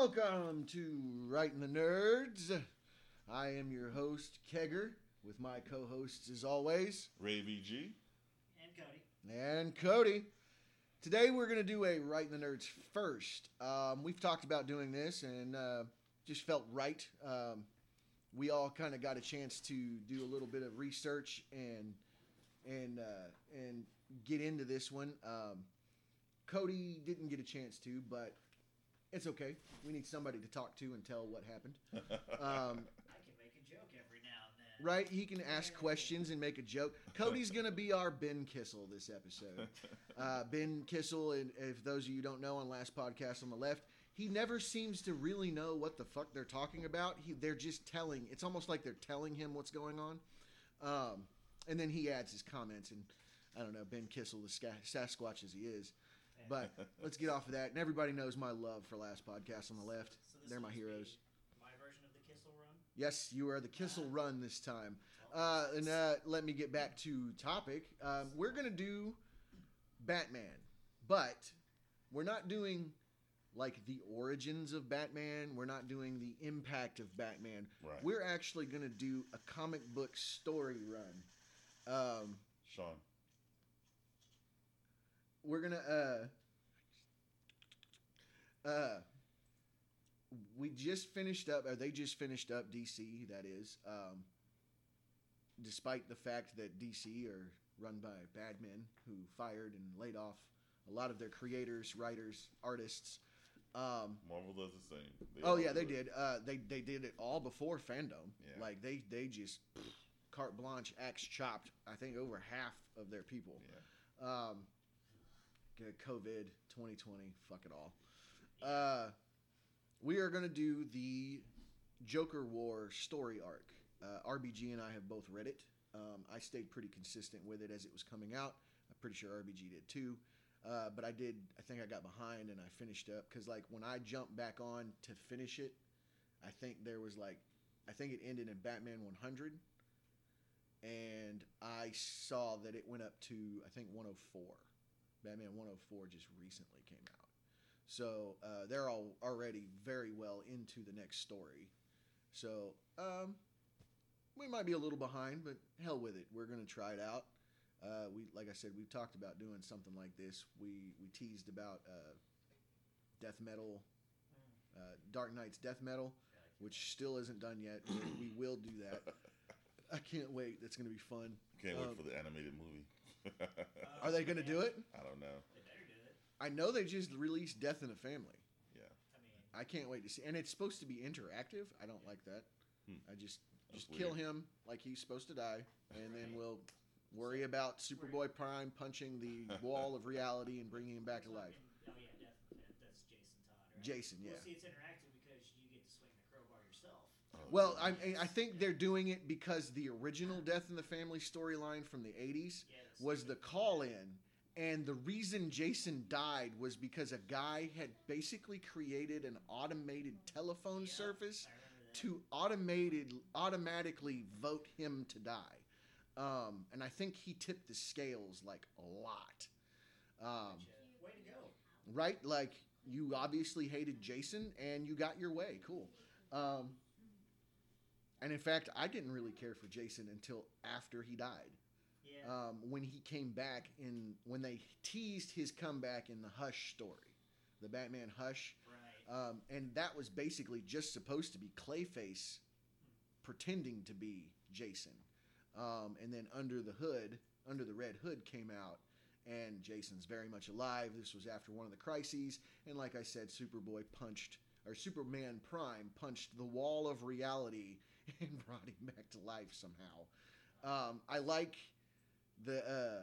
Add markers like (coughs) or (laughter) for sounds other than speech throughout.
Welcome to Writing the Nerds. I am your host, Kegger, with my co hosts as always, Ray VG. And Cody. and Cody. Today we're going to do a Writing the Nerds first. Um, we've talked about doing this and uh, just felt right. Um, we all kind of got a chance to do a little bit of research and and uh, and get into this one. Um, Cody didn't get a chance to, but it's okay. We need somebody to talk to and tell what happened. (laughs) Um, I can make a joke every now and then. right? He can ask questions and make a joke. Cody's gonna be our Ben Kissel this episode. (laughs) Uh, ben Kissel, and if those of you don't know, on last podcast on the left, he never seems to really know what the fuck they're talking about. He, they're just telling. It's almost like they're telling him what's going on, um, and then he adds his comments. And I don't know, Ben Kissel, the Sasquatch as he is. But let's get off of that. And everybody knows my love for last podcast on the left. So this They're my heroes. My version of the Kissel Run. Yes, you are the Kissel Run this time. Uh, and uh, let me get back to topic. Um, we're gonna do Batman, but we're not doing like the origins of Batman. We're not doing the impact of Batman. Right. We're actually gonna do a comic book story run. Um, Sean. we're gonna uh uh we just finished up or they just finished up dc that is um despite the fact that dc are run by bad men who fired and laid off a lot of their creators writers artists um Marvel does the same. They oh yeah they it. did uh they they did it all before fandom Yeah. like they they just carte blanche axe chopped i think over half of their people Yeah. um, COVID 2020, fuck it all. Uh, we are going to do the Joker War story arc. Uh, RBG and I have both read it. Um, I stayed pretty consistent with it as it was coming out. I'm pretty sure RBG did too. Uh, but I did, I think I got behind and I finished up because, like, when I jumped back on to finish it, I think there was like, I think it ended in Batman 100 and I saw that it went up to I think 104. Batman 104 just recently came out, so uh, they're all already very well into the next story. So um, we might be a little behind, but hell with it. We're gonna try it out. Uh, we like I said, we've talked about doing something like this. We we teased about uh, death metal, uh, Dark Knight's death metal, which still isn't done yet. we, we will do that. I can't wait. That's gonna be fun. Can't Um, wait for the animated movie. (laughs) Are they gonna do it? I don't know. They better do it. I know they just released Death in a Family. Yeah. I mean, I can't wait to see. And it's supposed to be interactive. I don't like that. Hmm. I just That's just kill him like he's supposed to die, and then we'll worry about Superboy Prime punching the (laughs) wall of reality and bringing him back to life. oh yeah, definitely. That's Jason Todd, right? Jason, yeah. Well, see, it's interactive because you get to swing the crowbar yourself. Oh, Well, I. I think they're doing it because the original Death in the Family storyline from the '80s Yeah, was the call in. And the reason Jason died was because a guy had basically created an automated telephone Yeah, service I remember that. to automated automatically vote him to die. Um, and I think he tipped the scales like a lot. Um, way to go. right? Like you obviously hated Jason and you got your way. Cool. Um, and in fact, I didn't really care for Jason until after he died. Yeah. Um, when he came back in, when they teased his comeback in the Hush story, the Batman Hush. right. Um, and that was basically just supposed to be Clayface pretending to be Jason. Um, and then Under the Hood, Under the Red Hood came out, and Jason's very much alive. This was after one of the crises. And like I said, Superboy punched, or Superman Prime punched the wall of reality (laughs) and brought him back to life somehow. Um, I like the uh,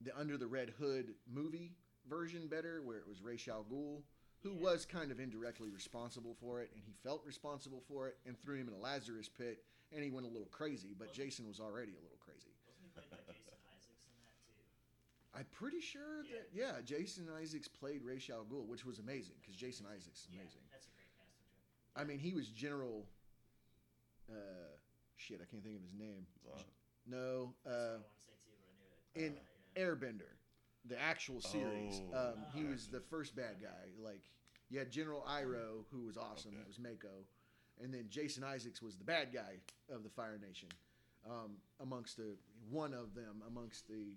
the Under the Red Hood movie version better, where it was Ra's al Ghul, who Yeah. was kind of indirectly responsible for it, and he felt responsible for it, and threw him in a Lazarus pit, and he went a little crazy. But Wasn't- Jason was already a little crazy. Wasn't he played by Jason Isaacs in that too? I'm pretty sure that yeah, Jason Isaacs played Ra's al Ghul, which was amazing because Jason Isaacs is Yeah, amazing. that's a great casting job. I mean, he was General. Uh, shit, I can't think of his name. Zod. No, uh, I want to say too, but I knew it. in Uh. Airbender, the actual series. Oh. um, he Oh. was the first bad guy. Like, You had General Iroh, who was awesome. Okay. It was Mako, and then Jason Isaacs was the bad guy of the Fire Nation. Um, amongst the one of them amongst the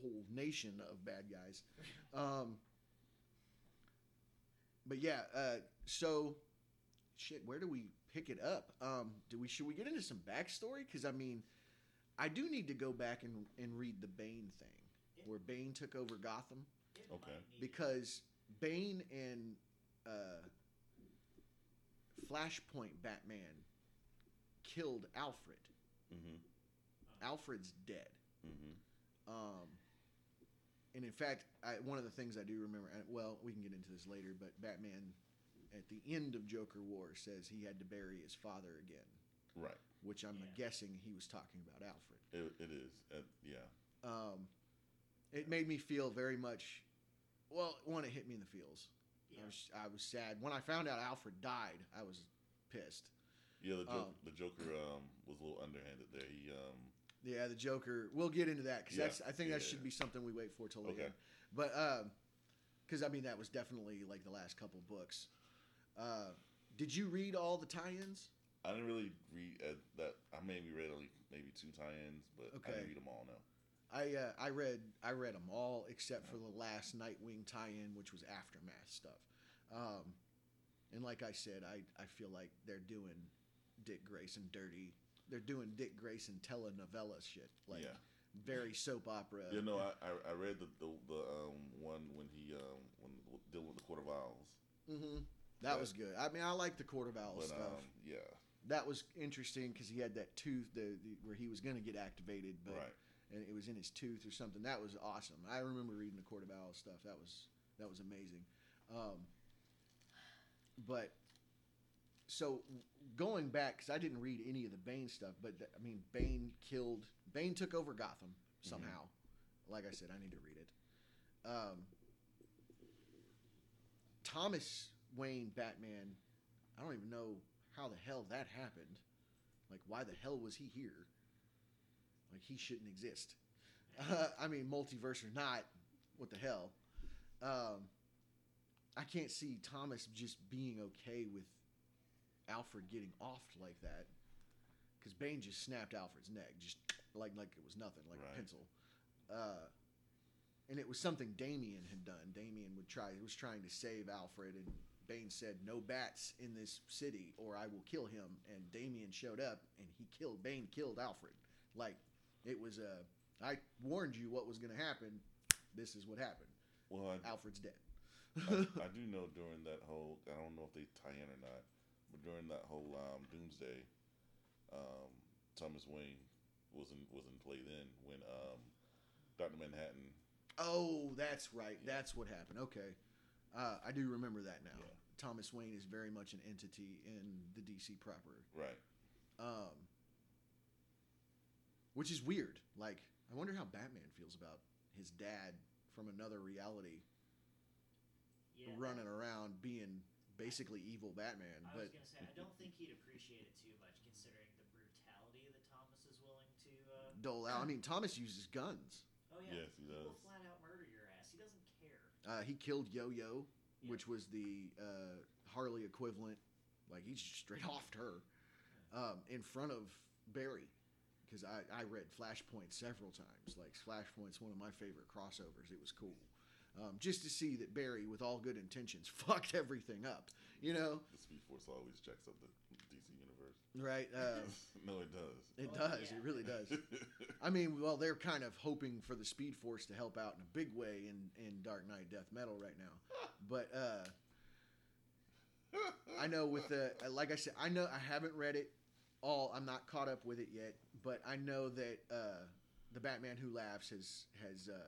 whole nation of bad guys. (laughs) Um, but yeah, uh, so shit. Where do we pick it up? Um, do we should we get into some backstory? Because I mean, I do need to go back and and read the Bane thing, where Bane took over Gotham Okay. because Bane and uh, Flashpoint Batman killed Alfred. Mm-hmm. Alfred's dead. Mm-hmm. Um, and in fact, I, one of the things I do remember, well, we can get into this later, but Batman at the end of Joker War says he had to bury his father again, Right. Which I'm Yeah. guessing he was talking about Alfred. It, it is. Uh, yeah. Um, it made me feel very much. Well, one, it hit me in the feels. Yeah. I was I was sad when I found out Alfred died. I was pissed. Yeah. The joke, Um, the Joker um, was a little underhanded there. He um, Yeah, the Joker. We'll get into that because Yeah, that's. I think that should yeah. be something we wait for till the Okay. But because I mean that was definitely like the last couple books. Uh, did you read all the tie-ins? I didn't really read uh, that. I maybe read only maybe two tie-ins, but I Okay. didn't read them all. No. I uh, I read I read them all except for the last Nightwing tie-in, which was aftermath stuff. Um, and like I said, I I feel like they're doing Dick Grayson dirty. They're doing Dick Grayson telenovela shit, like yeah. very soap opera. You know, I, I, I read the the, the um, one when he um, when dealing with the Court of Owls. hmm That But- was good. I mean, I like the Court of Owls But stuff. um, yeah, that was interesting because he had that tooth the, the, where he was going to get activated, but right. and it was in his tooth or something. That was awesome. I remember reading the Court of Owls stuff. That was that was amazing. Um, but so going back because I didn't read any of the Bane stuff, but th- I mean Bane killed Bane took over Gotham somehow. Like I said, I need to read it. Um, Thomas Wayne Batman. I don't even know how the hell that happened. Like, why the hell was he here? Like, he shouldn't exist. Uh, (laughs) I mean, multiverse or not, what the hell? Um, I can't see Thomas just being okay with Alfred getting offed like that. Because Bane just snapped Alfred's neck, just like like it was nothing, like Right. a pencil. Uh, and it was something Damian had done. Damian would try he was trying to save Alfred, and Bane said, "No bats in this city, or I will kill him." And Damian showed up, and he killed Bane. Killed Alfred. Like it was a. I warned you what was going to happen. This is what happened. Well, I, Alfred's dead. I, (laughs) I do know during that whole I don't know if they tie in or not, but during that whole um, Doomsday, um, Thomas Wayne was in was in play then when um, Doctor Manhattan. oh, that's right. Yeah. That's what happened. Okay, uh, I do remember that now. Yeah. Thomas Wayne is very much an entity in the DC proper. Right. um, which is weird. Like, I wonder how Batman feels about his dad from another reality Yeah, running around being basically evil Batman. I But was gonna say I don't think he'd appreciate it too much, considering the brutality that Thomas is willing to. Uh, dole out. I mean, Thomas uses guns. oh yeah, Yes, he he will does. flat out murder your ass. He doesn't care. Uh, he killed Yo Yo, Yeah. which was the uh, Harley equivalent. Like he just straight (laughs) offed her um, in front of Barry. Because I, I read Flashpoint several times. Like Flashpoint's one of my favorite crossovers. It was cool. Um, just to see that Barry, with all good intentions, (laughs) fucked everything up. You know, The Speed Force always checks up the DC universe. Right? Uh, (laughs) no, it does. it Oh, does. yeah. It really does. (laughs) I mean, well, they're kind of hoping for the Speed Force to help out in a big way in, in Dark Knight Death Metal right now. (laughs) But uh, I know with the uh, like I said, I know I haven't read it all. I'm not caught up with it yet, but I know that uh, the Batman Who Laughs has has uh,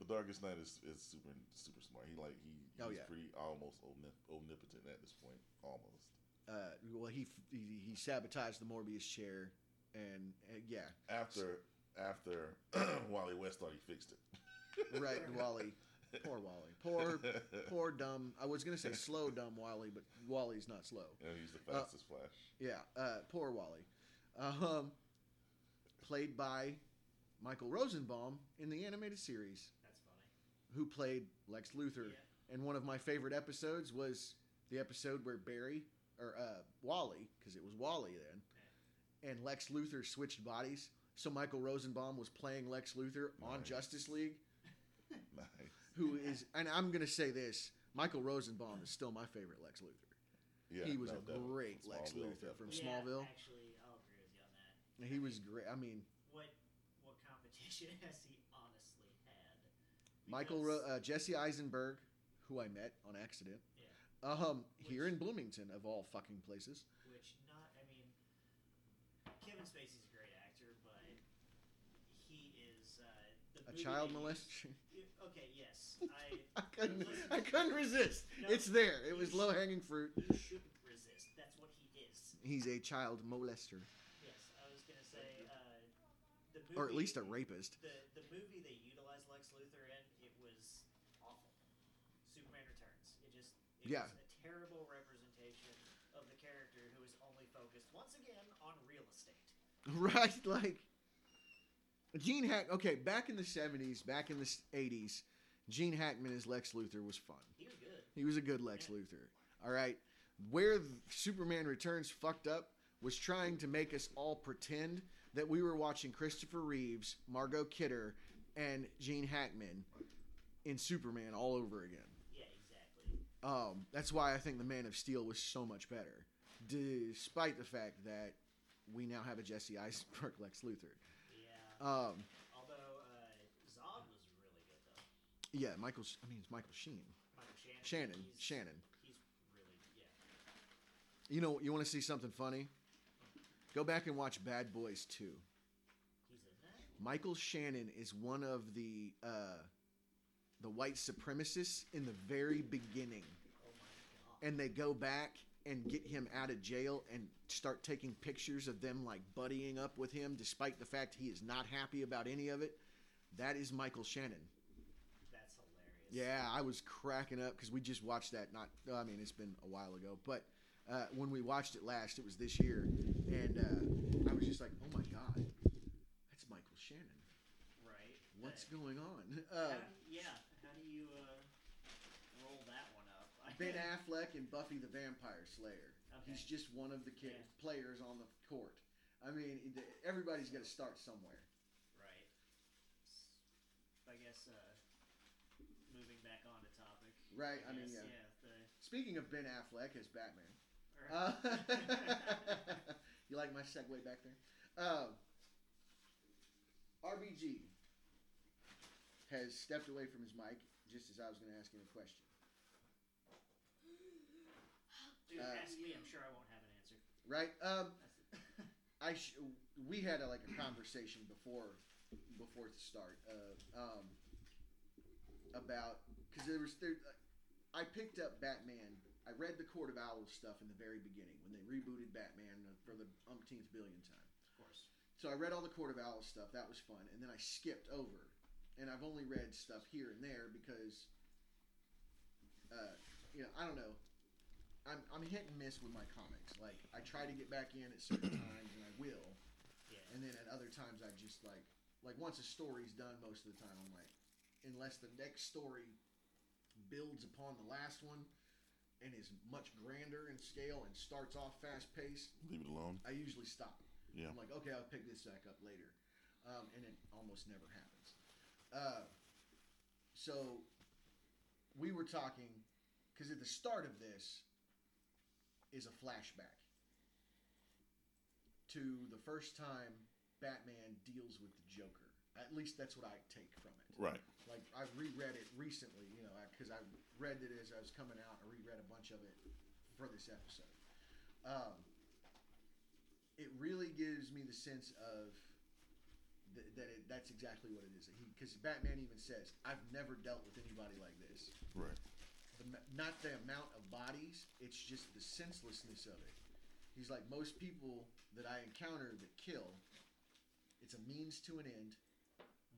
The Darkest Knight is, is super super smart. He like he he's Oh, yeah. pretty almost omnip- omnipotent at this point. Almost. Uh, well he, he he sabotaged the Mobius chair, and uh, yeah, After after (clears throat) Wally West thought he fixed it. (laughs) right, Wally, poor Wally, poor poor dumb. I was gonna say slow dumb Wally, but Wally's not slow. And he's the Uh, fastest Flash. Yeah, uh, poor Wally. Um, played by Michael Rosenbaum in the animated series, That's funny. who played Lex Luthor Yeah. And one of my favorite episodes was the episode where Barry or uh, Wally, because it was Wally then, and Lex Luthor switched bodies. So Michael Rosenbaum was playing Lex Luthor on Justice League, (laughs) Nice. who is, and I'm gonna say this: Michael Rosenbaum is still my favorite Lex Luthor. Yeah, he was no, a definitely. great Lex Smallville, Luthor from yeah, Smallville. Actually, I'll agree with you on that. He was great. I mean, What what competition (laughs) has he honestly had? Michael Ro- uh, Jesse Eisenberg, who I met on accident, Yeah. um, here in Bloomington of all fucking places. Which not, I mean, Kevin Spacey's a great actor, but he is uh, the A child molester. (laughs) Okay, yes, (laughs) I. I couldn't. I couldn't resist. No, it's there. It was low hanging fruit. You shouldn't resist. That's what he is. He's a child molester, Yes, I was gonna say uh, the movie, or at least a rapist. The the movie they utilized Lex Luthor in, it was awful. Superman Returns. It Yeah. was a terrible representation of the character who is only focused once again on real estate. (laughs) Right, like Gene Hack. Okay, back in the seventies, back in the eighties, Gene Hackman as Lex Luthor was fun. He was good. He was a good Lex Yeah. Luthor. All right, where Superman Returns fucked up was trying to make us all pretend that we were watching Christopher Reeves, Margot Kidder, and Gene Hackman in Superman all over again. Um, that's why I think the Man of Steel was so much better, despite the fact that we now have a Jesse Eisenberg Lex Luthor. Yeah. Um, Although uh, Zod was really good though. yeah, Michael. I mean, it's Michael Sheen. Michael Shannon. Shannon. He's, Shannon. He's really yeah. You know, you want to see something funny? Go back and watch Bad Boys 2. He's in that. Michael Shannon is one of the uh, the white supremacists in the very beginning, Oh my god. and they go back and get him out of jail and start taking pictures of them like buddying up with him, despite the fact he is not happy about any of it. That is Michael Shannon. That's hilarious. Yeah, I was cracking up because we just watched that. Not, I mean, it's been a while ago, but uh, when we watched it last, it was this year, and uh, I was just like, "Oh my god, that's Michael Shannon. Right. What's going on?" Uh, yeah. How do you uh, roll that one up? I- ben Affleck and Buffy the Vampire Slayer. Okay. He's just one of the ki- Yeah. players on the court. I mean, everybody's got to start somewhere. Right. I guess uh, moving back on to topic. Right, I mean, guess, yeah. The, Speaking of Ben Affleck as Batman, or- Uh, (laughs) you like my segue back there? Uh, RBG has stepped away from his mic just as I was going to ask him a question. Dude, uh, ask me. I'm sure I won't have an answer. Right? Um, (laughs) I sh- we had a, like a conversation before before the start uh, um, about because there was there. I picked up Batman. I read the Court of Owls stuff in the very beginning when they rebooted Batman for the umpteenth billion time. of course. So I read all the Court of Owls stuff. That was fun, and then I skipped over, and I've only read stuff here and there because, uh, you know, I don't know. I'm I'm hit and miss with my comics. Like I try to get back in at certain (clears throat) times, and I will, Yeah. and then at other times I just like like once a story's done, most of the time I'm like, unless the next story builds upon the last one and is much grander in scale and starts off fast paced, Leave it alone. I usually stop. Yeah. I'm like, okay, I'll pick this back up later, um, and it almost never happens. Uh, so we were talking because at the start of this is a flashback to the first time Batman deals with the Joker. At least that's what I take from it. Right. Like I reread it recently, you know, because I read it as I was coming out. I reread a bunch of it for this episode. Um, it really gives me the sense of th- that it, that's exactly what it is. Because Batman even says, "I've never dealt with anybody like this. Right. The, not the amount of bodies; it's just the senselessness of it." He's like most people that I encounter that kill. It's a means to an end,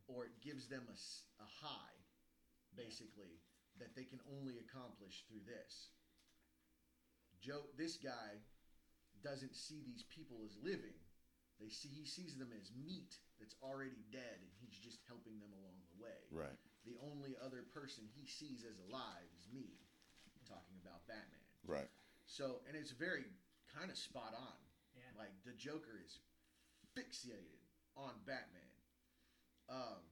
or it gives them a, a high, basically, that they can only accomplish through this. Joe, this guy doesn't see these people as living. They see he sees them as meat that's already dead, and he's just helping them along the way. Right. The only other person he sees as alive is me, talking about Batman. Right. So, and it's very kind of spot on. Yeah. Like the Joker is fixated on Batman. Um,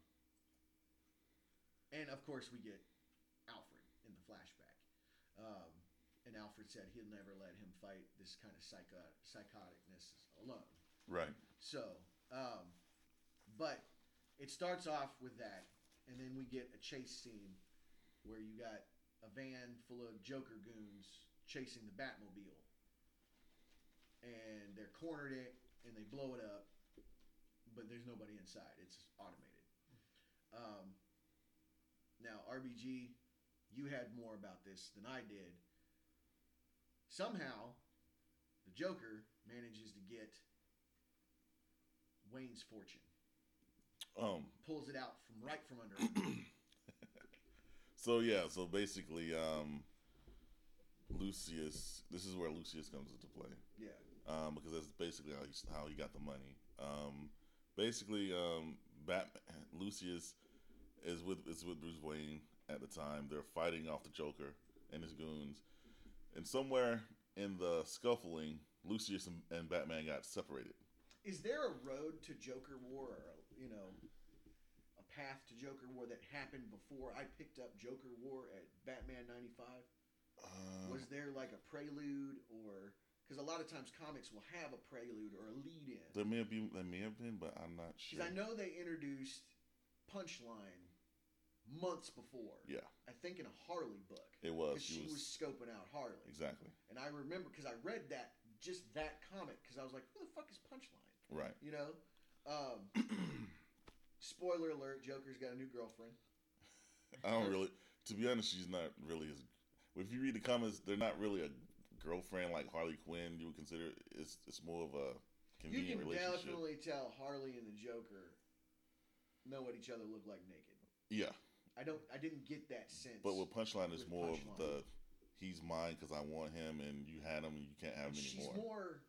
and of course, we get Alfred in the flashback. Um, and Alfred said he'll never let him fight this kind of psycho- psychoticness alone. Right. So, um, but it starts off with that, and then we get a chase scene where you got a van full of Joker goons chasing the Batmobile, and they're cornered it, and they blow it up, but there's nobody inside. It's automated. Um, now, RBG, you had more about this than I did. Somehow, the Joker manages to get Wayne's fortune, Um. pulls it out from right from under. (clears throat) So yeah. So basically, um, Lucius. This is where Lucius comes into play. yeah. um, because that's basically how he how he got the money. Um, basically, um, Batman (clears throat) Lucius is with is with Bruce Wayne at the time. They're fighting off the Joker and his goons, and somewhere in the scuffling, Lucius and, and Batman got separated. Is there a road to Joker War, or a, you know, a path to Joker War that happened before I picked up Joker War at Batman '95? Uh, Was there like a prelude, or because a lot of times comics will have a prelude or a lead in? there may have been there may have been, but I'm not sure. Because I know they introduced Punchline months before. Yeah, I think in a Harley book. it was. She was scoping out Harley. exactly And I remember because I read that just that comic because I was like, who the fuck is Punchline? right. You know. Um, (clears throat) spoiler alert: Joker's got a new girlfriend. I don't really. To be honest, she's not really as. If you read the comments, they're not really a girlfriend like Harley Quinn. You would consider it's it's more of a convenient You can relationship. definitely tell Harley and the Joker know what each other look like naked. Yeah, I don't. I didn't get that sense. but with Punchline, it's With more Punchline. of the he's mine because I want him, and you had him, and you can't have him she's anymore. more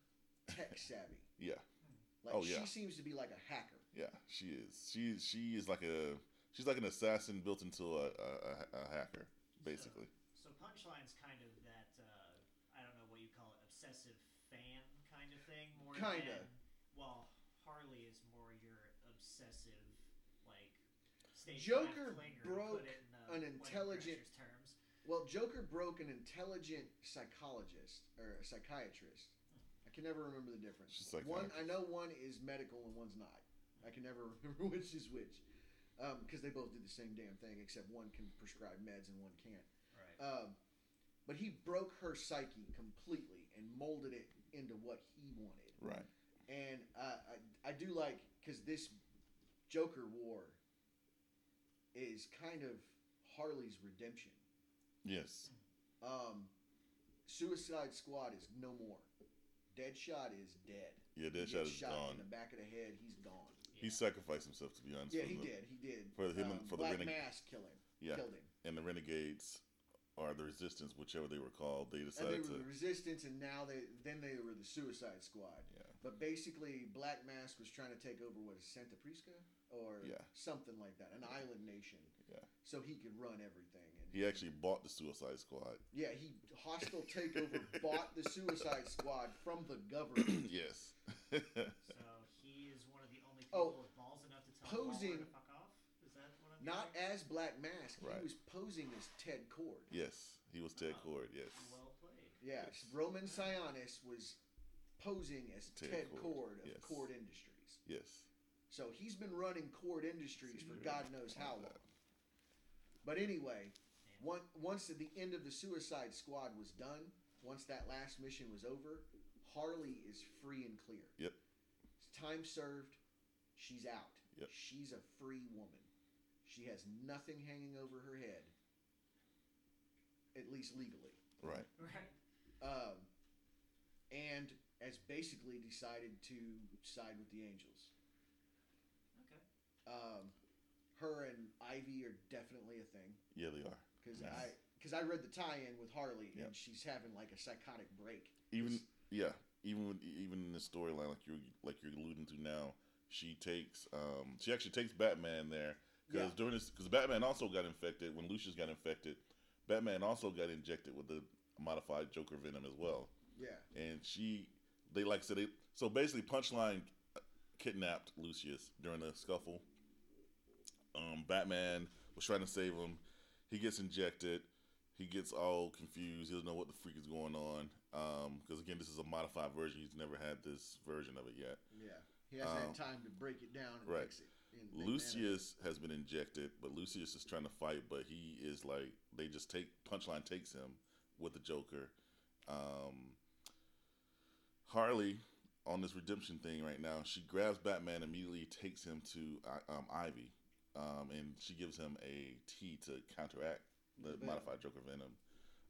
tech savvy. Yeah, Like Oh, yeah. she seems to be like a hacker. yeah, she is. She she is like a she's like an assassin built into a a, a, a hacker, basically. So Punchline's kind of that uh, I don't know what you call it, obsessive fan kind of thing. More Kinda. Than, well, Harley is more your obsessive like. stage Joker broke put it in, an intelligent- terms. Well, Joker broke an intelligent psychologist or a psychiatrist. I can never remember the difference. She's One, I know one is medical and one's not. I can never (laughs) remember which is which, because they both do the same damn thing, except one can prescribe meds and one can't. Right. Um, but he broke her psyche completely and molded it into what he wanted. Right. And uh, I, I do like because this Joker War is kind of Harley's redemption. Yes. Um, Suicide Squad is no more. Deadshot is dead. Yeah, He Deadshot gets is shot gone. in the back of the head. He's gone. He sacrificed himself to be honest. Yeah, for he the, did. He did. for him Um, for the Black reneg- Mask kill him. Yeah, Killed him. and the Renegades or the Resistance, whichever they were called, they decided And they were to. the Resistance, and now they then they were the Suicide Squad. Yeah. But basically, Black Mask was trying to take over what is Santa Prisca or Yeah. something like that, an island nation. Yeah. So he could run everything. And He actually bought the Suicide Squad. yeah, he hostile takeover bought the Suicide Squad from the government. (clears throat) yes. So he is one of the only oh, people Oh, with balls enough to tell Waller posing- to fuck off. Is that what I'm Not hearing? as Black Mask. Right. He was posing as Ted Kord. yes, he was Ted Wow. Kord. Yes. well played. Yeah, Yes. Roman Sionis was posing as Ted Ted, Kord, Kord of yes. Kord Industries. Yes. So he's been running Kord Industries for God knows how long. But anyway, Yeah. One, once at the end of the Suicide Squad was done, once that last mission was over, Harley is free and clear. Yep. Time served. She's out. Yep. She's a free woman. She has nothing hanging over her head, at least legally. Right. Right. Um, and has basically decided to side with the Angels. Okay. Um, her and Ivy are definitely a thing Yeah, they are. Because Yes. I because I read the tie-in with Harley Yep. and she's having like a psychotic break. Even yeah, even even in the storyline, like you're like you're alluding to now, she takes um she actually takes Batman there Because Yeah. during this, because Batman also got infected when Lucius got infected. Batman also got injected with the modified Joker venom as well. Yeah. And she, they like said they. So basically, Punchline kidnapped Lucius during the scuffle. Um, Batman was trying to save him. He gets injected. He gets all confused. He doesn't know what the freak is going on. Because again, this is a modified version. He's never had this version of it yet. Yeah. He hasn't Um, had time to break it down and right. fix it. Lucius has been injected, but Lucius is trying to fight, but he is like they just take Punchline takes him with the Joker. Um, Harley on this redemption thing right now, she grabs Batman immediately, takes him to uh, um, Ivy, um, and she gives him a tea to counteract the venom. modified Joker venom.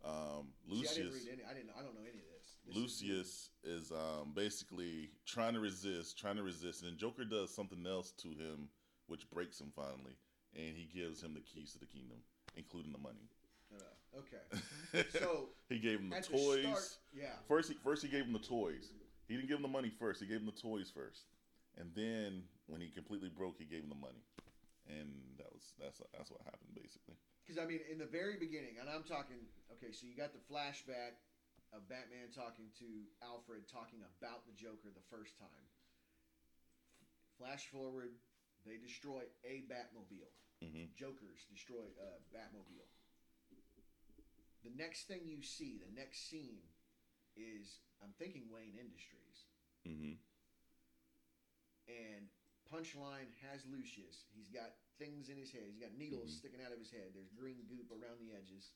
Um, Manor. See, I didn't Lucius. read any. I didn't. I don't know any of this. This is- Lucius is um, basically trying to resist, trying to resist, and then Joker does something else to him, which breaks him finally, and he gives him the keys to the kingdom, including the money. Uh, okay. (laughs) So he gave him the toys. the start, yeah. First, he, first he gave him the toys. He didn't give him the money first. He gave him the toys first, and then when he completely broke, he gave him the money, and that was that's that's what happened basically. Because I mean, in the very beginning, and I'm talking. Okay, so you got the flashback of Batman talking to Alfred, talking about the Joker the first time. Flash forward, they destroy a Batmobile. hmm Jokers destroy a Batmobile. The next thing you see, the next scene, is I'm thinking Wayne Industries, hmm and Punchline has Lucius. He's got things in his head. He's got needles Mhm. sticking out of his head. There's green goop around the edges.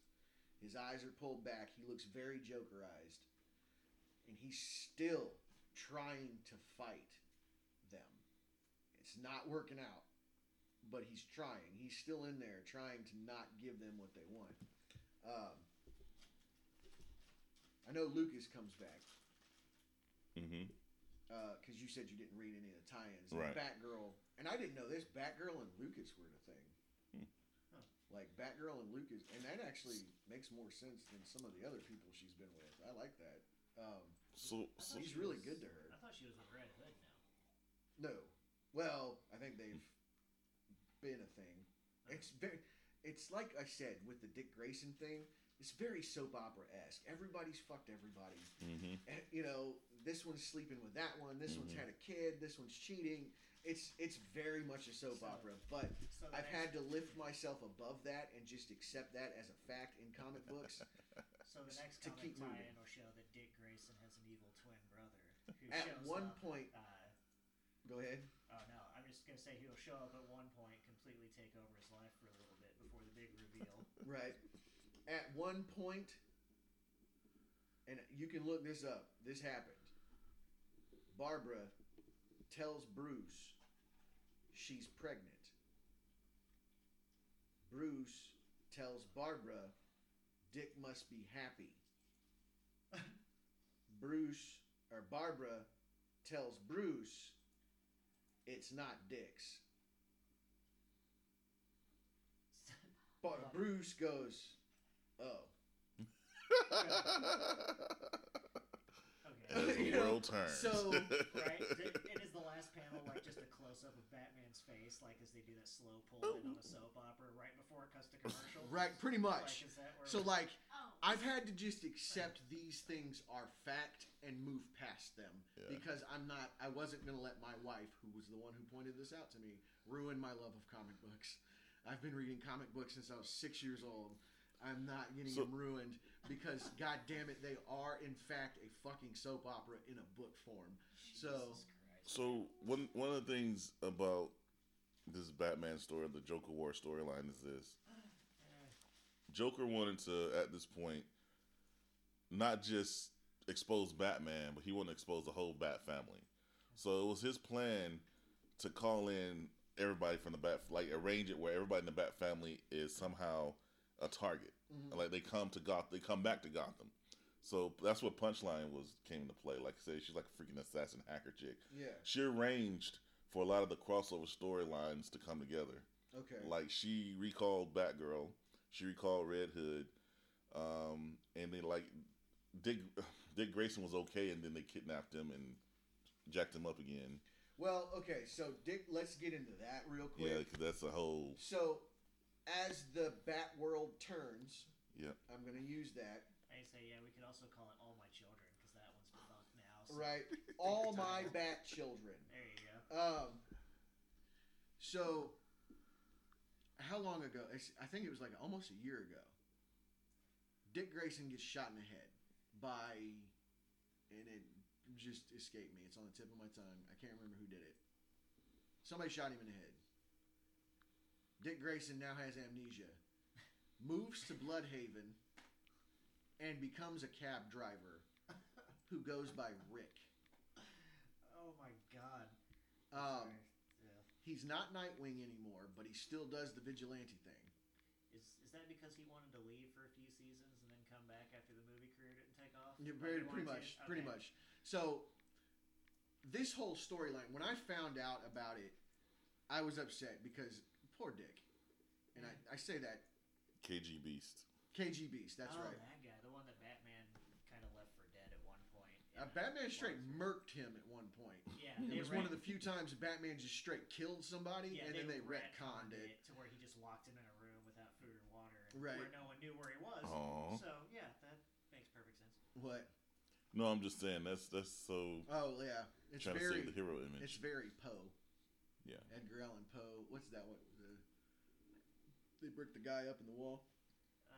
His eyes are pulled back. He looks very Jokerized, and he's still trying to fight them. It's not working out, but he's trying. He's still in there trying to not give them what they want. Um, I know Lucas comes back hmm because you said you didn't read any of the tie-ins. Right. Batgirl, and I didn't know this. Batgirl and Lucas were the thing. Hmm. Huh. Like Batgirl and Lucas, and that actually makes more sense than some of the other people she's been with. I like that. Um, So, I so he's she really was- good to her. I thought she was with Red Hood now. No, well, I think they've been a thing. It's very. It's like I said with the Dick Grayson thing. It's very soap opera esque. Everybody's fucked everybody. hmm And, you know, this one's sleeping with that one. This one's Mhm. had a kid. This one's cheating. It's it's very much a soap So- opera, but So I've had to lift myself above that and just accept that as a fact in comic books. (laughs) So the next to comic keep tie-in will show that Dick Grayson has an evil twin brother who At shows one up, point- Uh, Go ahead. oh no, I'm just gonna say he'll show up at one point, completely take over his life for a little bit before the big reveal. (laughs) Right. At one point, and you can look this up. This happened. Barbara tells Bruce she's pregnant. Bruce tells Barbara Dick must be happy. (laughs) Bruce or Barbara tells Bruce it's not Dick's. (laughs) But Bruce goes, "Oh, (laughs) Okay. As the You know, world (laughs) turns. so- (laughs) right? Th- And is the last panel like just a close up of Batman's face, like as they do that slow pull in on a oh. soap opera right before it cuts to commercial? right, pretty much." Like, is that where So like Oh. I've had to just accept these things are fact and move past them Yeah. because I'm not I wasn't going to let my wife who was the one who pointed this out to me ruin my love of comic books. I've been reading comic books since I was 6 years old. I'm not getting So- them ruined because god damn it they are in fact a fucking soap opera in a book form. So- Christ. So one one of the things about this Batman story, the Joker War storyline, is this: Joker wanted to, at this point, not just expose Batman, but he wanted to expose the whole Bat family. So it was his plan to call in everybody from the Bat, like arrange it where everybody in the Bat family is somehow a target. Mhm. Like they come to Goth, they come back to Gotham. So that's what Punchline was came into play. Like I said, she's like a freaking assassin hacker chick Yeah. she arranged for a lot of the crossover storylines to come together. Okay. Like she recalled Batgirl, she recalled Red Hood, um, and then like Dick (sighs) Dick Grayson was okay, and then they kidnapped him and jacked him up again. Well, okay, so Dick, let's get into that real quick. Yeah, because that's a whole. So, as the Bat world turns, Yep. I'm going to use that. I say, yeah, we could also call it All My Children because that one's defunct now. So Right, (laughs) all my. Bat children. There you go. Um, so, how long ago? it's- I think it was like almost a year ago. Dick Grayson gets shot in the head by, and it just escaped me. It's on the tip of my tongue. I can't remember who did it. Somebody shot him in the head. Dick Grayson now has amnesia, moves to Blüdhaven, and becomes a cab driver (laughs) who goes by Rick. Oh my god. Um, Yeah. He's not Nightwing anymore, but he still does the vigilante thing. Is is that because he wanted to leave for a few seasons and then come back after the movie career didn't take off? Yeah, very, pretty much, to? pretty much. So, this whole storyline, when I found out about it, I was upset because poor Dick, and I, I say that KGBeast. KG Beast. That's oh, right. that guy, the one that Batman kind of left for dead at one point. Uh, Batman straight one- murked him at one point. Yeah, It they was one of the few times Batman just straight killed somebody, yeah, and then they retconned it. to where he just locked him in a room without food or water, Right. where no one knew where he was. Aw. So yeah, that makes perfect sense. What? No, I'm just saying that's that's so Oh yeah, it's trying to very, save the hero image. it's very Poe. Yeah. Edgar Allan Poe. What's that one? The, they brick the guy up in the wall. Uh,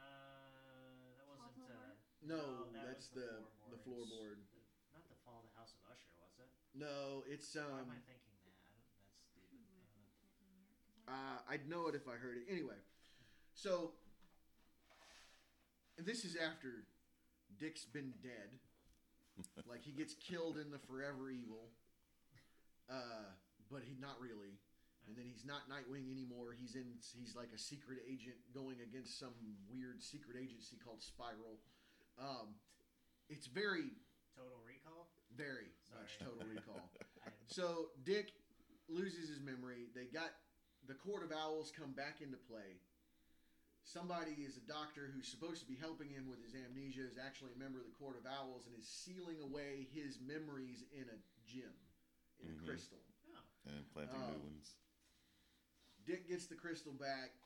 that wasn't. Uh, Floorboard? No, that that's was the the floorboard. The- not the Fall of the House of Usher, was it? No, it's Why um. am I thinking that? I don't, that's stupid. I don't know. Uh, I'd know it if I heard it. Anyway, so and this is after Dick's been dead. (laughs) like he gets killed in the Forever Evil, uh, but he not really. And then he's not Nightwing anymore. He's in. He's like a secret agent going against some weird secret agency called Spiral. Um, it's very, Total Recall. very much Total (laughs) Recall. So Dick loses his memory. They got the Court of Owls come back into play. Somebody is a doctor who's supposed to be helping him with his amnesia is actually a member of the Court of Owls and is sealing away his memories in a gem, in Mhm. a crystal. oh, and planting Oh. new ones. Dick gets the crystal back.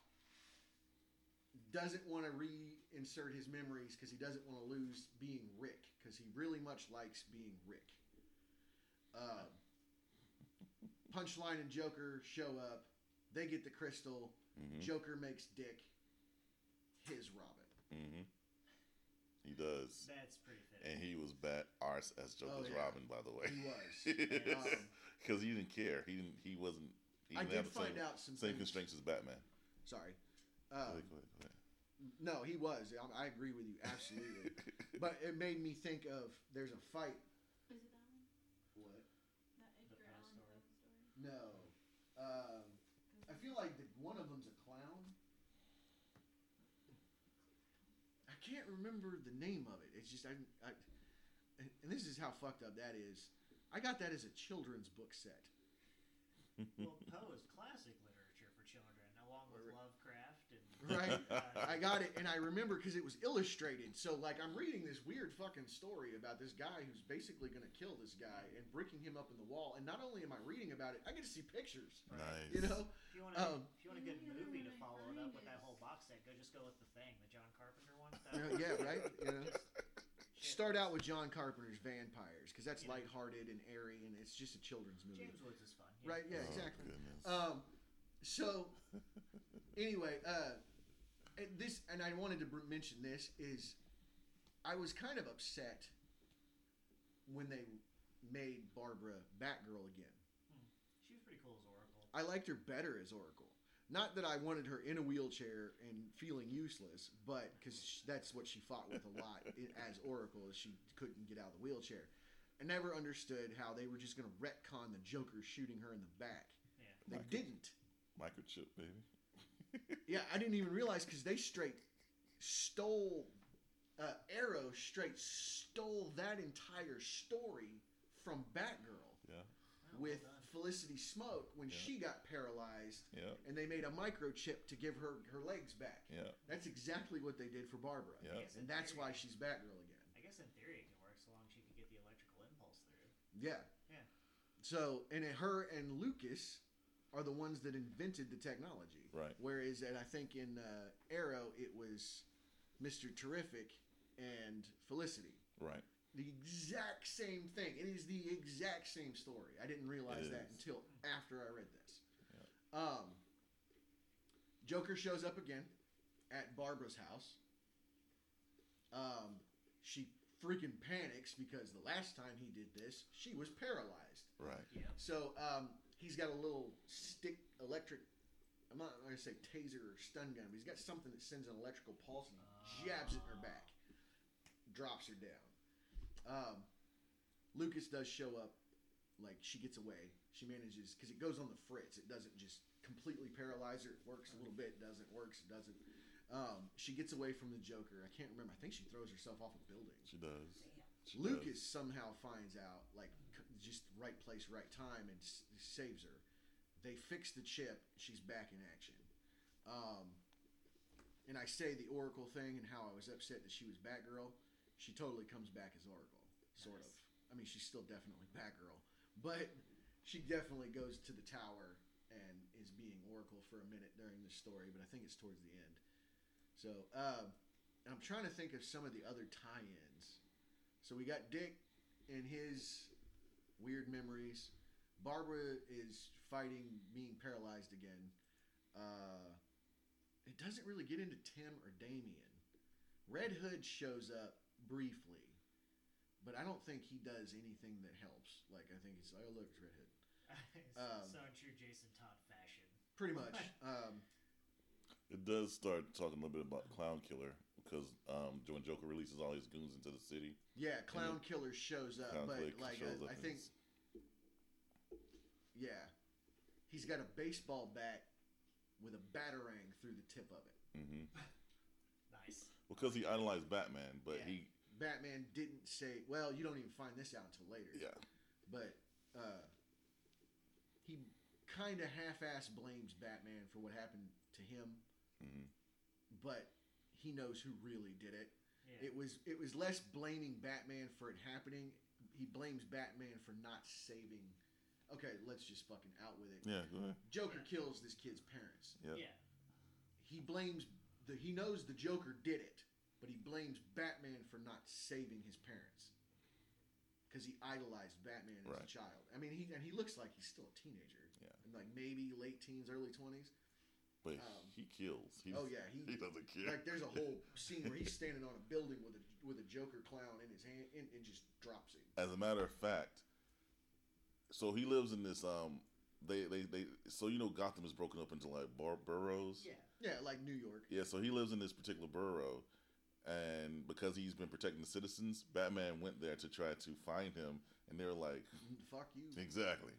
Doesn't want to reinsert his memories because he doesn't want to lose being Rick because he really much likes being Rick. Uh, Punchline and Joker show up. They get the crystal. hmm Joker makes Dick his Robin. hmm He does, that's pretty fitting. and he was bad arse as Joker's yeah. Robin, by the way. He was. (laughs) Um, Because he didn't care. He didn't. He wasn't. He I didn't did have the find same, out some same things. constraints as Batman. Sorry. Go Uh, ahead, go ahead, go ahead. no, he was. I, I agree with you absolutely. (laughs) but it made me think of there's a fight. Is it that one? What? That Edgar Allan story? Poe story? No. Um, I feel like the, one of them's a clown. I can't remember the name of it. It's just I, I and and this is how fucked up that is. I got that as a children's book set. Well, Poe is classic literature for children, along with Lovecraft and (laughs) Right. uh, I got it, and I remember because it was illustrated. So, like, I'm reading this weird fucking story about this guy who's basically going to kill this guy and bricking him up in the wall. And not only am I reading about it, I get to see pictures. nice. You know, If you want a, Um, if you want a good Yeah, movie to follow it up with that whole box set, go just go with the Thing, the John Carpenter one. That Uh, yeah, right. You know, Shit start out with John Carpenter's Vampires because that's Yeah. lighthearted and airy, and it's just a children's movie. James Woods is fun. Right? Yeah, Oh, exactly. Um, so anyway, uh, and this, and I wanted to mention this is, I was kind of upset when they made Barbara Batgirl again. She was pretty cool as Oracle. I liked her better as Oracle. Not that I wanted her in a wheelchair and feeling useless, but because that's what she fought with a lot (laughs) as Oracle, is she couldn't get out of the wheelchair. I never understood how they were just going to retcon the Joker shooting her in the back. Yeah. They Michael- didn't. Microchip, baby. (laughs) Yeah, I didn't even realize because they straight stole uh, Arrow straight stole that entire story from Batgirl Yeah, with well done. Felicity Smoak when Yeah. she got paralyzed, yeah, and they made a microchip to give her her legs back. yeah, That's exactly what they did for Barbara, yeah. And that's why she's Batgirl again. I guess in theory it can work so long as she could get the electrical impulse through. Yeah, Yeah. so, and her and Lucas are the ones that invented the technology. Right. Whereas, and I think in uh, Arrow, it was Mr. Terrific and Felicity. Right. The exact same thing. It is the exact same story. I didn't realize that until after I read this. Um, Joker shows up again at Barbara's house. Um, she freaking panics because the last time he did this, she was paralyzed. Right. Yeah. So um, he's got a little stick electric. I'm not going to say taser or stun gun, but he's got something that sends an electrical pulse and he jabs it in her back, drops her down. Um, Lucas does show up, like she gets away. She manages because it goes on the fritz. It doesn't just completely paralyze her. It works a little bit, doesn't works, doesn't. Um, she gets away from the Joker. I can't remember. I think she throws herself off a building. She does. She Lucas does. somehow finds out, like, c- just right place, right time, and s- saves her. They fix the chip. She's back in action. Um, and I say the Oracle thing and how I was upset that she was Batgirl. She totally comes back as Oracle, sort Nice. of. I mean, she's still definitely (laughs) Batgirl, but she definitely goes to the tower and is being Oracle for a minute during the story. But I think it's towards the end. So um, I'm trying to think of some of the other tie-ins. So we got Dick and his weird memories. Barbara is fighting being paralyzed again. Uh, it doesn't really get into Tim or Damian. Red Hood shows up briefly, but I don't think he does anything that helps. Like I think he's like, oh look, it's Red Hood. (laughs) Um, so in true Jason Todd fashion. Pretty much. (laughs) Um, It does start talking a little bit about Clown Killer because um, when Joker releases all his goons into the city, yeah, Clown Killer shows up, Clown but Killer like shows I, up I think it's- Yeah. He's got a baseball bat with a batarang through the tip of it. mhm. (laughs) Nice. because he idolized Batman, but Yeah. he Batman didn't say, well, you don't even find this out until later. yeah But uh, he kind of half ass blames Batman for what happened to him, hmm but he knows who really did it. Yeah. It was it was less blaming Batman for it happening. He blames Batman for not saving. Okay, let's just fucking out with it. yeah go ahead. Joker Yeah. kills this kid's parents. yeah yeah. he blames the he knows the Joker did it, but he blames Batman for not saving his parents because he idolized Batman as a child. I mean, he and he looks like he's still a teenager. Yeah. And like maybe late teens, early twenties. but Um, he kills. He, Oh yeah, he he doesn't care. like there's a (laughs) whole scene where he's standing on a building with a with a Joker clown in his hand and, and just drops him. As a matter of fact, so he lives in this um. They, they, they so you know Gotham is broken up into like bor- boroughs. Yeah. Yeah, like New York. Yeah, so he lives in this particular borough, and because he's been protecting the citizens, Batman went there to try to find him, and they're like, Fuck you. exactly.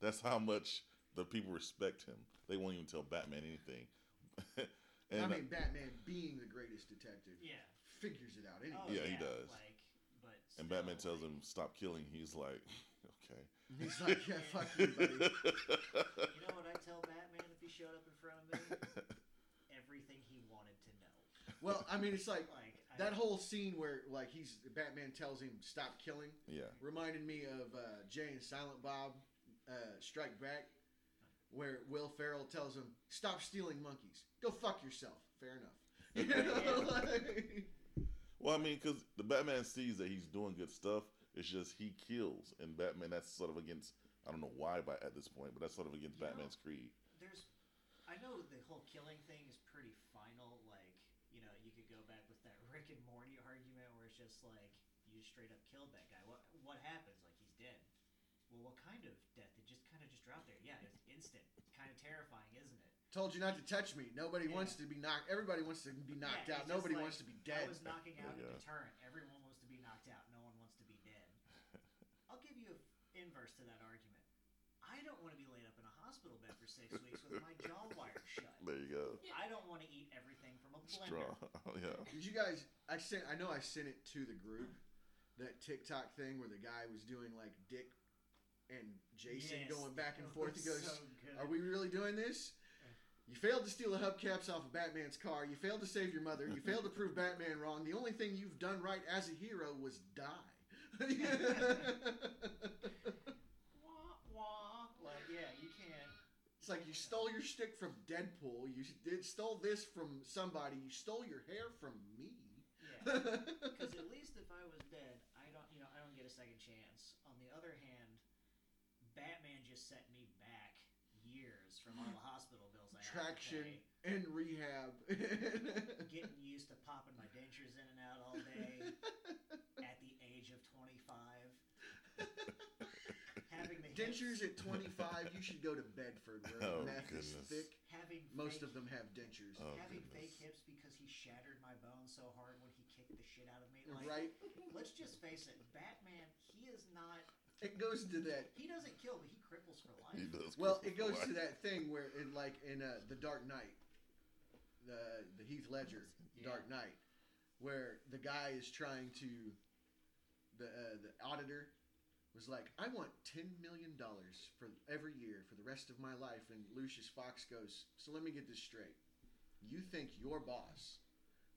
That's how much the people respect him. They won't even tell Batman anything. (laughs) and I mean, Batman being the greatest detective Yeah. figures it out anyway. Oh, Yeah, he does. Like, but and Batman tells like, him stop killing. He's like, (laughs) okay. He's like, yeah, fuck you, buddy. You know what I tell Batman if he showed up in front of me? (laughs) Everything he wanted to know. Well, I mean, it's like Like I, that whole scene where like he's Batman tells him stop killing yeah, reminded me of uh, Jay and Silent Bob uh, Strike Back, where Will Ferrell tells him stop stealing monkeys, go fuck yourself. Fair enough. (laughs) You know, like- Well, I mean, because the Batman sees that he's doing good stuff. It's just he kills, and Batman. That's sort of against. I don't know why, by at this point, but that's sort of against You know, Batman's creed. there's I know the whole killing thing is pretty final. Like, you know, you could go back with that Rick and Morty argument where it's just like you just straight up killed that guy. What what happens? Like he's dead. Well, what kind of death? It just kind of just dropped there. Yeah, it's instant. Kind of terrifying, isn't it? Told you not to touch me. Nobody Yeah. wants to be knocked. Everybody wants to be knocked Yeah, out. Nobody like, wants to be dead. I was knocking out Yeah. a deterrent. Everyone wants to be knocked out. No one wants to be dead. (laughs) I'll give you an inverse to that argument. I don't want to be laid up in a hospital bed for six weeks with my jaw wired shut. There you go. I don't want to eat everything from a blender. Straw. (laughs) yeah. Did you guys? I sent. I know I sent it to the group. That TikTok thing where the guy was doing like Dick and Jason Yes, going back and it forth. He was goes, so good. "Are we really doing this?" You failed to steal the hubcaps off of Batman's car. You failed to save your mother. You failed to prove Batman wrong. The only thing you've done right as a hero was die. (laughs) (laughs) like you stole your stick from Deadpool. You did stole this from somebody. You stole your hair from me. Yeah. (laughs) Because at least if I was dead, I don't, you know, I don't get a second chance. On the other hand, Batman just set me back years from all the hospital bills I Traction and rehab. (laughs) Getting used to popping my dentures in and out all day (laughs) at the age of 25. having the Dentures hips, at 25, you should go to Bedford where Oh, goodness. thick. having Most fake, of them have dentures. Oh, having goodness. fake hips because he shattered my bones so hard when he kicked the shit out of me. Like, right? Let's just face it, Batman. He is not. It goes to that. He doesn't kill, but he cripples for life. He does. Well, it goes for to that thing where, in like in uh, the Dark Knight, the the Heath Ledger Yeah. Dark Knight, where the guy is trying to, the uh, the auditor was like, I want ten million dollars for every year for the rest of my life, and Lucius Fox goes, so let me get this straight. You think your boss,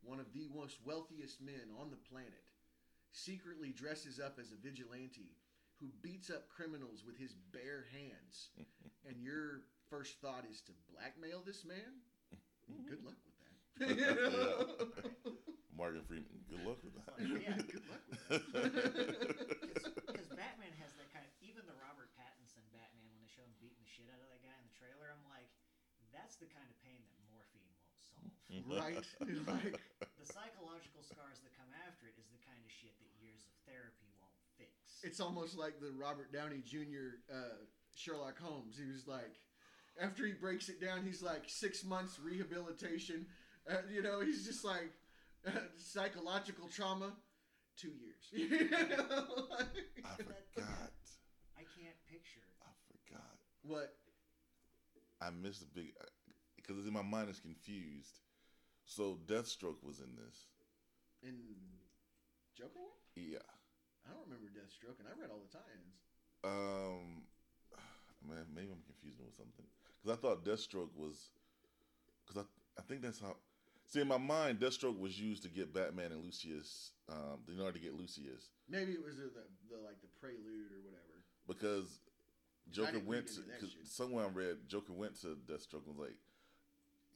one of the most wealthiest men on the planet, secretly dresses up as a vigilante who beats up criminals with his bare hands, (laughs) and your first thought is to blackmail this man? Good luck with that. (laughs) Morgan Freeman. Good luck with that. Yeah. Good luck with that. (laughs) Because Batman has that kind of. Even the Robert Pattinson Batman, when they show him beating the shit out of that guy in the trailer, I'm like, that's the kind of pain that morphine won't solve. (laughs) right? (laughs) (laughs) Like, the psychological scars that come after it is the kind of shit that years of therapy won't fix. it's almost like the Robert Downey Jr. Uh, Sherlock Holmes. He was like, after he breaks it down, he's like six months rehabilitation. Uh, you know, he's just like uh, psychological trauma, two years. You know, like- I forgot. I can't picture. I forgot. What? I missed a big because in my mind it's confused. So Deathstroke was in this. In Joker War? Yeah. I don't remember Deathstroke, and I read all the tie-ins. Um, (sighs) man, maybe I'm confusing it with something because I thought Deathstroke was because I I think that's how. See, in my mind, Deathstroke was used to get Batman and Lucius, um, in order to get Lucius Maybe it was the, the, the like the prelude or whatever. because Joker went to any of that cause shit. somewhere I read Joker went to Deathstroke and was like,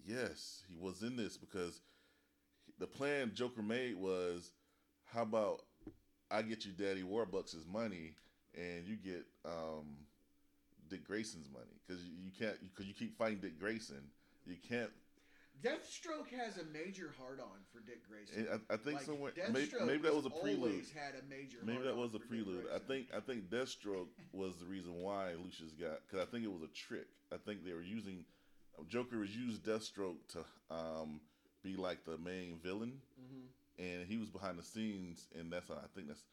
yes, he was in this because the plan Joker made was, how about I get you Daddy Warbucks' money and you get um, Dick Grayson's money because you, you can't because you keep fighting Dick Grayson, you can't. Deathstroke has a major hard on for Dick Grayson. I, I think Like, somewhere maybe, maybe that was a prelude. Had a major. Maybe that was a prelude. I think I think Deathstroke was the reason why Lucius got because I think it was a trick. I think they were using Joker was used Deathstroke to um, be like the main villain, Mhm. and he was behind the scenes, and that's I think that's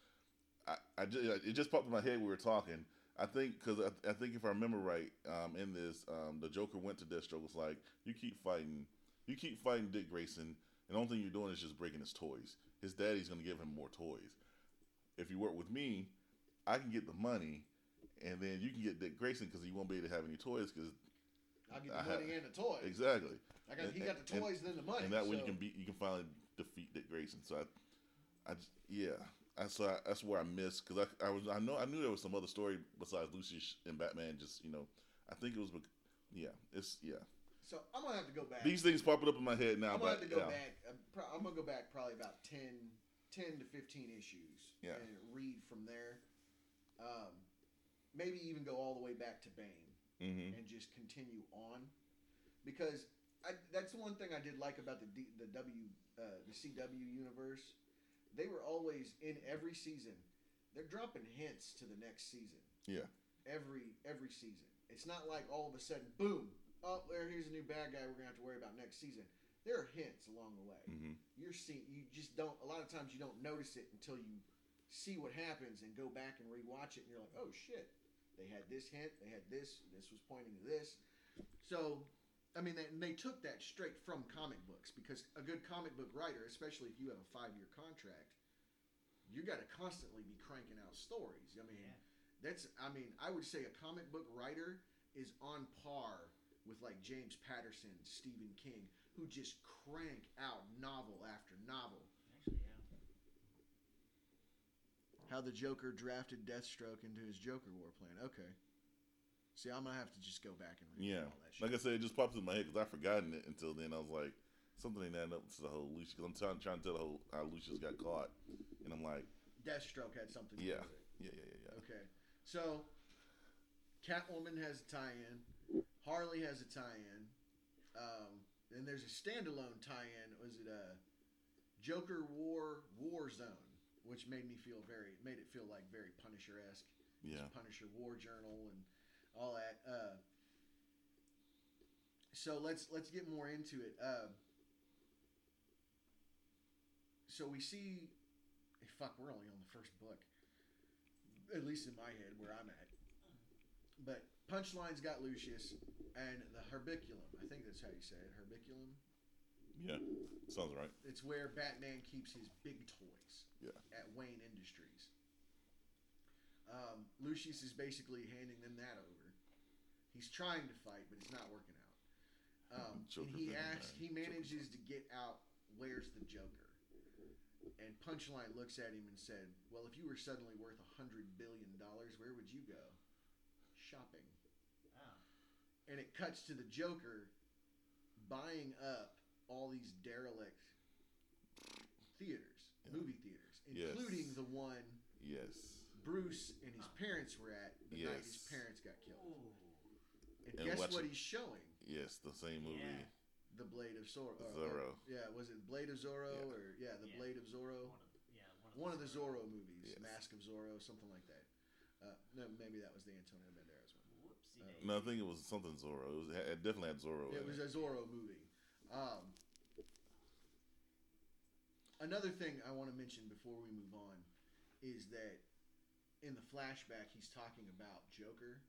I, I just, it just popped in my head when we were talking. I think because I, I think if I remember right, um, in this, um, the Joker went to Deathstroke was like, you keep fighting, you keep fighting Dick Grayson, and the only thing you're doing is just breaking his toys. His daddy's gonna give him more toys. If you work with me, I can get the money, and then you can get Dick Grayson because he won't be able to have any toys because I'll get I the have- money and the toys. exactly. I got, he got the toys and- toys, then the money. and that way you can beat, you can finally defeat Dick Grayson. So I, I just, yeah, I so I, that's where I missed because I, I was I know I knew there was some other story besides Lucius and Batman. Just you know, I think it was, yeah, it's yeah. So I'm gonna have to go back. These things popping up in my head now, I'm gonna have to go yeah, back. I'm, pro- I'm gonna go back probably about 10, 10 to fifteen issues. Yeah. And read from there. Um, maybe even go all the way back to Bane. hmm and just continue on because I, that's the one thing I did like about the D, the W uh, the CW universe. They were always in every season. They're dropping hints to the next season. Yeah. Every every season. It's not like all of a sudden, boom. Oh, there here's a new bad guy. We're gonna have to worry about next season. There are hints along the way. hmm You're seeing. You just don't. A lot of times you don't notice it until you see what happens and go back and rewatch it, and you're like, oh shit. They had this hint. They had this. This was pointing to this. So, I mean, they, and they took that straight from comic books because a good comic book writer, especially if you have a five year contract, you got to constantly be cranking out stories. I mean, Yeah. that's. I mean, I would say a comic book writer is on par with like James Patterson, Stephen King, who just crank out novel after novel. Actually, yeah. How the Joker drafted Deathstroke into his Joker War plan. Okay. See, I'm gonna have to just go back and read Yeah, all that shit. like I said, it just pops in my head because I've forgotten it until then. I was like, something ain't adding up to the whole Lucius. Because I'm trying, trying to tell the whole how Lucius got caught, and I'm like, Deathstroke had something to Yeah. do with it. yeah, yeah, yeah, yeah. Okay, so Catwoman has a tie-in. Harley has a tie-in. Um, and there's a standalone tie-in. Was it a Joker War War Zone, which made me feel very made it feel like very Punisher-esque. Yeah. Punisher War Journal and all that. Uh, so let's let's get more into it. Uh, so we see, eh, fuck, we're only on the first book, at least in my head where I'm at. But Punchline's got Lucius and the Herbiculum. I think that's how you say it. Herbiculum. Yeah, sounds right. It's where Batman keeps his big toys. Yeah. At Wayne Industries. Um, Lucius is basically handing them that over. He's trying to fight, but it's not working out. Um, (laughs) and he asks, he Joker manages to get out. Where's the Joker? And Punchline looks at him and said, "Well, if you were suddenly worth a hundred billion dollars, where would you go? Shopping." And it cuts to the Joker buying up all these derelict theaters, Yeah. movie theaters, Yes. including the one Yes. Bruce and his parents were at the night his parents got killed. And, And guess watch what it. he's showing? Yes, the same movie. Yeah. The Blade of Zorro. Zorro. yeah, was it Blade of Zorro Yeah. or yeah, the Yeah. Blade of Zorro? One of the, yeah, One of the Zorro movies, Yes. Mask of Zorro, something like that. Uh, no, maybe that was the Antonio Banderas one. Whoopsie Uh, daisy. No, I think it was something Zorro. It, was, it definitely had Zorro. It in was it. a Zorro movie. Um, another thing I want to mention before we move on is that in the flashback he's talking about Joker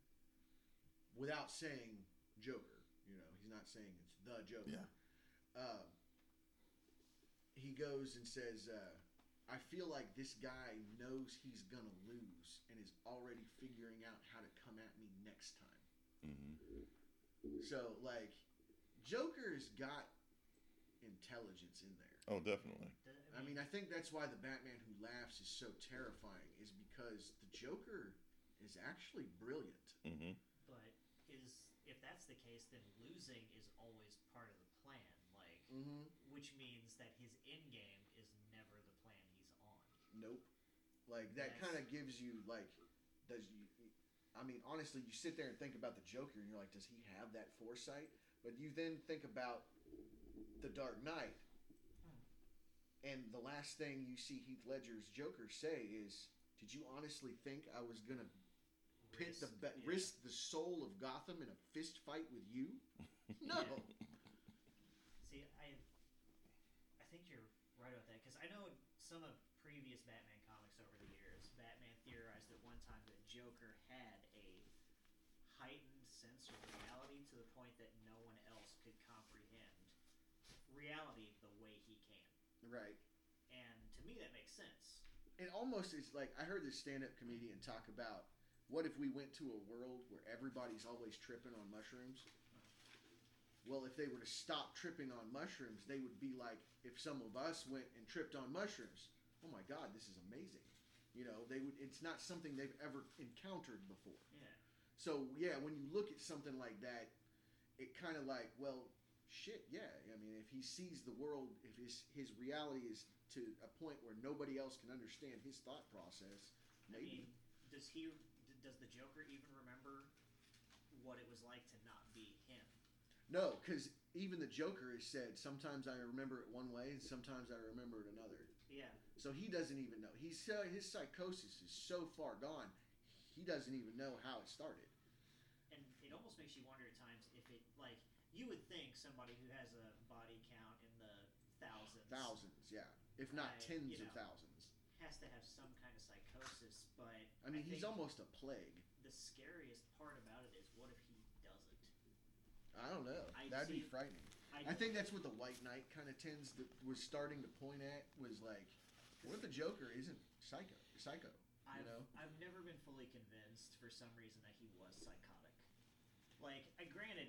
without saying Joker. You know, he's not saying it's the Joker. Yeah. Uh, he goes and says, uh, "I feel like this guy knows he's gonna lose and is already figuring out how to come at me next time." Hmm So like, Joker's got intelligence in there. Oh, definitely. I mean, I think that's why the Batman Who Laughs is so terrifying, is because the Joker is actually brilliant. hmm but is if that's the case, then losing is always part of the plan. Like, Mm-hmm. which means that his end game is never the plan he's on. Nope. Like that kind of gives you like, does you? I mean, honestly, you sit there and think about the Joker, and you're like, does he have that foresight? But you then think about the Dark Knight, hmm. and the last thing you see Heath Ledger's Joker say is, "Did you honestly think I was gonna pit the Risk- be- yeah. risk the soul of Gotham in a fist fight with you? (laughs) No. See, I, I think you're right about that because I know some of previous Batman comics over the years, Batman theorized at one time that Joker had a heightened sense of reality to the point that no one else could comprehend reality the way he can. Right. And to me, that makes sense. It almost is like I heard this stand-up comedian talk about what if we went to a world where everybody's always tripping on mushrooms? Well, if they were to stop tripping on mushrooms, they would be like if some of us went and tripped on mushrooms. Oh my God, this is amazing. You know, they would. It's not something they've ever encountered before. Yeah. So yeah, when you look at something like that, it kind of like, well, shit, yeah. I mean, if he sees the world, if his his reality is to a point where nobody else can understand his thought process, I maybe. mean, does he? Does the Joker even remember what it was like to not be him? no, because even the Joker has said sometimes I remember it one way and sometimes I remember it another. Yeah. So he doesn't even know. He's uh, his psychosis is so far gone, he doesn't even know how it started. And it almost makes you wonder at times if it like you would think somebody who has a body count in the thousands Thousands, yeah, if not I- tens you of thousands. has to have some kind of psychosis, but I mean, he's almost a plague. the scariest part about it is what if he doesn't? I don't know. I That'd be frightening. I, I think that's what the White Knight kind of tends to was starting to point at was like, what if the Joker isn't psycho? Psycho, I've, you know? I've never been fully convinced for some reason that he was psychotic. Like, I granted,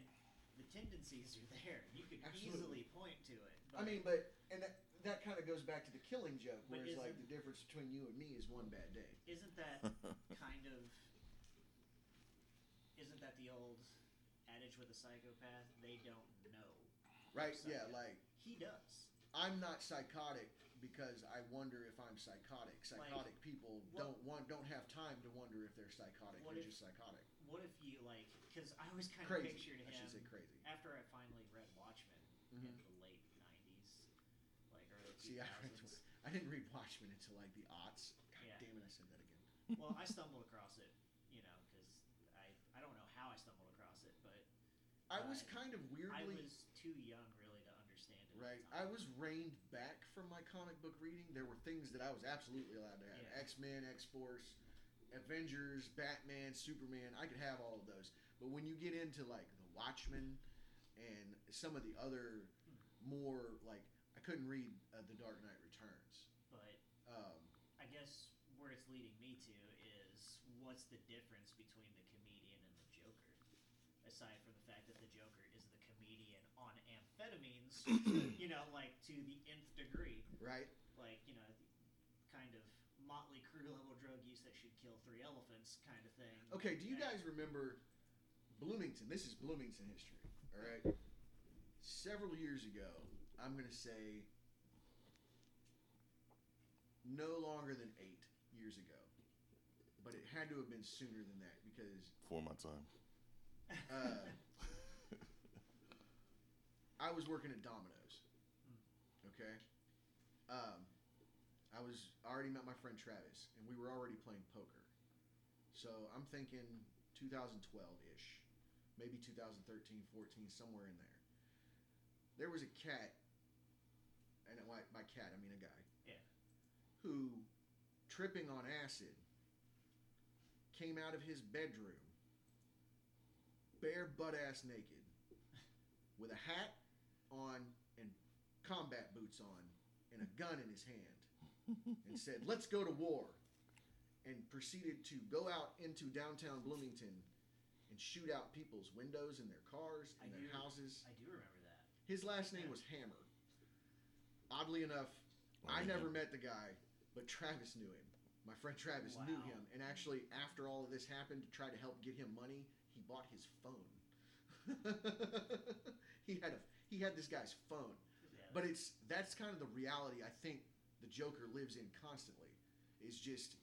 the tendencies are there. You could Absolutely. easily point to it. I mean, but and that that kind of goes back to the killing joke, But where it's like the difference between you and me is one bad day. isn't that (laughs) kind of isn't that the old adage with a psychopath? They don't know. Right? Yeah, yeah. like He does. I'm not psychotic because I wonder if I'm psychotic. Psychotic people what- don't want don't have time to wonder if they're psychotic. What they're if- just psychotic. What if you like? Because I always kind of Crazy. pictured I should say him crazy. after I finally read Watchmen in Mhm. the late '90s, like early See, I, 2000s. (laughs) I didn't read Watchmen until like the aughts. God Yeah. damn it, I said that again. well, I stumbled across it, you know, because I I don't know how I stumbled across it, but I was kind of weirdly I was too young really to understand it. right. I was reined back from my comic book reading. There were things that I was absolutely allowed to have: Yeah. X Men, X Force, Avengers, Batman, Superman. I could have all of those. But when you get into like the Watchmen and some of the other more like I couldn't read uh, the Dark Knight Returns. But Um, I guess where it's leading me to is what's the difference between the comedian and the Joker? Aside from the fact that the Joker is the comedian on amphetamines, (coughs) you know, like to the nth degree, right? like you know, kind of Mötley Crüe level drug use that should kill three elephants kind of thing. Okay, do you And- guys remember Bloomington? This is Bloomington history, all right? Several years ago, I'm going to say no longer than eight years ago, but it had to have been sooner than that because For my time. uh, I was working at Domino's. Okay. Um, I was I already met my friend Travis, and we were already playing poker. So I'm thinking 2012 ish, maybe 2013, 14, somewhere in there. There was a cat, and by, by cat I mean a guy. Yeah. Who, tripping on acid, came out of his bedroom, bare butt ass naked, (laughs) with a hat on and combat boots on, and a gun in his hand, (laughs) and said, "Let's go to war," and proceeded to go out into downtown Bloomington and shoot out people's windows in their cars I and their do- houses. I do remember that. His last name Yeah. was Hammer. Oddly enough, I never met the guy, but Travis knew him. My friend Travis knew him, and actually, after all of this happened, to try to help get him money, he bought his phone. (laughs) he had a he had this guy's phone, Yeah, but it's that's kind of the reality I think the Joker lives in constantly. Is just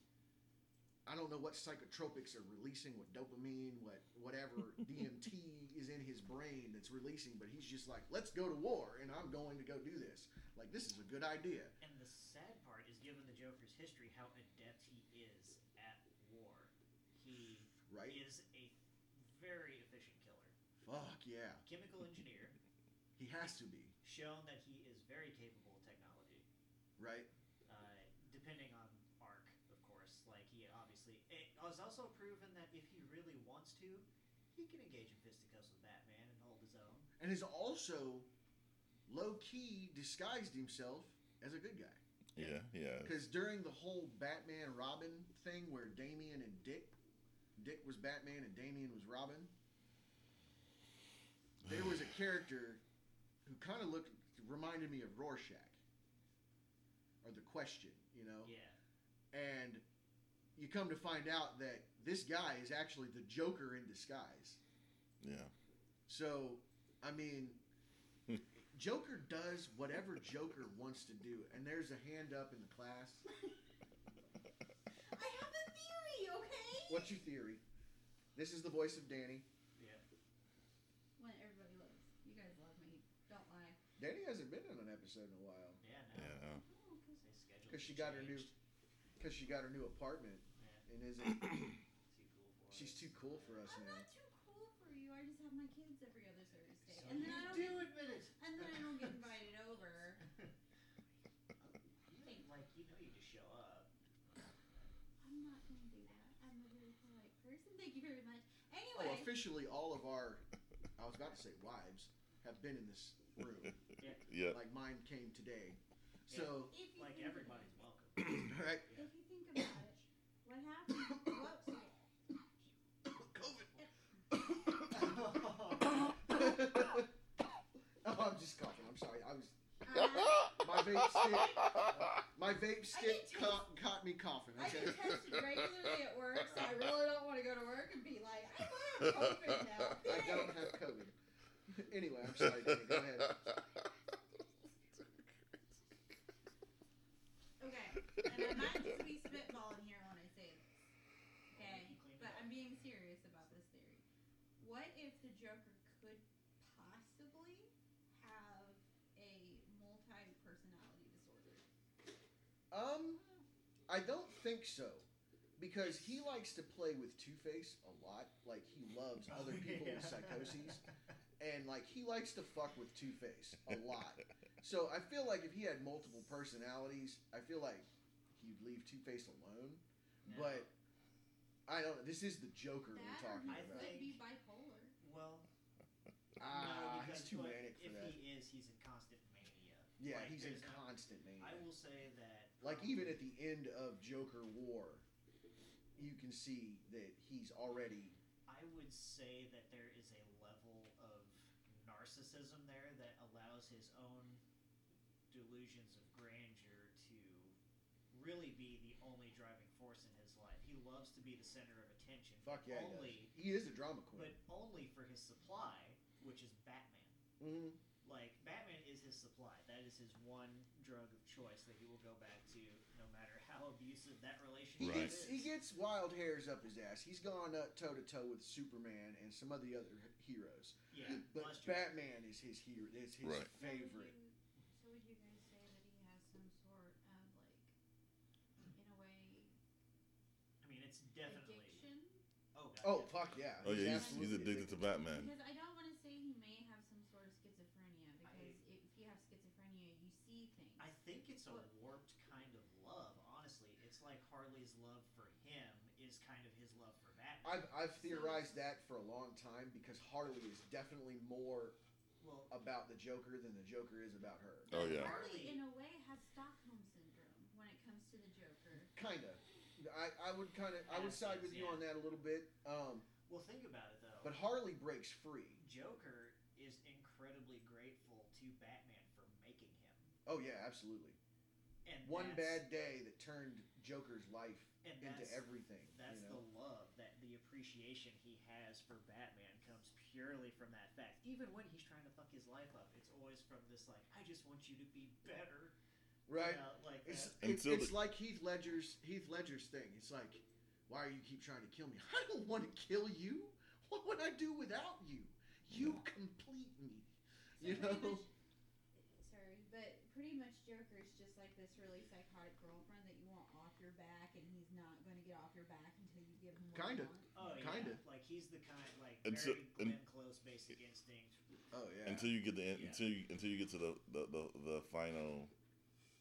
I don't know what psychotropics are releasing, what dopamine, what whatever (laughs) DMT is in his brain that's releasing, but he's just like, let's go to war, and I'm going to go do this. Like this is a good idea. And the sad part is, given the Joker's history, how adept he is at war. He Right? is a very efficient killer. Fuck yeah. Chemical engineer, He has to be, shown that he is very capable of technology. right? Uh, depending on arc, of course. Like he obviously, it also proven that if he really wants to, he can engage in fisticuffs with Batman and hold his own. And has also low key disguised himself as a good guy. Yeah, yeah. Because during the whole Batman Robin thing where Damian and Dick, Dick was Batman and Damian was Robin, there was a (sighs) character who kind of looked, reminded me of Rorschach. Or the question, you know? Yeah. And you come to find out that this guy is actually the Joker in disguise. Yeah. So, I mean, Joker does whatever Joker wants to do. And there's a hand up in the class. (laughs) I have a theory, okay? What's your theory? This is the voice of Danny. Yeah. When everybody loves. You guys love me. Don't lie. Danny hasn't been on an episode in a while Yeah. No. Yeah. Oh, 'cause- because she got her new, changed. Because she got her new apartment Yeah. and isn't. (coughs) Too cool for She's us. too cool for us I'm now. not too cool for you. I just have my kids every other Thursday. So and then you I don't do get, admit it. and then I don't get (laughs) invited over. (laughs) You know, like you know, you just show up. I'm not gonna do that. I'm a very polite person. Thank you very much. Oh, Anyway, officially, all of our, I was about to say wives, have been in this room. Yeah. Like mine came today. So, if you Like everybody's welcome. (coughs) all right. it, if you think about it, what happened? Whoops. COVID. oh, I'm just coughing. I'm sorry. I was (laughs) my vape stick. My vape stick get caught, caught me coughing. I Okay. get tested regularly at work, so I really don't want to go to work and be like, I COVID now. (laughs) I don't have COVID. (laughs) anyway, I'm sorry, Danny. Go ahead. Okay, and I'm not just be spitballing here when I say this. Okay, You cleaned it but. I'm being serious about this theory. What if the Joker could possibly have a multi-personality disorder? Um, I don't think so. Because he likes to play with Two Face a lot. Like, he loves other people with psychoses. (laughs) And, like, he likes to fuck with Two Face a lot. So I feel like if he had multiple personalities, I feel like he'd leave Two Face alone. No. But I don't know. This is the Joker we're talking I about. could think- be bipolar. Well, Ah, no, he's too manic for if that. he is, he's in constant mania. Yeah, Like, he's in constant mania. I will say that. Like even at the end of Joker War, you can see that he's already I would say that there is a level of narcissism there that allows his own delusions of grandeur to really be the only driving force in his life. He loves to be the center of attention. fuck yeah. only, He, he is a drama queen, but only for his supply, which is Batman. Mhm. Like Batman is his supply. That is his one drug of choice that he will go back to, no matter how abusive that relationship Right. is. he gets wild hairs up his ass. He's gone toe to toe with Superman and some of the other heroes. yeah, But Buster. Batman is his hero. Is his Right. favorite. So would, you, so would you guys say that he has some sort of like, in a way, I mean, it's definitely. addiction? Oh god. Oh fuck yeah! Oh yeah, he's, he's addicted to Batman. Because I don't want to say he may have some sort of schizophrenia because if you have schizophrenia, you see things. I think it's a What- warped kind of love. Honestly, it's like Harley's love for him is kind of his love for Batman. I've I've theorized that for a long time because Harley is definitely more well, about the Joker than the Joker is about her. Oh yeah. Harley, in a way, has Stockholm syndrome when it comes to the Joker. Kinda. I, I would kind of I would side with you yeah. on that a little bit. Um, well, think about it though. but Harley breaks free. Joker is incredibly grateful to Batman for making him. Oh yeah, absolutely. And One bad day that turned Joker's life into everything. That's you know? the love that the appreciation he has for Batman comes purely from that fact. Even when he's trying to fuck his life up, it's always from this like, I just want you to be better. you right. know, like It's it's, it's the- like Heath Ledger's Heath Ledger's thing. It's like, why are you keep trying to kill me? I don't want to kill you. What would I do without you? You complete me. So You pretty know? much- sorry, but pretty much Joker is just like this really psychotic girlfriend that you want off your back, and he's not going to get off your back until you give him what Kinda. You want. Oh Kinda. yeah, like he's the kind like Until- very un- Glenn Close basic instinct. Oh yeah. Until you get the Yeah. until you until you get to the the, the, the final.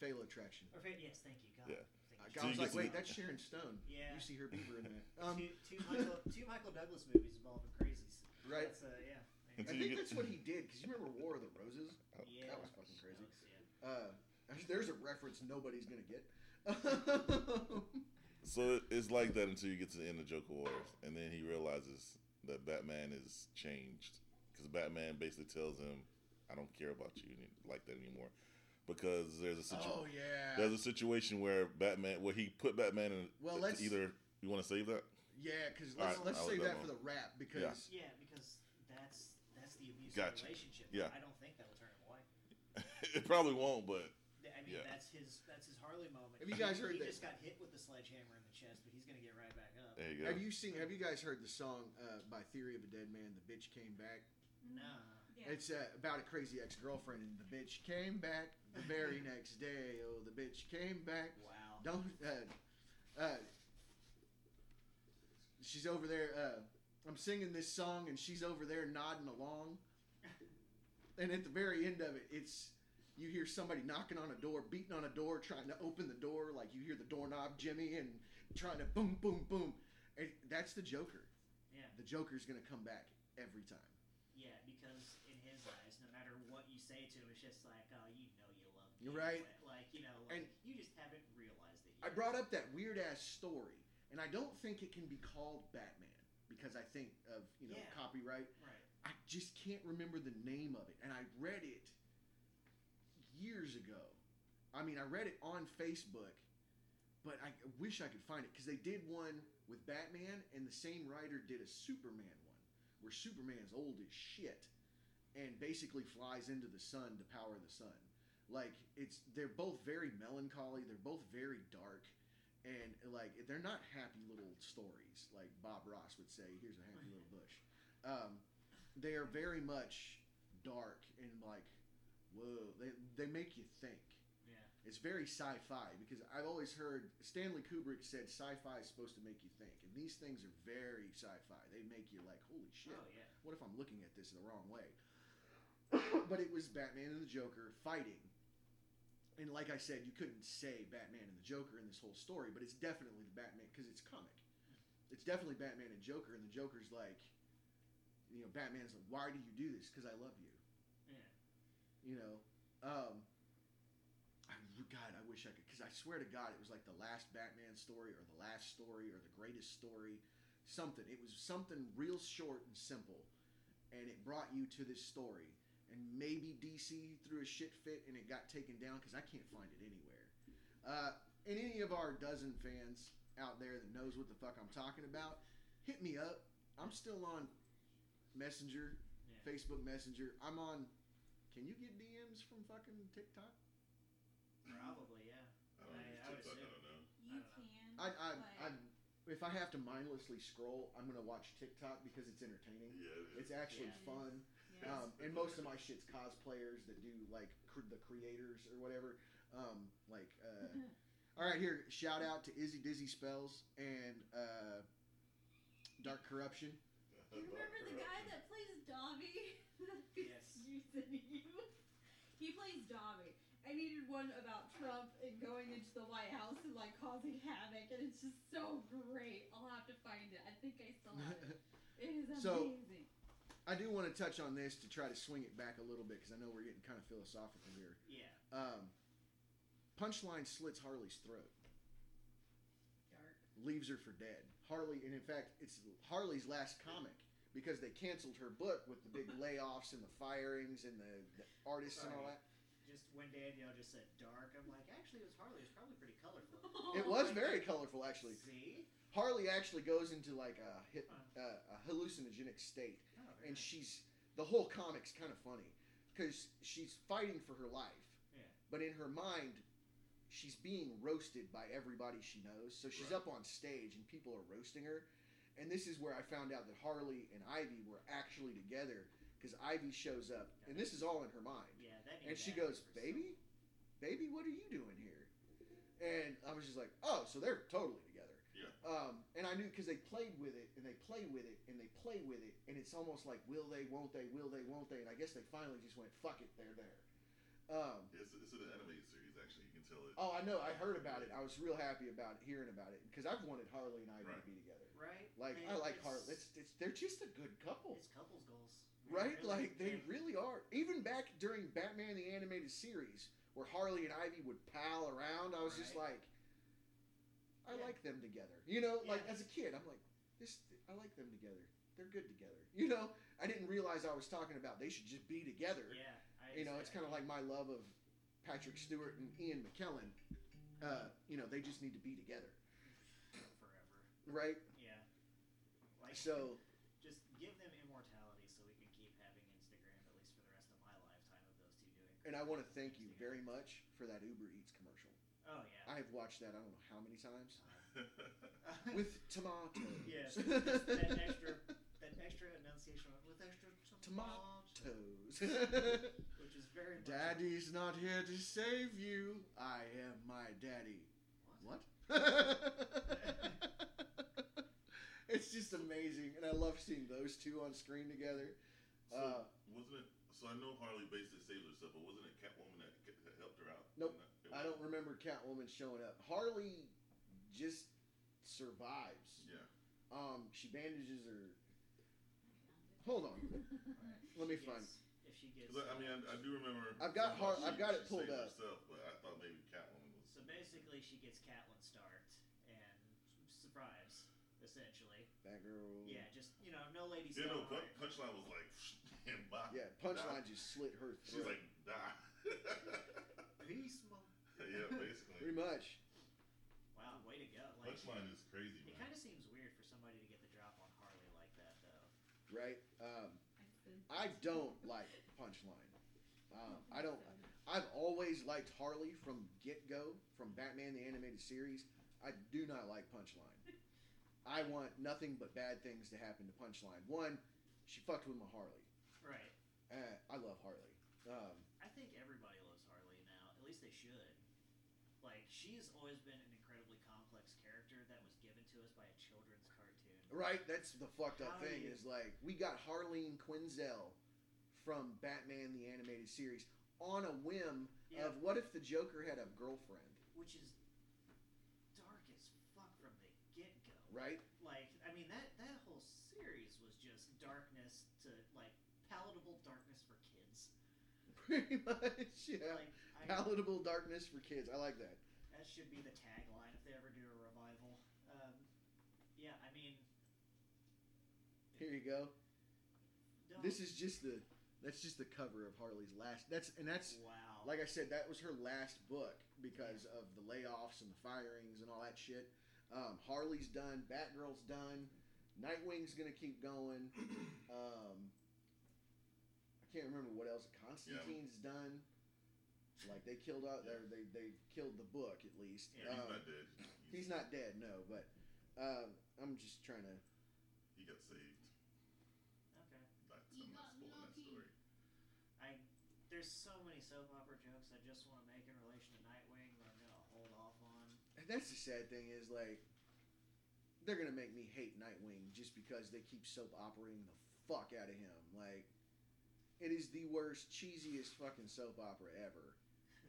Fatal attraction. Or fa- yes, thank you. God. Yeah. Thank I, you. I was like, wait, the- that's Sharon Stone. Yeah. You see her beaver in that. Um, two, two, (laughs) Michael, two Michael Douglas movies involving crazies. right. That's, uh, yeah. I think that's what he did because you remember War of the Roses. yeah. that was fucking crazy. That was- yeah. Uh, (laughs) there's a reference nobody's gonna get. (laughs) So it's like that until you get to the end of Joker Wars, and then he realizes that Batman is changed because Batman basically tells him, "I don't care about you like that anymore," because there's a situation. oh yeah. There's a situation where Batman, where he put Batman in. Well, let's- either you want to save that. Yeah, because let's, right, let's I'll save that that for the rap because Yeah, because that's that's the abusive Gotcha. relationship. Yeah. I don't think that'll turn him away. (laughs) it probably won't, but I mean, Yeah. that's his that's his Harley moment. Have you guys heard he that- just got hit with the sledgehammer in the chest, but he's gonna get right back up. there you go. have you seen? Have you guys heard the song uh, by Theory of a Deadman? The bitch came back. Nah. Yeah. It's uh, about a crazy ex girlfriend, and the bitch came back the very (laughs) next day. Oh, the bitch came back. Wow. Don't. Uh, uh, she's over there. Uh, I'm singing this song, and she's over there nodding along. (laughs) And at the very end of it, it's you hear somebody knocking on a door, beating on a door, trying to open the door. Like you hear the doorknob jimmy and trying to boom, boom, boom. And that's the Joker. Yeah. The Joker's gonna come back every time. Yeah, because in his eyes, no matter what you say to him, it's just like, oh, you know you love me. You're right. Like, you know, like, And- you just haven't realized it I brought up that weird ass story, and I don't think it can be called Batman because I think of you know Yeah. copyright. Right. I just can't remember the name of it, and I read it years ago. I mean, I read it on Facebook, but I wish I could find it because they did one with Batman, and the same writer did a Superman one. where Superman's old as shit and basically flies into the sun to power the sun. Like it's they're both very melancholy, they're both very dark and like they're not happy little stories like Bob Ross would say, here's a happy little bush. Um, they are very much dark and like whoa, they they make you think. Yeah. It's very sci-fi because I've always heard Stanley Kubrick said sci-fi is supposed to make you think, and these things are very sci-fi. They make you like, holy shit, Oh yeah. what if I'm looking at this the wrong way? (coughs) but it was Batman and the Joker fighting, and like I said, you couldn't say Batman and the Joker in this whole story, but it's definitely the Batman because it's comic. It's definitely Batman and Joker, and the Joker's like, you know, Batman's like, why do you do this? Because I love you. You know, um, I, God, I wish I could, because I swear to God, it was like the last Batman story, or the last story, or the greatest story, something. It was something real short and simple, and it brought you to this story. And maybe DC threw a shit fit and it got taken down because I can't find it anywhere. Uh, and any of our dozen fans out there that knows what the fuck I'm talking about, hit me up. I'm still on Messenger, Yeah. Facebook Messenger. I'm on. Can you get DMs from fucking TikTok? Probably yeah. I don't I- use I TikTok. I assume. don't know. You I don't can. I, I, but I, if I have to mindlessly scroll, I'm gonna watch TikTok because it's entertaining. Yeah, it is. It's actually Yeah. fun. yeah. Um, and most of my shit's cosplayers that do like cr- the creators or whatever. Um, like, uh, (laughs) all right, here shout out to Izzy Dizzy Spells and uh, Dark Corruption. you remember the guy that plays Dobby? (laughs) Yes. You said. He plays Dobby. And he did one about Trump and going into the White House and like causing havoc, and it's just so great. I'll have to find it. I think I still have it. (laughs) It is amazing. So- I do want to touch on this to try to swing it back a little bit because I know we're getting kind of philosophical here. Yeah. Um, Punchline slits Harley's throat, Dark. leaves her for dead. Harley, and in fact, it's Harley's last comic because they canceled her book with the big layoffs and the firings and the, the artists and all that. Just when Danielle just said dark, I'm like, actually, it was Harley. It was probably pretty colorful. (laughs) It was very (laughs) colorful, actually. See? Harley actually goes into like a, uh, a hallucinogenic state, Oh, and nice. she's the whole comic's kind of funny because she's fighting for her life, Yeah. but in her mind, she's being roasted by everybody she knows. So she's Right. up on stage, and people are roasting her. And this is where I found out that Harley and Ivy were actually together because Ivy shows up, and this is all in her mind. Yeah, that And she goes, for "Baby, baby, what are you doing here?" And I was just like, "Oh, so they're totally together." Yeah. Um, and I knew because they played with it and they play with it and they play with it, and it's almost like, "Will they? Won't they? Will they? Won't they?" And I guess they finally just went, "Fuck it, they're there." Um, It's, it's an animated series, actually. You can tell it. oh, I know. I heard about it. I was real happy about hearing about it because I've wanted Harley and Ivy to be together. Right? Like And I like it's- Harley. It's, it's they're just a good couple. It's couples goals. Right? Really, Like they and- really are. Even back during Batman the animated series, where Harley and Ivy would pal around, I was just like, I Yeah. like them together. You know, like as a kid, I'm like, this. I like them together. They're good together. You know, I didn't realize I was talking about they should just be together. Yeah. You know, it's kind of like my love of Patrick Stewart and Ian McKellen. Uh, you know, they just need to be together, forever. right? Yeah. Like So just give them immortality so we can keep having Instagram at least for the rest of my lifetime of those two doing. and I want to thank you very much for that Uber Eats commercial. Oh yeah. I have watched that I don't know how many times. with tomatoes. (laughs) Yes, just that extra that extra enunciation with extra tomatoes. Which is very much Daddy's not here to save you. I am my daddy. What? What? (laughs) it's just amazing, and I love seeing those two on screen together. So Uh, wasn't it? So I know Harley basically saved herself, but wasn't it Catwoman that, that helped her out? Nope. that- I don't remember Catwoman showing up. Harley just survives. Yeah. Um, she bandages her. Hold on. Let me find. If she gets, 'Cause I, I mean, I, I do remember. I've got how Har- I've got it pulled saved up. Herself, but I thought maybe Catwoman was. so basically she gets Catelyn start and survives essentially. Batgirl. Yeah, just you know, no lady You know, Starlight. Pun- Punchline was like, (laughs) and bye. Yeah, Punchline just slit her throat. She's throat. like, die. (laughs) Peace, mom. yeah, basically. Pretty much. Wow, way to go! Like, Punchline is crazy, it man. kind of seems weird for somebody to get the drop on Harley like that, though. right? Um, I've been- I don't like Punchline. Um, I don't. I've always liked Harley from get go, from Batman the animated series. I do not like Punchline. I want nothing but bad things to happen to Punchline. One, she fucked with my Harley. Right. Uh, I love Harley. Um, I think everybody loves Harley now. At least they should. Like she's always been an incredibly complex character that was given to us by a children's cartoon. Right? That's the fucked up How thing. you- Is like we got Harleen Quinzel from Batman the animated series on a whim Yeah. of what if the Joker had a girlfriend, Which is dark as fuck from the get go. right? Like I mean that that whole series was just darkness to like palatable darkness for kids. (laughs) Pretty much, yeah. Like I, Palatable darkness for kids. I like that. that should be the tagline if they ever do a revival. Um, yeah, I mean. Here you go. don't- This is just the that's just the cover of Harley's last. That's and that's wow. like I said, that was her last book because of the layoffs and the firings and all that shit. Um, Harley's done. Batgirl's done. Nightwing's gonna keep going. (clears throat) Um, I can't remember what else. Constantine's done. Like they killed out there. They they killed the book at least. Yeah, He's Um, not dead. he's not dead, no. But uh, I'm just trying to. He got saved. okay. That's, He I'm not got spoiling that lucky. story. I there's so many soap opera jokes I just want to make in relation to Nightwing, but I'm gonna hold off on. And that's the sad thing is like they're gonna make me hate Nightwing just because they keep soap operating the fuck out of him. Like it is the worst, cheesiest fucking soap opera ever.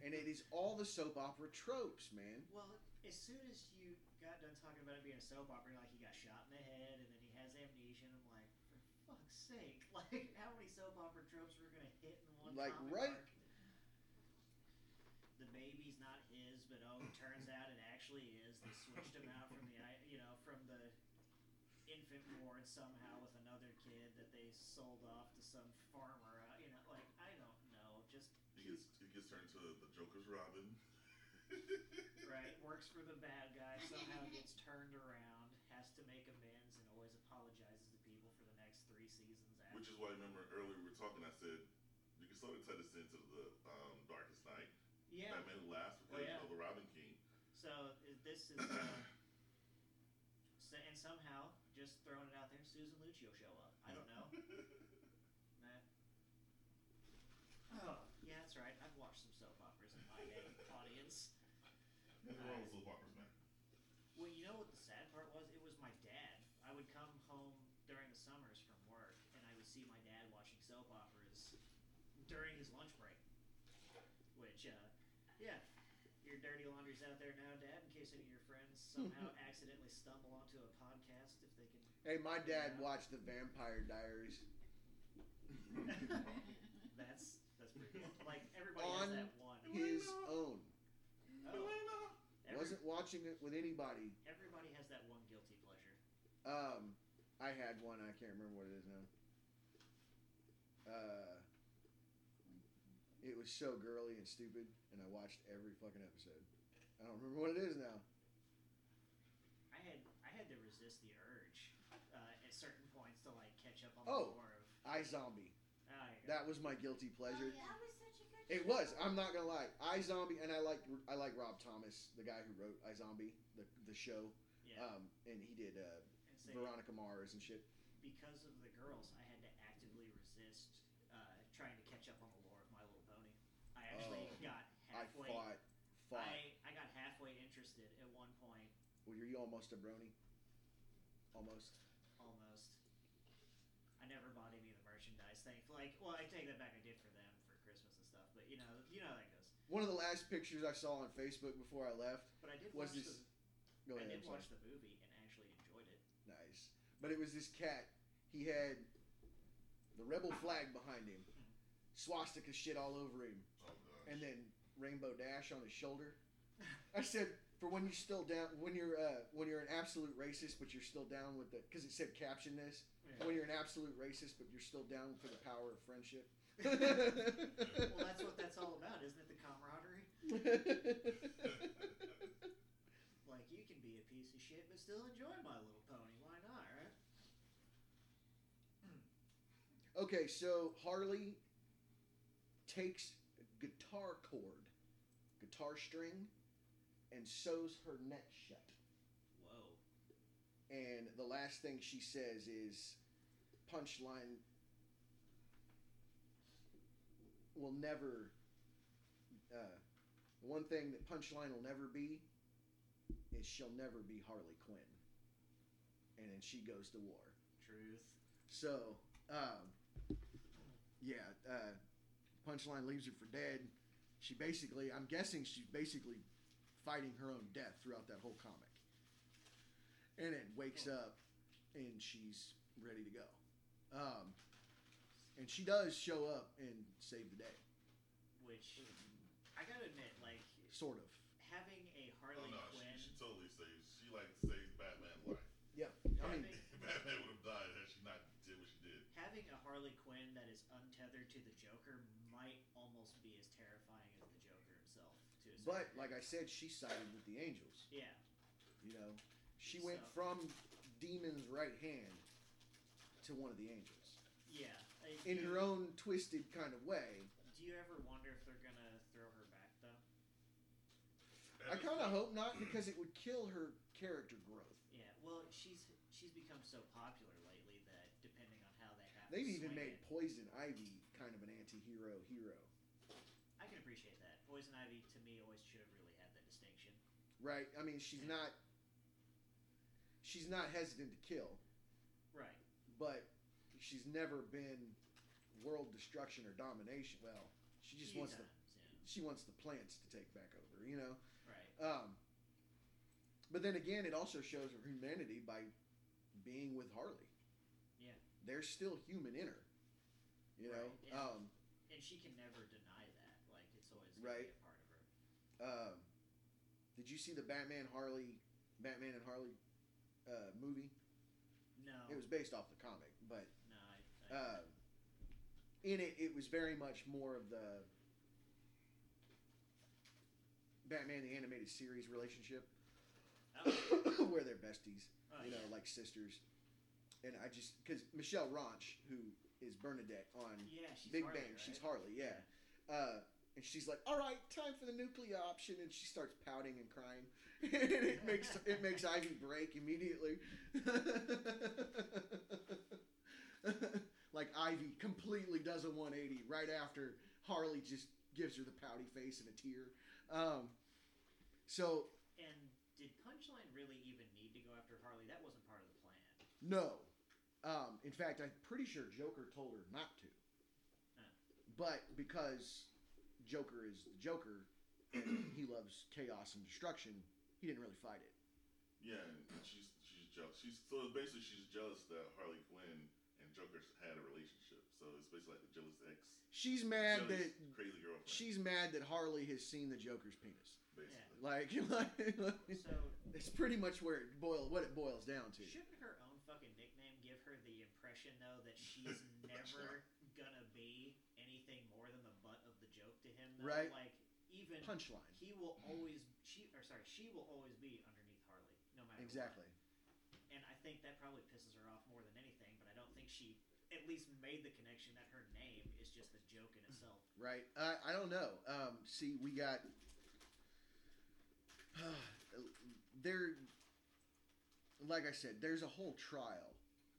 And it is all the soap opera tropes, man. Well, as soon as you got done talking about it being a soap opera, like he got shot in the head and then he has amnesia, and I'm like, for fuck's sake, (laughs) like how many soap opera tropes we're gonna hit in one Like, right- arc? The baby's not his, but oh, it turns out it actually is. They switched him out from the, you know, from the infant ward somehow with another kid that they sold off to some farmer. Uh, you know, like I don't know, just He gets he gets turned to the Joker's Robin. (laughs) right works for the bad guy somehow gets turned around has to make amends and always apologizes to people for the next three seasons after Which is why I remember earlier we were talking. I said you can sort of this into the um, Darkest Night. yeah Batman Laughs Oh, yeah. of the Robin King. so this is uh, (coughs) so, and somehow just throwing it out there Susan Lucci will show up I don't know (laughs) nah. oh yeah that's right I've watched some soap operas in my (laughs) day audience Nothing wrong with soap operas, man. Well, you know what the sad part was? It was my dad. I would come home during the summers from work, and I would see my dad watching soap operas during his lunch break. Which, uh, yeah, your dirty laundry's out there now, Dad. In case any of your friends somehow (laughs) accidentally stumble onto a podcast, if they can. Hey, my dad watched the Vampire Diaries. (laughs) That's that's pretty cool. Like everybody On has that one. His own. Oh, every- Wasn't watching it with anybody. everybody has that one guilty pleasure. Um, I had one. I can't remember what it is now. Uh, it was so girly and stupid, and I watched every fucking episode. I don't remember what it is now. I had I had to resist the urge uh, at certain points to like catch up on Oh. the lore of. iZombie. There you go. That was my guilty pleasure. Oh, That was such a good It show. was. I'm not gonna lie. iZombie, and I like I like Rob Thomas, the guy who wrote iZombie, the the show. yeah. Um, and he did uh, and say, Veronica Mars and shit. because of the girls, I had to actively resist uh, trying to catch up on the lore of My Little Pony. I actually Oh, got I halfway. fought, fought. I, I got halfway interested at one point, Well, are you almost a brony? Almost. almost. I never bought any of the merchandise. Thank, like, well, I take that back. I did for them for Christmas and stuff, but you know, you know how that goes. One of the last pictures I saw on Facebook before I left But I did was watch this. the Go I ahead. did I'm sorry. watch the movie and actually enjoyed it. Nice. But it was this cat. He had the rebel flag behind him, hmm. swastika shit all over him, Oh gosh. And then Rainbow Dash on his shoulder. I said, for when you're still down, when you're uh, when you're an absolute racist, but you're still down with the, because it said caption this. Yeah. When you're an absolute racist, but you're still down for the power of friendship. well, that's what that's all about, isn't it? The camaraderie. (laughs) Like you can be a piece of shit, but still enjoy My Little Pony. Why not, right? Okay, so Harley takes a guitar cord, guitar string, and sews her neck shut. Whoa. And the last thing she says is, "Punchline will never." Uh, one thing that Punchline will never be is she'll never be Harley Quinn. And then she goes to war. Truth. So, um, yeah, uh, Punchline leaves her for dead. She basically, I'm guessing she's basically fighting her own death throughout that whole comic. And then wakes up and she's ready to go. Um, and she does show up and save the day, Which I gotta admit, like sort of. having a Oh Harley no, Quinn. she, she totally saves. She like saves Batman's life. Yeah, I mean, (laughs) Batman would have died had she not did what she did. Having a Harley Quinn that is untethered to the Joker might almost be as terrifying as the Joker himself. To a certain but like I said, she sided with the angels. yeah, You know, she went So- from Demon's right hand to one of the angels yeah. In do her you- own twisted kind of way. Do you ever wonder if they're gonna throw her back though? I kind of hope not because it would kill her character growth. Yeah. Well, she's she's become so popular lately that depending on how they have, They've even made it, Poison Ivy kind of an anti-hero hero, I can appreciate that. Poison Ivy to me always should have really had that distinction. Right? I mean, she's not she's not hesitant to kill, Right. but she's never been world destruction or domination. Well, she just Few wants the yeah. she wants the plants to take back over, you know. Right. Um, but then again, it also shows her humanity by being with Harley. Yeah. There's still human in her. You know? Right, yeah. Um, And she can never deny that. Like it's always Right. be a part of her. um, did you see the Batman Harley, Batman and Harley uh, movie? No. It was based off the comic, but no. I, I, uh, in it, it was very much more of the Batman the animated series relationship, oh, (coughs) where they're besties. oh, you know, yeah. like sisters. And I just because Michelle Rauch, who is Bernadette on Yeah, Big Harley, Bang, right? she's Harley, yeah. Uh, and she's like, "All right, time for the nuclear option," and she starts pouting and crying, (laughs) and it makes it makes Ivy break immediately. (laughs) like Ivy completely does a 180 right after Harley just gives her the pouty face and a tear. Um, so And did Punchline really even need to go after Harley? That wasn't part of the plan. No. Um, in fact, I'm pretty sure Joker told her not to. Huh. But because Joker is the Joker and he loves chaos and destruction, he didn't really fight it. Yeah, and she's she's jealous. She's so basically she's jealous that Harley Quinn and Joker had a relationship. So it's basically like the jealous ex. She's mad that crazy girlfriend. she's mad that Harley has seen the Joker's penis. basically. Like, (laughs) like So it's pretty much where it boil what it boils down to. shouldn't her own fucking nickname give her the impression though that she's (laughs) never gonna be anything more than the butt of the joke to him? Though? Right. Like even Punchline. he will always she or sorry she will always be underneath Harley no matter what. Exactly. And I think that probably pisses her off more than anything. But I don't think she at least made the connection that her name is just a joke in itself. Right. I I don't know. Um, see, we got (sighs) there. Like I said, there's a whole trial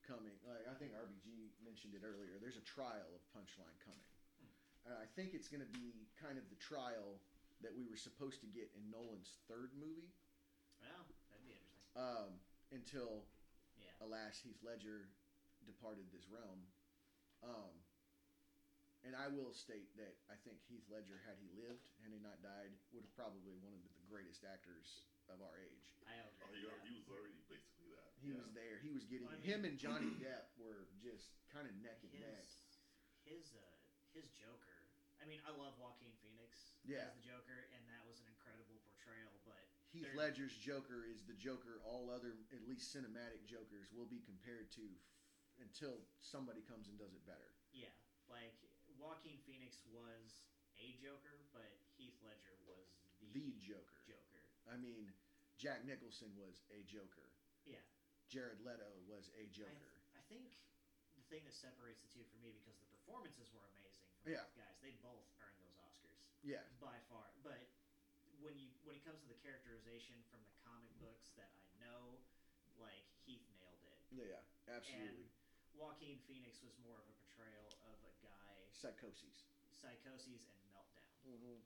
coming. Like I think RBG mentioned it earlier. There's a trial of Punchline coming. Uh, I think it's going to be kind of the trial that we were supposed to get in Nolan's third movie. Well, that'd be interesting. Um, until Yeah. alas, Heath Ledger departed this realm. Um, and I will state that I think Heath Ledger, had he lived and he not died, would have probably one of the greatest actors of our age. I agree. Oh, he, with al- he was already basically that. He yeah. was there. He was getting Well, I him and Johnny (clears throat) Depp were just kind of neck and neck. his his uh his Joker. I mean, I love Joaquin Phoenix Yeah. as the Joker, and that was an incredible portrayal. But Heath Ledger's Joker is the Joker all other, at least cinematic Jokers, will be compared to f- until somebody comes and does it better. yeah, like Joaquin Phoenix was a Joker, but Heath Ledger was the, The Joker. Joker. I mean, Jack Nicholson was a Joker. Yeah. Jared Leto was a Joker. I think the thing that separates the two for me because the performances were amazing Yeah. both guys. They both earned those Oscars Yeah. by far. But when you when it comes to the characterization from the comic books that I know, like Heath nailed it. Yeah. yeah. Absolutely. And Joaquin Phoenix was more of a portrayal of a guy Psychoses. psychoses and meltdown. Mm-hmm.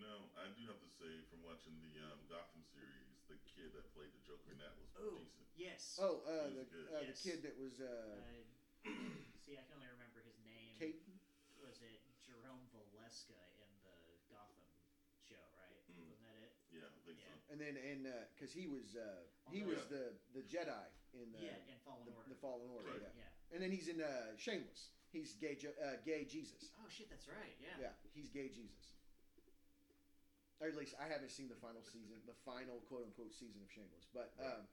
No, I do have to say, from watching the um, Gotham series, the kid that played the Joker in that was Ooh. decent. Yes. Oh, uh, the was good. uh, the kid that was uh, Uh, (clears throat) see, I can only remember his name. Kate. Was Valeska in the Gotham show? Right? Mm. Wasn't that it? Yeah, I think Yeah. And then and because he was uh, he Although- was the the Jedi in the yeah, in Fallen the, Order. the Fallen Order. Right. Yeah. yeah. And then he's in uh, Shameless. He's gay. Uh, gay Jesus. Oh shit, that's right. Yeah. Yeah, he's gay Jesus. Or at least I haven't seen the final season, the final quote unquote season of Shameless. But Right. um,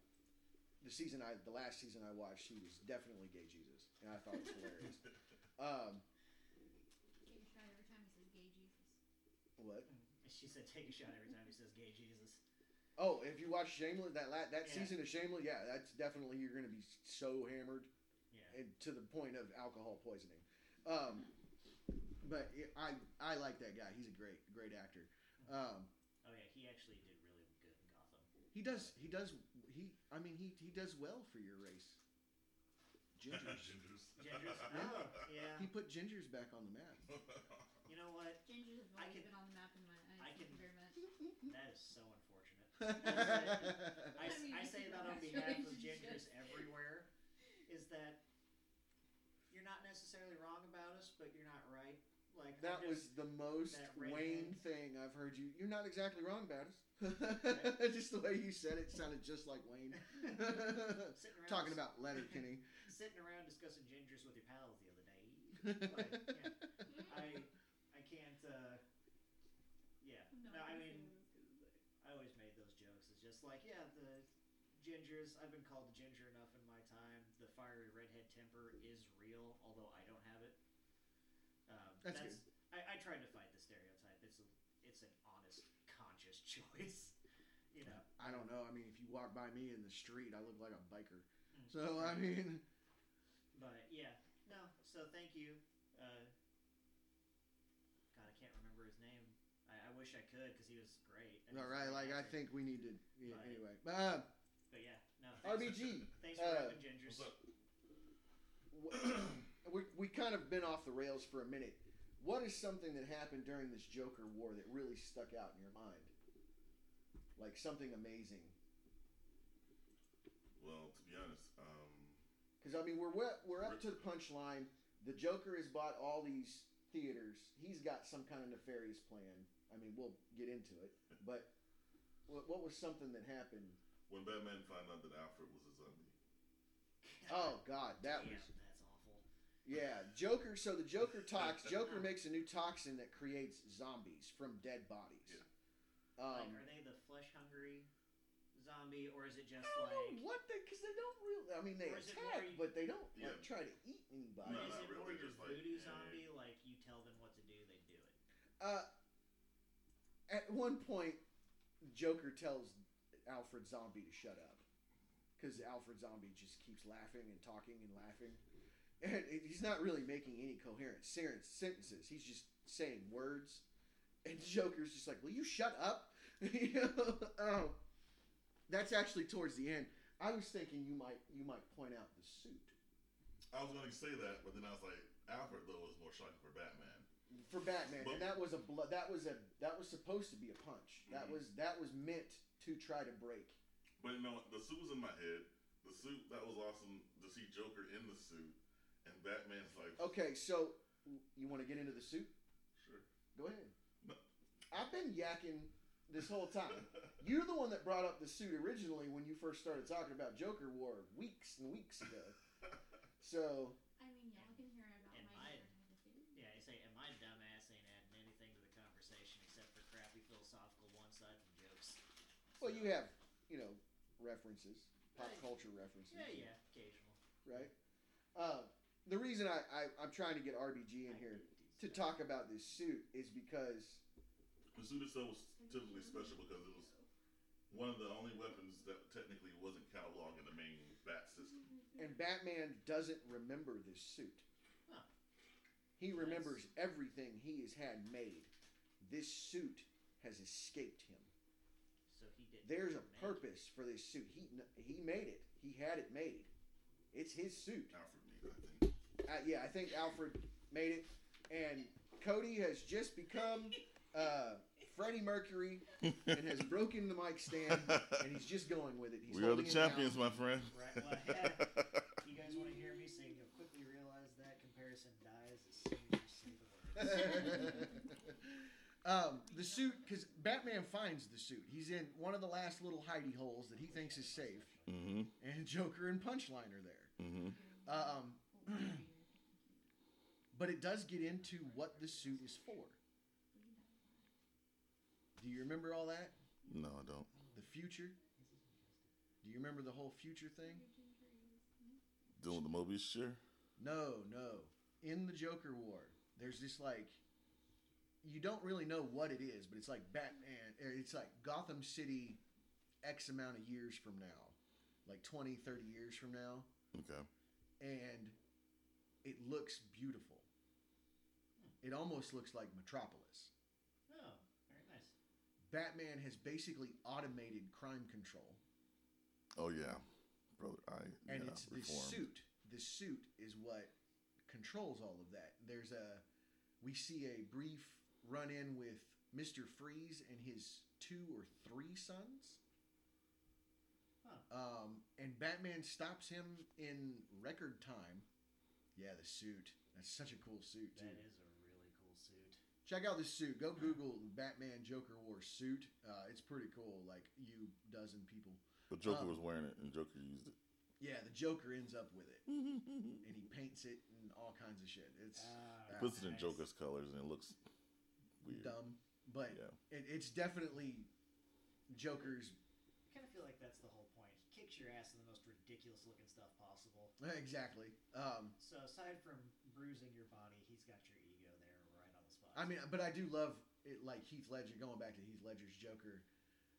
the season I, the last season I watched, he was definitely gay Jesus, and I thought it was hilarious. (laughs) Um, Take a shot every time he says gay Jesus. what? She said, "Take a shot every time he says gay Jesus." Oh, if you watch Shameless, that la- that Yeah. season of Shameless, yeah, that's definitely you're going to be so hammered Yeah. and to the point of alcohol poisoning. Um, but it, I I like that guy. He's a great great actor. Um, Oh yeah, he actually did really good in Gotham. he does he does he I mean he he does well for your race. Gingers. (laughs) Gingers. Gingers. Oh yeah. he put gingers back on the map. You know what? Gingers have I can- been on the map in my eyes. I can- very much. That is so unfortunate. (laughs) I, I mean, I say that on behalf of relationships. gingers everywhere. Is that you're not necessarily wrong about us, but you're not right. Like that I'm was the most Wayne thing I've heard you. You're not exactly wrong about us. (laughs) just the way you said it sounded just like Wayne. (laughs) sitting around Talking dis- about Letterkenny. sitting around discussing gingers with your pals the other day. Like, yeah, I I can't. uh Yeah, No, no, I I mean. see what I was gonna say. I always made those jokes. It's like, yeah, the gingers. I've been called a ginger enough in my time. The fiery redhead temper is real, although I don't have it. Um, That's I, I tried to fight the stereotype. It's a, it's an honest, conscious (laughs) choice. You know. I don't know. I mean, if you walk by me in the street, I look like a biker. Mm. So I mean, (laughs) But yeah, no. So thank you. Uh, God, I can't remember his name. I, I wish I could because he was great. all right. Like I think we need to. Yeah, Right. anyway, but, uh, But yeah, no. Thanks, RBG. (laughs) Thanks for uh, having gingers. (coughs) We we kind of been off the rails for a minute. What is something that happened during this Joker war that really stuck out in your mind? Like something amazing. Well, to be honest, um, Because I mean, we're we're up to the punchline. The Joker has bought all these theaters. He's got some kind of nefarious plan. I mean, we'll get into it. (laughs) But what, what was something that happened? when Batman found out that Alfred was a zombie, Oh God, that Damn, was that's awful. yeah. Joker. So the Joker (laughs) tox. Joker makes a new toxin that creates zombies from dead bodies. Yeah. Um, like, are they the flesh hungry zombie, or is it just I don't like? know what they because they don't really. I mean, they Or is attack, you- but they don't Yeah. like try to eat anybody. No, is not it more really, your just like, voodoo eh. zombie? Like you tell them what to do, they do it. Uh, at one point, Joker tells Alfred Zombie to shut up because Alfred Zombie just keeps laughing and talking and laughing, and he's not really making any coherent sentences. He's just saying words, and Joker's just like, "Will you shut up?" (laughs) You know? um, that's actually towards the end. I was thinking you might you might point out the suit I was going to say that, but then I was like, Alfred though is more shocking for Batman. For Batman, and that was a blood. That was a that was supposed to be a punch. That Mhm. was that was meant to try to break. But you know, the suit was in my head. The suit that was awesome to see Joker in the suit, and Batman's like, Okay, so you want to get into the suit? sure. Go ahead. No. I've been yakking this whole time. You're the one that brought up the suit originally when you first started talking about Joker War weeks and weeks ago. (laughs) So I mean, y'all can hear about And my I- different attitude. Yeah, I say, and my dumbass ain't adding anything to the conversation except for crappy philosophical one-sided jokes. Well, you have you know references, pop culture references. Yeah, yeah, occasional. Right. Uh, the reason I, I I'm trying to get RBG in I here do do to stuff. talk about this suit is because The suit itself was typically special because it was one of the only weapons that technically wasn't cataloged in the main Bat system. and and Batman doesn't remember this suit. Huh. He remembers everything he has had made. This suit has escaped him. So he did. There's a purpose for this suit. He he made it. He had it made. It's his suit. Alfred made it, I think. Uh, yeah, I think Alfred made it, and Cody has just become uh, Freddie Mercury and has broken the mic stand, and he's just going with it. He's we are the holding it down. champions, my friend. Right, well, yeah. You guys want to hear me sing? You'll quickly realize that comparison dies as soon as you say the words. (laughs) um, the suit, because Batman finds the suit. He's in one of the last little hidey holes that he thinks is safe, mm-hmm. and Joker and Punchline are there. Mm-hmm. Um, (clears throat) but it does get into what the suit is for. Do you remember all that? No, I don't. The future? Do you remember the whole future thing? Doing the Mobius chair? No, no. In the Joker War, there's this like you don't really know what it is, but it's like Batman. or It's like Gotham City, X amount of years from now, like 20, 30 years from now, Okay. and it looks beautiful. It almost looks like Metropolis. Oh, very nice. Batman has basically automated crime control, Oh yeah, brother. I and yeah, it's the reformed. suit. The suit is what controls all of that. There's a we see a brief run in with Mister Freeze and his two or three sons. Huh. Um, and Batman stops him in record time. Yeah, the suit. That's such a cool suit too. That is a really cool suit. Check out this suit. Go Google Batman Joker War suit. Uh, it's pretty cool. Like you dozen people. But Joker Um, was wearing it, and Joker used it. Yeah, the Joker ends up with it, (laughs) and he paints it and all kinds of shit. It's Ah, Puts it in nice. Joker's colors, and it looks weird. dumb, but Yeah. it, it's definitely Joker's. I kind of feel like that's the whole point. He kicks your ass in the most ridiculous looking stuff possible. Exactly. Um, So aside from bruising your body, he's got your ego there right on the spot. I mean, but I do love it. Like Heath Ledger, going back to Heath Ledger's Joker.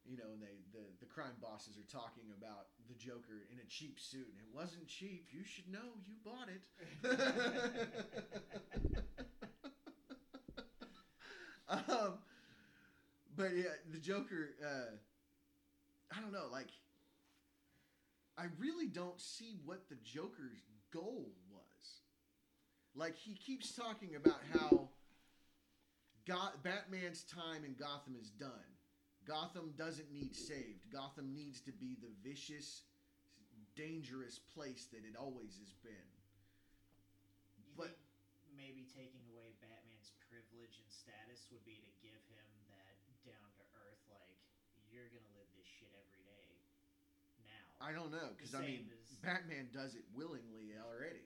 You know, and they the the crime bosses are talking about the Joker in a cheap suit, and it wasn't cheap. You should know. You bought it. (laughs) (laughs) (laughs) (laughs) um, but yeah, the Joker. Uh, I don't know. Like, I really don't see what the Joker's goal was. Like, he keeps talking about how Go- Batman's time in Gotham is done. Gotham doesn't need saved. Gotham needs to be the vicious, dangerous place that it always has been. you but- maybe taking away Batman's privilege and status would be to give him that down to earth, like you're gonna live this shit every day. Now, I don't know because I mean, as- Batman does it willingly already.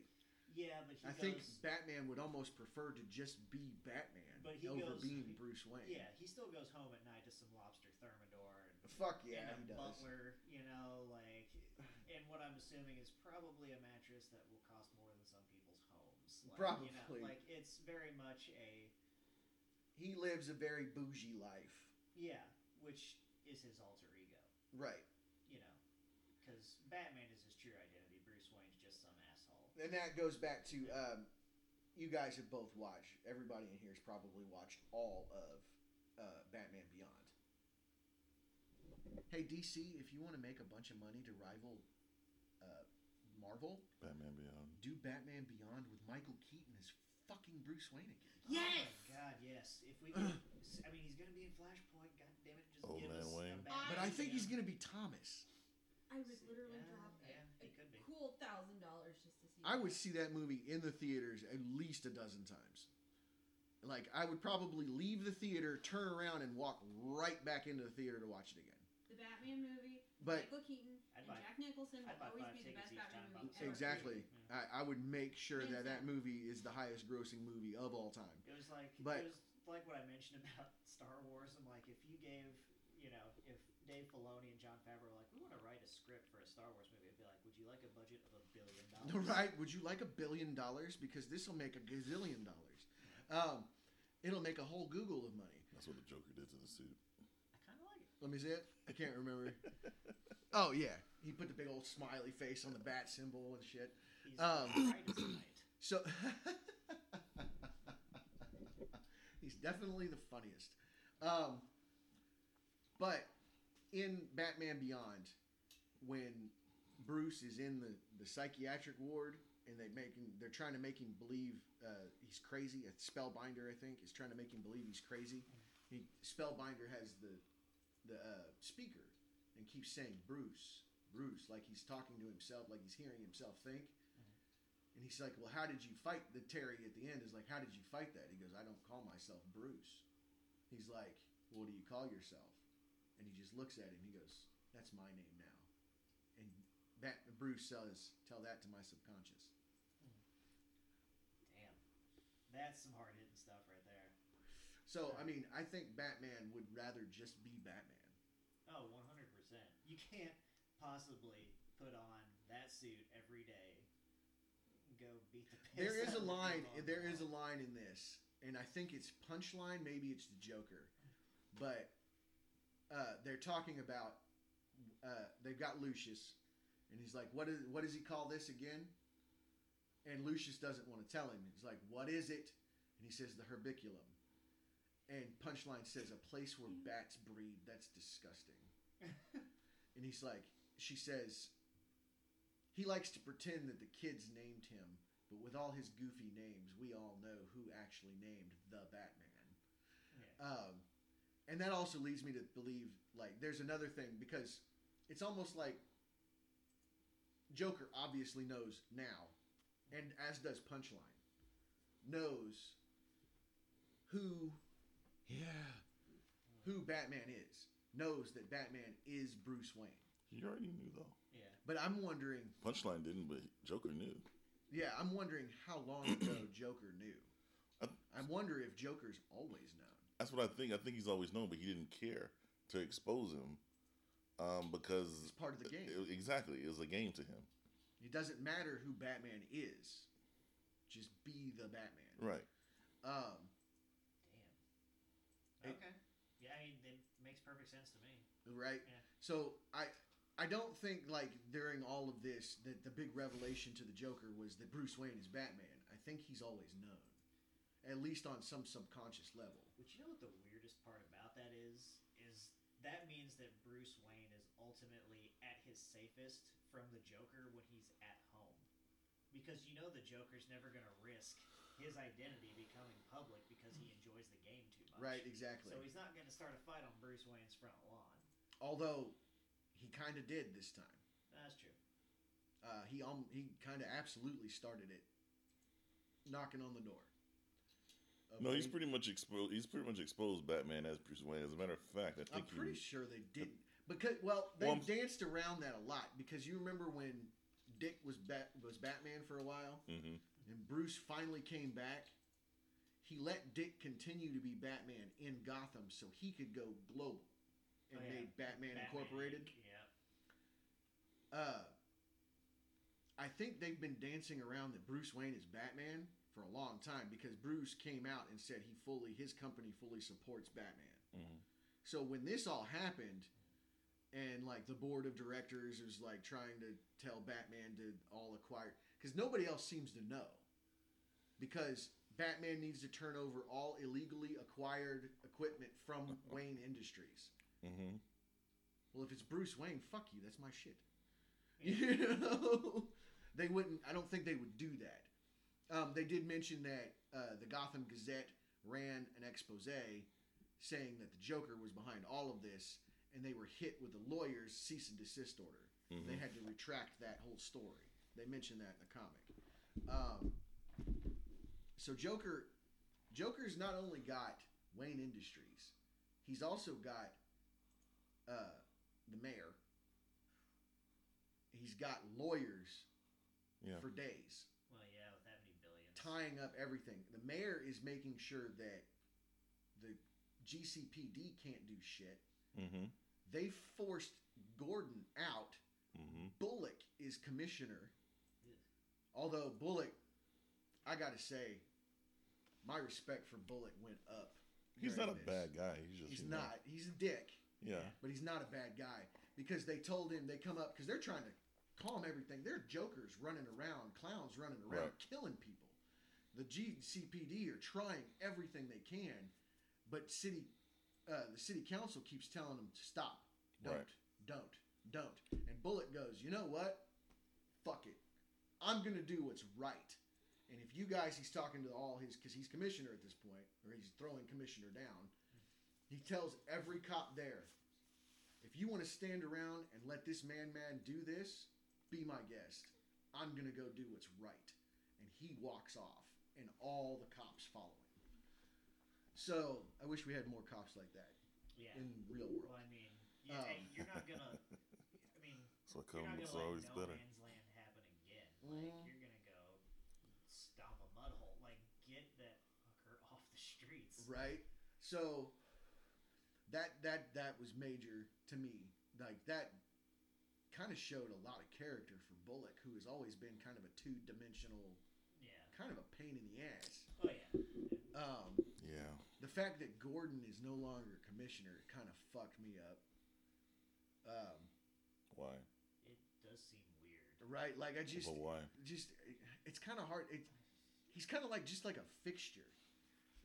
yeah, but I goes, think Batman would almost prefer to just be Batman But he over goes- being Bruce Wayne. yeah, he still goes home at night to some lobster thermidor and Fuck yeah, and he a does. butler, you know, like, and what I'm assuming is probably a mattress that will cost more than some people's homes. Like, You know, Probably. like it's very much a He lives a very bougie life. yeah, which is his alter ego, Right. you know, because Batman is his true identity. Bruce Wayne's just some asshole. And that goes back to um, you guys have both watched. Everybody in here has probably watched all of uh, Batman Beyond. Hey DC, if you want to make a bunch of money to rival uh, Marvel, Batman Beyond. do Batman Beyond with Michael Keaton as fucking Bruce Wayne again. Yes! Oh my God, yes. If we, could, I mean, he's gonna be in Flashpoint. God damn it, just Old give man us Wayne. a Batman But I think he's gonna be Thomas. I would literally Yeah, drop a, yeah, a he could be. cool thousand dollars just to see. I would see that movie in the theaters at least a dozen times. Like I would probably leave the theater, turn around, and walk right back into the theater to watch it again. the Batman movie. But Michael Keaton I'd and buy- Jack Nicholson I'd will buy always five be the tickets best each Batman time, movie about ever. exactly, I, I would make sure that that movie is the highest grossing movie of all time. It was like But- it was like what I mentioned about (laughs) Star Wars. I'm like, if you gave, you know, if Dave Filoni and Jon Favreau were like, we want to write a script for a Star Wars movie, I'd be like, would you like a budget of a billion (laughs) dollars? Right? Would you like a billion dollars? Because this will make a gazillion dollars. Um, it'll make a whole Google of money. That's what the Joker did to the suit. I kind of like it. Let me see it. I can't remember. oh yeah, he put the big old smiley face on the bat symbol and shit. He's Um. So (laughs) he's definitely the funniest. Um, but in Batman Beyond, when Bruce is in the, the psychiatric ward and they making they're trying to make him believe uh, he's crazy. A spellbinder, I think, is trying to make him believe he's crazy. He spellbinder has the the uh, speaker and keeps saying Bruce, Bruce, like he's talking to himself, like he's hearing himself think. And he's like, "Well, how did you fight?" The Terry at the end is like, "How did you fight that?" He goes, "I don't call myself Bruce." He's like, "What do you call yourself?" And he just looks at him. He goes, "That's my name now." And Bat- Bruce says, "Tell that to my subconscious." Damn. That's some hard hitting stuff right. So, I mean, I think Batman would rather just be Batman. Oh, 100%. You can't possibly put on that suit every day, go beat the piss There (laughs) is a line. There the is a line in this, and I think it's punchline. Maybe it's the Joker, but uh, they're talking about. Uh, they've got Lucius, and he's like, "What is? What does he call this again?" And Lucius doesn't want to tell him. He's like, "What is it?" And he says, "The Hibernaculum." And punchline says, "A place where bats breed. That's disgusting." (laughs) and he's like, she says, he likes to pretend that the kids named him, but with all his goofy names, we all know who actually named the Batman. Yeah. Um, and that also leads me to believe, like, there's another thing because it's almost like Joker obviously knows now, and as does Punchline, knows who, yeah, who Batman is, knows that Batman is Bruce Wayne. He already knew though. Yeah. But I'm wondering, Punchline didn't, but Joker knew. yeah, I'm wondering how long ago (clears throat) Joker knew. I- I wonder if Joker's always known. That's what I think. I think he's always known, but he didn't care to expose him um, because It's part of the game. it- exactly, it was a game to him. It doesn't matter who Batman is, just be the Batman. Right. Um, Damn. It- Okay. Yeah, I mean, it makes perfect sense to me. right? Yeah. So I I don't think like during all of this that the big revelation to the Joker was that Bruce Wayne is Batman. I think he's always known, at least on some subconscious level. But you know what the weirdest part about that is? Is that means that Bruce Wayne is ultimately at his safest from the Joker when he's at home. Because you know the Joker's never going to risk his identity becoming public because he enjoys the game too much. Right, exactly. So he's not going to start a fight on Bruce Wayne's front lawn. Although he kind of did this time. That's true. Uh, he um, he kind of absolutely started it, knocking on the door. of No, he's pretty much exposed. He's pretty much exposed Batman as Bruce Wayne. As a matter of fact, I I'm pretty he, sure they didn't because well they Well, danced around that a lot because you remember when Dick was Bat was Batman for a while hmm and Bruce finally came back. He let Dick continue to be Batman in Gotham so he could go global and Oh, yeah. made Batman, Batman, Incorporated. Yeah. Uh, I think they've been dancing around that Bruce Wayne is Batman for a long time because Bruce came out and said he fully his company fully supports Batman. hmm So when this all happened, and like the board of directors is like trying to tell Batman to all acquire, because nobody else seems to know, because Batman needs to turn over all illegally acquired equipment from (laughs) Wayne Industries. hmm Well, if it's Bruce Wayne, fuck you, that's my shit. (laughs) You know, they wouldn't. I don't think they would do that. Um, they did mention that uh, the Gotham Gazette ran an expose saying that the Joker was behind all of this, and they were hit with a lawyer's cease and desist order. hmm They had to retract that whole story. They mentioned that in the comic. Um, so Joker, Joker's not only got Wayne Industries, he's also got uh, the mayor. He's got lawyers Yeah. for days, Well, yeah, with that many billions. tying up everything. The mayor is making sure that the GCPD can't do shit. hmm They forced Gordon out. hmm Bullock is commissioner. Ugh. Although Bullock, I gotta say, my respect for Bullock went up. He's not a this. bad guy. He's just He's you know, not. He's a dick. Yeah. but he's not a bad guy because they told him they come up because they're trying to calm everything. They're jokers running around, clowns running around, Right. killing people. The GCPD are trying everything they can, but city, uh, the city council keeps telling them to stop, don't, Right. don't, don't. And Bullock goes, you know what? Fuck it. I'm gonna do what's right. And if you guys, he's talking to all his, because he's commissioner at this point, or he's throwing commissioner down. He tells every cop there, if you want to stand around and let this man man do this, be my guest. I'm gonna go do what's right. And he walks off, and all the cops follow him. So I wish we had more cops like that Yeah. in real world. Well, I mean, yeah, Um, hey, you're not gonna. (laughs) I mean, So you're come, not it's gonna let always no better. Man's land happen again. Like you're gonna go stomp a mud hole. Like get that fucker (laughs) off the streets. right so that that that was major to me like that kind of showed a lot of character for bullock who has always been kind of a two-dimensional Yeah. kind of a pain in the ass Oh yeah. um, Yeah. the fact that gordon is no longer commissioner kind of fucked me up um, Why? It does seem weird. Right like i just why? just it's kind of hard it, he's kind of like just like a fixture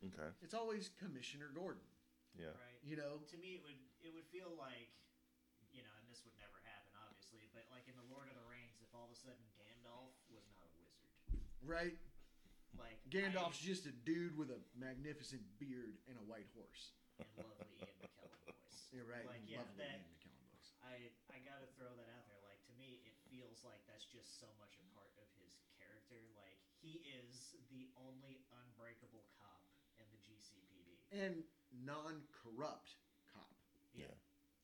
Okay. it's always commissioner gordon Yeah. Right. you know To me, it would it would feel like, you know, and this would never happen, obviously, but like in the Lord of the Rings, if all of a sudden Gandalf was not a wizard, right like Gandalf's just a dude with a magnificent beard and a white horse. And lovely Ian McKellen voice. You're right. Like and yeah, lovely that Ian McKellen voice. I I gotta throw that out there. Like to me, it feels like that's just so much a part of his character. Like he is the only unbreakable cop in the GCPD. And non-corrupt cop. Yeah.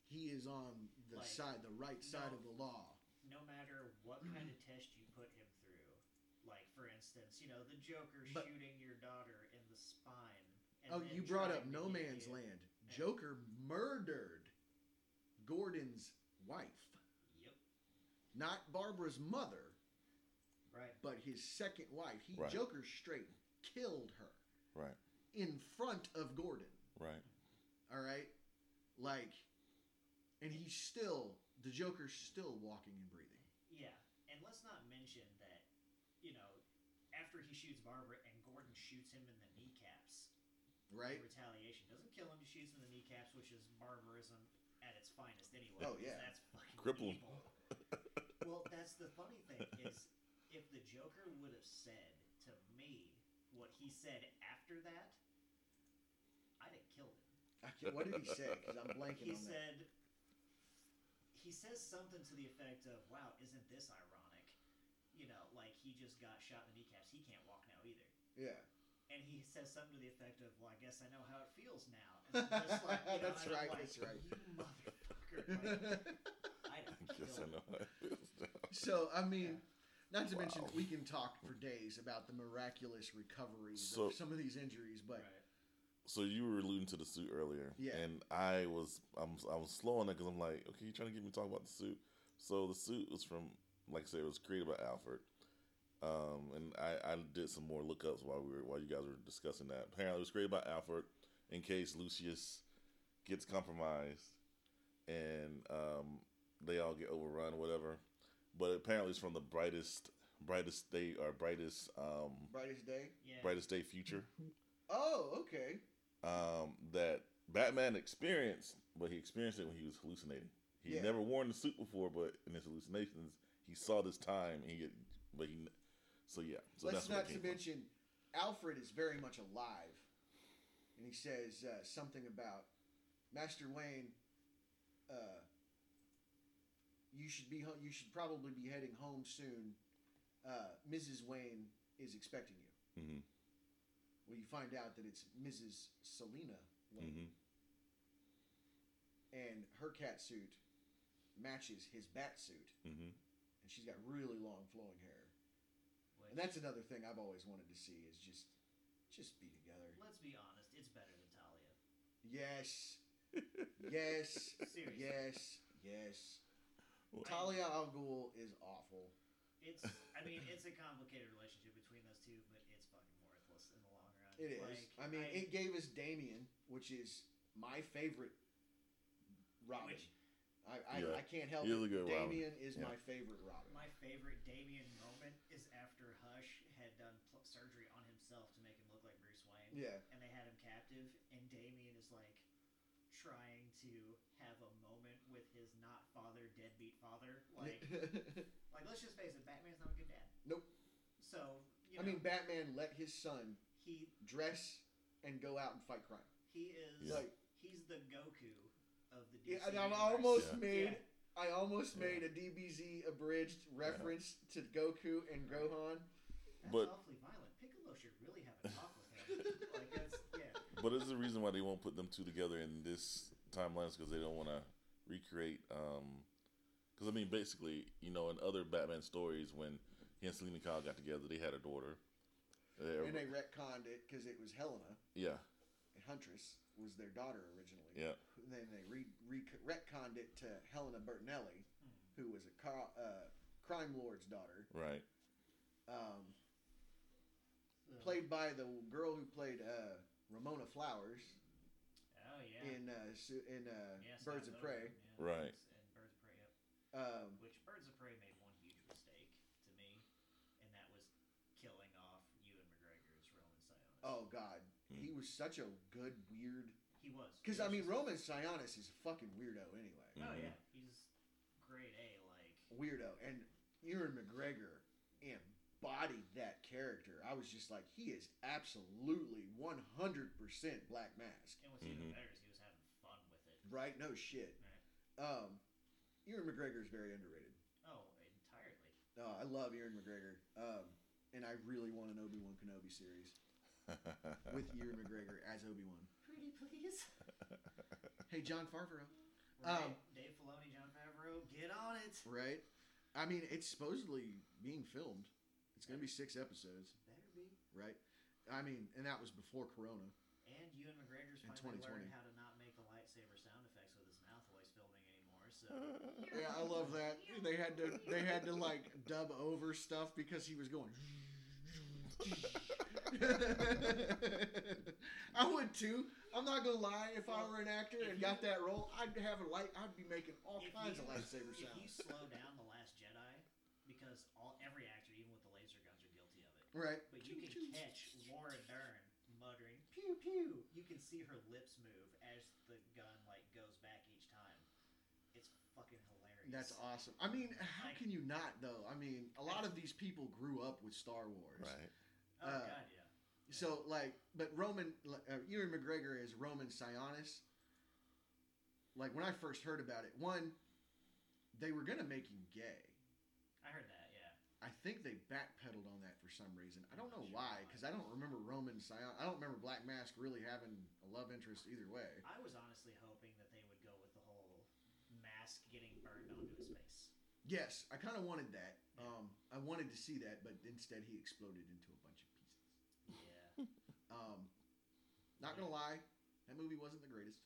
He is on the Like, side, the right side no. of the law. No matter what kind of test you put him through, like for instance, you know the Joker But- shooting your daughter in the spine. And Oh, you brought up No Man's Land. Joker murdered Gordon's wife, Yep. Not Barbara's mother, Right. but his second wife. He Right. Joker straight killed her Right. in front of Gordon. Right. All right, like, and he's still the Joker's still walking and breathing. Yeah, and let's not mention that, you know, after he shoots Barbara and Gordon shoots him in the kneecaps. Right? Retaliation doesn't kill him; just shoots him in the kneecaps, which is barbarism at its finest, anyway. Oh, yeah. that's fucking Cripple evil. Well, that's the funny thing is, if the Joker would have said to me what he said after that, I'd have killed him. Can't, (laughs) what did he say? Because I'm blanking He on that. said, he says something to the effect of, "Wow, isn't this ironic?" You know, like he just got shot in the kneecaps. He can't walk now either. Yeah, And he says something to the effect of, "Well, I guess I know how it feels now." Just like, you (laughs) know, That's right, like, that's right. You motherfucker! Like, (laughs) I'd I guess I killed know how it feels now. so I mean, not to mention we can talk for days about the miraculous recoveries So- of some of these injuries, but Right. So you were alluding to the suit earlier, Yeah. and I was I'm I was slow on that because I'm like, okay, you're trying to get me to talk about the suit. So the suit was from, like I said, it was created by Alfred, um, and I, I did some more lookups while we were while you guys were discussing that. Apparently, it was created by Alfred in case Lucius gets compromised and um, they all get overrun, or whatever. But apparently, it's from the brightest brightest day or brightest um, brightest day. Yeah. brightest day future Oh, okay. um, that Batman experienced, but he experienced it when he was hallucinating. He Yeah. never worn the suit before, but in his hallucinations, he saw this time, and he but he, so yeah. So Let's that's not to came from. mention Alfred is very much alive, and he says uh, something about Master Wayne. Uh, you should be home. You should probably be heading home soon. Uh, Mrs. Wayne is expecting you. Mhm. Well, you find out that it's Mrs. Selina Wayne, Mhm. and her cat suit matches his bat suit, Mhm. and she's got really long flowing hair. Which, And that's another thing I've always wanted to see is just, just be together. let's be honest, it's better than Talia. Yes, (laughs) yes, Seriously. yes, yes. Well, Talia al Ghul is awful. It's, I mean, it's a complicated relationship between those two, but it's fucking worthless in the long run. It is. Like, I mean, it gave us Damian, which is my favorite Robin. Which I, I, Yeah. I can't help He's it. a good Robin. Damian is Yeah. my favorite Robin. my favorite Damian moment is after Hush had done pl- surgery on himself to make him look like Bruce Wayne. Yeah. And they had him captive, and Damien is like trying to have a moment with his not father, deadbeat father. (laughs) Like, like let's just face it, Batman's not a good dad. Nope. So you I mean, Batman let his son he dress and go out and fight crime. he is Yeah. Like, he's the Goku of the DC yeah, and I universe. almost Yeah. made, Yeah. I almost Yeah. made a DBZ abridged reference to Goku and Gohan. That's But- awfully violent. Piccolo should really have a talk with him. (laughs) like that's yeah. But it's the reason why they won't put them two together in this timeline because they don't want to recreate. Because I mean, basically, you know, in other Batman stories, when he and Selina Kyle got together, they had a daughter. They- And they retconned it because it was Helena, yeah, Huntress, was their daughter originally. yeah, And then they re, re, retconned it to Helena Bertinelli, who was a car, uh, crime lord's daughter, right. um, played by the girl who played uh, Ramona Flowers Oh yeah. in uh, in uh, Yeah, Birds of Prey. Yeah. Right. And Birds of Prey, yep. Um, Which Birds of Prey made one huge mistake to me, and that was killing off Ewan McGregor's Roman Sionis. oh God, Hmm. he was such a good weird. he was. Because I mean, just- Roman Sionis is a fucking weirdo anyway. Oh Mhm. yeah, he's grade A. Like Weirdo, and Ewan McGregor embodied that character. I was just like, he is absolutely one hundred percent Black Mask. and what's even Mhm. better is he was having fun with it. Right? No shit. Right. Um, Ewan McGregor is very underrated. Oh, entirely. No, I love Ewan McGregor. Um, and I really want an Obi Wan Kenobi series (laughs) with Ewan McGregor as Obi Wan. Pretty please. (laughs) Hey, Jon Favreau. Right. Um, Dave Filoni, Jon Favreau, get on it. Right? I mean, it's supposedly being filmed. It's going to be six episodes, Better be. right? I mean, and that was before Corona. And Ewan McGregor's In finally 2020. learned how to not make the lightsaber sound effects with his mouth while he's filming anymore. So (laughs) Yeah, I love that. They had to they had to like dub over stuff because he was going. (laughs) I would too. I'm not gonna lie. If I were an actor and got that role, I'd have a light. I'd be making all if kinds you, of lightsaber If you sounds. slow down the Last Jedi, because all every actor, even with the laser guns, are guilty of it. Right. But you can catch Laura Dern muttering "pew pew." You can see her lips move as the gun like goes back each time. It's fucking hilarious. That's awesome. I mean, how can you not though? I mean, a lot of these people grew up with Star Wars. right. Oh uh, god, yeah. So like, but Roman uh, Ewan McGregor is Roman Sionis. Like when I first heard about it, one, they were gonna make him gay. I heard that. Yeah. I think they backpedaled on that for some reason. I don't know sure why, why. because I don't remember Roman Sion. I don't remember Black Mask really having a love interest either way. I was honestly hoping that they would go with the whole mask getting burned onto his face. Yes, I kind of wanted that. Um, I wanted to see that, but instead he exploded into a bunch of pieces. Yeah. (laughs) Um, not gonna lie, that movie wasn't the greatest.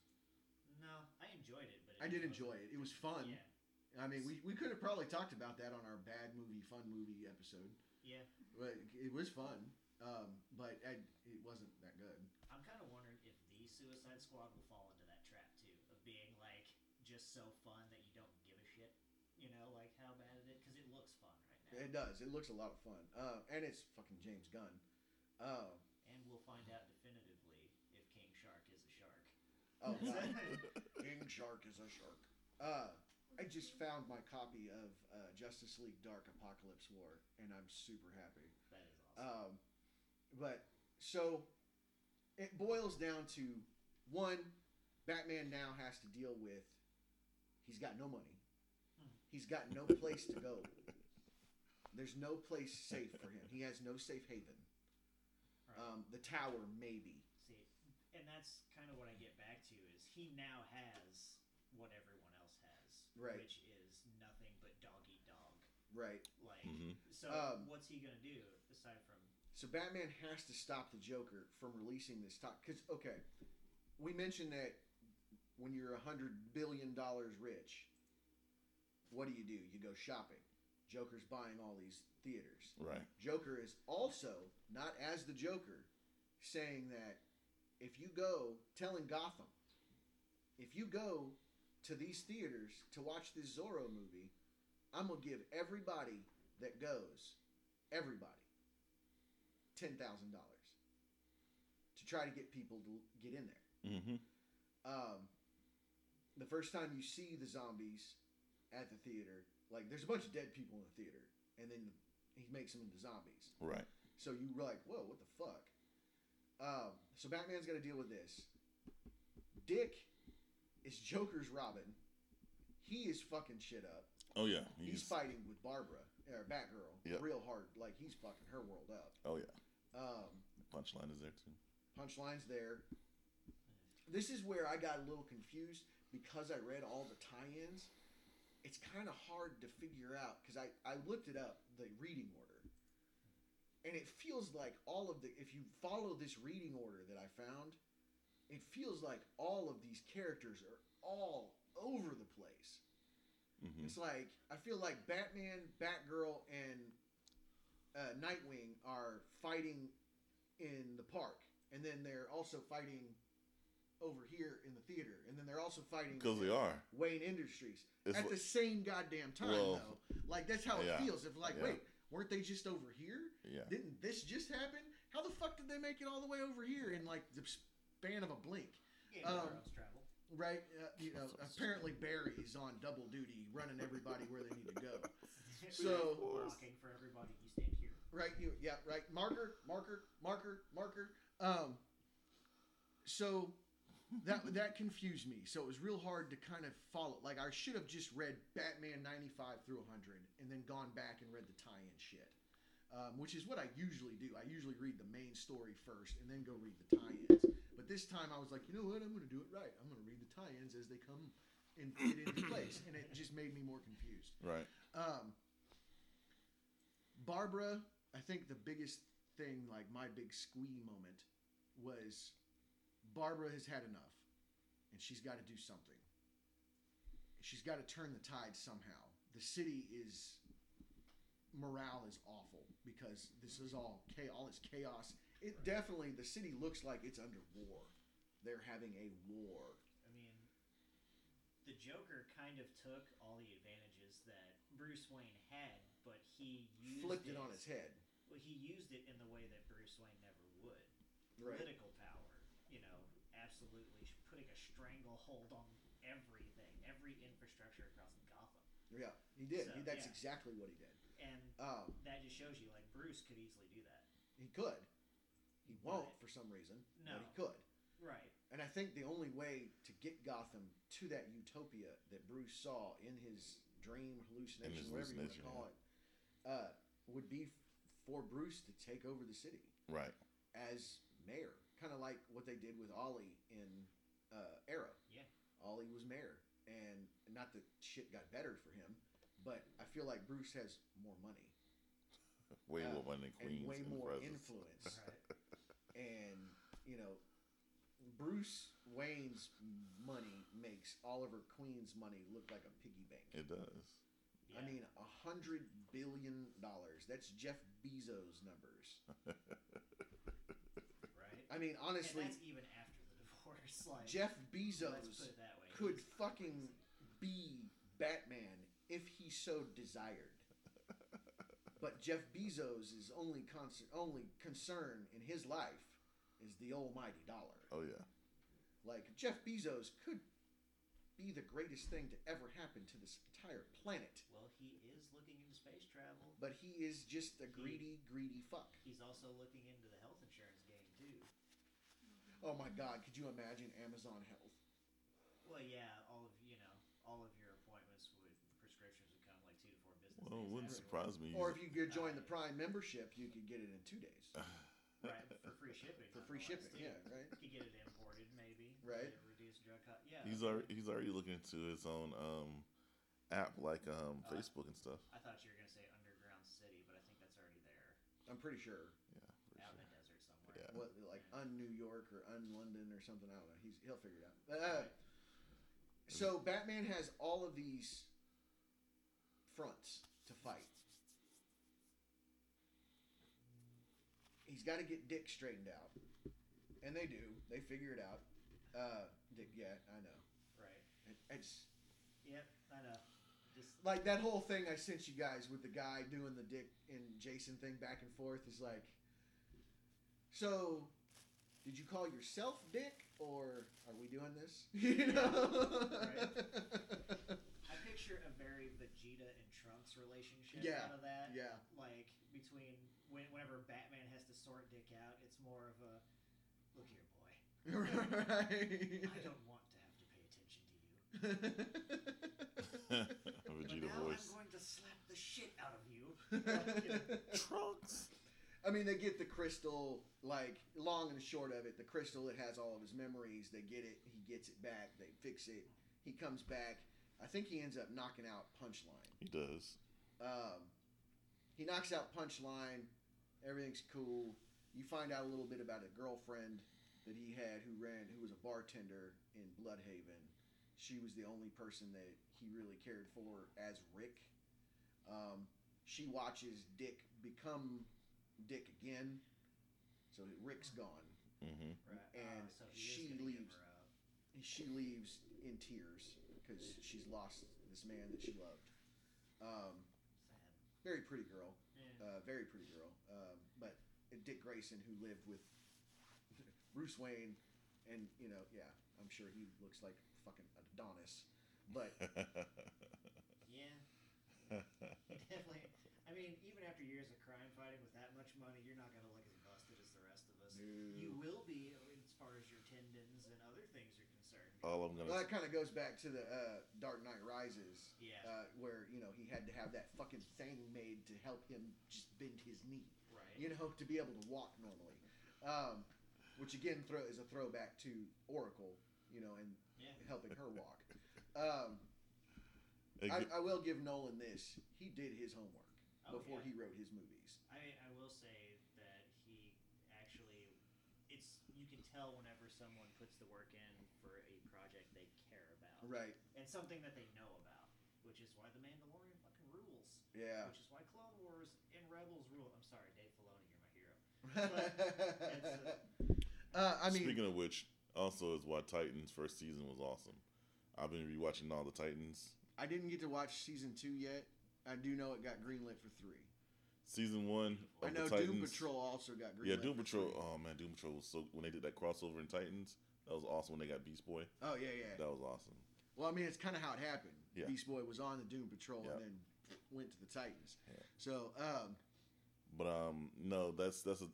no, I enjoyed it, but it I did enjoy it. It was fun. Yeah. I mean, we, we could have probably talked about that on our bad movie, fun movie episode. Yeah. But it was fun, um, but I, it wasn't that good. I'm kind of wondering if the Suicide Squad will fall into that trap too, of being like just so fun that you don't give a shit. You know, like how bad it is because it looks fun right now. It does. It looks a lot of fun, uh, and it's fucking James Gunn. Uh, and we'll find out definitively if King Shark is a shark. oh. (laughs) King Shark is a shark. Uh, I just found my copy of uh, Justice League Dark Apocalypse War, and I'm super happy. That is awesome. Um, but so it boils down to one: Batman now has to deal with. He's got no money. Hmm. He's got no place to go. There's no place safe for him. He has no safe haven. right. Um, the tower, maybe. See, and that's kind of what I get back to is he now has what everyone Right. Which is nothing but dog eat dog. Right. Like, Mhm. so Um, what's he gonna do aside from? So Batman has to stop the Joker from releasing this talk Because okay, we mentioned that when you're a hundred billion dollars rich, what do you do? You go shopping. Joker's buying all these theaters. Right. Joker is also not as the Joker, saying that if you go telling Gotham, if you go to these theaters to watch this Zorro movie, I'm gonna give everybody that goes, everybody, ten thousand dollars to try to get people to get in there. Mm-hmm. Um, the first time you see the zombies at the theater, like there's a bunch of dead people in the theater, and then he makes them into zombies. Right. So you were like, whoa, what the fuck? Um, so Batman's got to deal with this. Dick is Joker's Robin. He is fucking shit up. Oh yeah. He's, fighting with Barbara, or Batgirl, Yep. real hard. Like he's fucking her world up. Oh yeah. Um, Punchline is there too. punchline's there. This is where I got a little confused because I read all the tie-ins. It's kind of hard to figure out because I, I looked it up, the reading order. And it feels like all of the, if you follow this reading order that I found, it feels like all of these characters are all over the place. Mm-hmm. It's like, I feel like Batman, Batgirl, and uh, Nightwing are fighting in the park. And then they're also fighting over here in the theater. And then they're also fighting Because they are. Wayne Industries It's at the same goddamn time, Well, though. Like, that's how yeah, it feels. If, like, yeah. wait, weren't they just over here? yeah. Didn't this just happen? How the fuck did they make it all the way over here And like, the span of a blink? Game Um, travel. Right? Uh, you know, (laughs) apparently Barry's on double duty running everybody where they need to go. (laughs) So- blocking for everybody. You stand here. Right, you yeah, right. Marker, marker, marker, marker. Um so that (laughs) that confused me. So it was real hard to kind of follow. Like I should have just read Batman 95 through 100 and then gone back and read the tie-in shit. Um, which is what I usually do. I usually read the main story first and then go read the tie-ins. But this time I was like, you know what? I'm going to do it right. I'm going to read the tie-ins as they come and fit into (clears throat) place, and it just made me more confused. Right. Um, Barbara, I think the biggest thing, like my big squee moment, was Barbara has had enough, and she's got to do something. She's got to turn the tide somehow. The city is morale is awful because this is all chaos. All this chaos. It definitely the city looks like it's under war. They're having a war. I mean, the Joker kind of took all the advantages that Bruce Wayne had, but he used Flipped it on his head. Well, he used it in the way that Bruce Wayne never would. Right. Political power, you know, absolutely putting a stranglehold on everything, every infrastructure across Gotham, Yeah, he did. So, he, that's yeah. exactly what he did. and Um, that just shows you like Bruce could easily do that. He could. He won't Right. for some reason, No. but he could. Right. And I think the only way to get Gotham to that utopia that Bruce saw in his dream hallucination, his whatever you want to hallucination, call it, uh, would be for Bruce to take over the city Right. as mayor, kind of like what they did with Ollie in uh, Arrow. Yeah. Ollie was mayor, and not that shit got better for him, but I feel like Bruce has more money (laughs) Way Uh, more money than Queens and way in more presence. influence. (laughs) Right. And you know Bruce Wayne's money makes Oliver Queen's money look like a piggy bank. It does. I mean, a hundred billion dollars. That's Jeff Bezos' numbers. (laughs) right. I mean, honestly, and that's even after the divorce. Like Jeff let's Bezos put it that way. could He's fucking crazy. be Batman if he so desired. (laughs) But Jeff Bezos' is only con- only concern in his life is the almighty dollar. Oh yeah. Like Jeff Bezos could be the greatest thing to ever happen to this entire planet, Well, he is looking into space travel. but he is just a greedy, greedy fuck. He's also looking into the health insurance game too. Oh my God, could you imagine Amazon Health? Well, yeah, all of you know, all of your appointments would prescriptions would come like two to four business Well, it days. wouldn't after. surprise me. Or if you could join the uh, Prime membership, you could get it in two days (laughs) Right, for free shipping. for free shipping. too. Yeah, right. You could get it imported, maybe. Right. Get a reduced drug cost. Yeah. he's already he's already looking into his own um app like um Uh, Facebook and stuff. I thought you were gonna say underground city, but I think that's already there, I'm pretty sure. Yeah, for out sure. in the desert somewhere. Yeah. What like un New York or un London or something? I don't know. He's he'll figure it out. Uh, so Batman has all of these fronts to fight. He's got to get Dick straightened out, and they do. They figure it out. Uh, Dick, yeah, I know. Right. It, it's Yep, I know. Just Like that whole thing I sent you guys with the guy doing the Dick and Jason thing back and forth is like, so did you call yourself Dick or are we doing this? (laughs) You know? I picture a very Vegeta and Trunks relationship Yeah, out of that. yeah. Like between when, whenever Batman has to sort Dick out, it's more of a look here, boy. (laughs) right. I don't want to have to pay attention to you. (laughs) Vegeta but now voice. I'm going to slap the shit out of you. Like, you know, Trunks. I mean, they get the crystal, like, long and short of it, the crystal that has all of his memories, they get it, he gets it back, they fix it, he comes back. I think he ends up knocking out Punchline. He does. Um, he knocks out Punchline, everything's cool. You find out a little bit about a girlfriend that he had who ran, who was a bartender in Blüdhaven. She was the only person that he really cared for as Rick. Um, she watches Dick become Dick again. So Rick's gone. hmm right. And oh, so she leaves. Give her up. She leaves in tears because she's lost this man that she loved. Um, Sad. very pretty girl. Yeah. Uh, very pretty girl. Um, but Dick Grayson, who lived with (laughs) Bruce Wayne, and you know, yeah, I'm sure he looks like fucking Adonis. But (laughs) yeah. He definitely. I mean, even after years of crime fighting with that much money, you're not gonna look as busted as the rest of us. No. You will be, as far as your tendons and other things are concerned. All I'm well, gonna. that kind of goes back to the uh, Dark Knight Rises, Yeah. uh, where you know he had to have that fucking thing made to help him just bend his knee. right. you know, to be able to walk normally. Um, which again throw, is a throwback to Oracle, you know, and Yeah. helping her walk. (laughs) Um, I, I will give Nolan this. He did his homework Oh, before yeah. he wrote his movies. I I will say that he actually, it's you can tell whenever someone puts the work in for a project they care about Right. and something that they know about, which is why the Mandalorian fucking rules. Yeah. Which is why Clone Wars and Rebels rule. I'm sorry, Dave Filoni, you're my hero. (laughs) uh, I mean, Speaking of which, also is why Titans first season was awesome. I've been rewatching all the Titans. I didn't get to watch season two yet. I do know it got greenlit for three. Season one of I know the Titans. Doom Patrol also got greenlit. Yeah, Doom for Patrol. three. Oh man, Doom Patrol was so when they did that crossover in Titans. That was awesome when they got Beast Boy. Oh yeah, yeah. That was awesome. Well, I mean, it's kind of how it happened. Yeah. Beast Boy was on the Doom Patrol Yeah. and then went to the Titans. Yeah. So, um, But um, no, that's that's a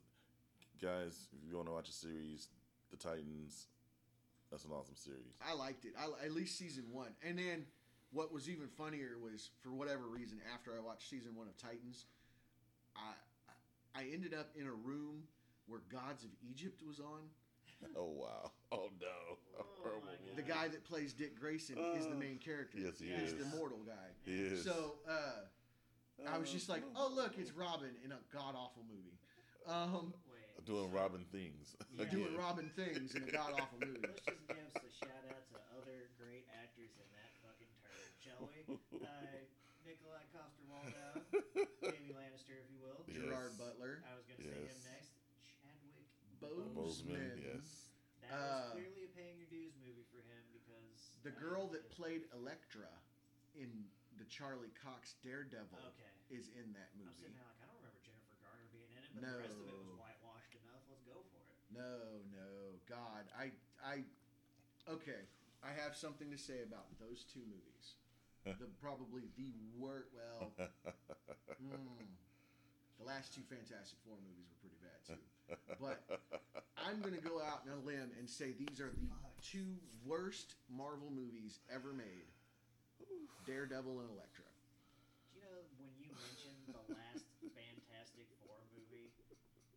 guys. If you want to watch a series, the Titans. That's an awesome series. I liked it. I at least season one, and then what was even funnier was for whatever reason after I watched season one of Titans, I I I ended up in a room where Gods of Egypt was on. (laughs) Oh wow! Oh no! Oh, (laughs) Horrible my movie. The guy that plays Dick Grayson is the main character. Yes, he He's is. the mortal guy. He is. So uh, I was just like, oh look, it's Robin in a god awful movie. Um, Wait. doing Robin things. Yeah. (laughs) doing Robin things in a god awful movie. Let's just give a shout out to other great actors in that fucking turd, shall we? Uh, Nikolai Coster-Waldau, Jamie Lannister, if you will. Yes. Gerard Butler, I was gonna say him Yes. next. Chadwick Boseman. Boseman, yes. That Uh, was clearly a paying your dues movie for him because the uh, girl that played Elektra in the Charlie Cox Daredevil Okay. is in that movie. I'm sitting there like I don't remember Jennifer Garner being in it, but the rest of it was No. whitewashed enough. Let's go for it. No, no, God, I, I, okay, I have something to say about those two movies. (laughs) the probably the worst. Well, (laughs) mm, the last two Fantastic Four movies were pretty bad too. But I'm gonna go out on a limb and say these are the two worst Marvel movies ever made: Daredevil and Elektra. Do you know when you mentioned the last Fantastic Four movie,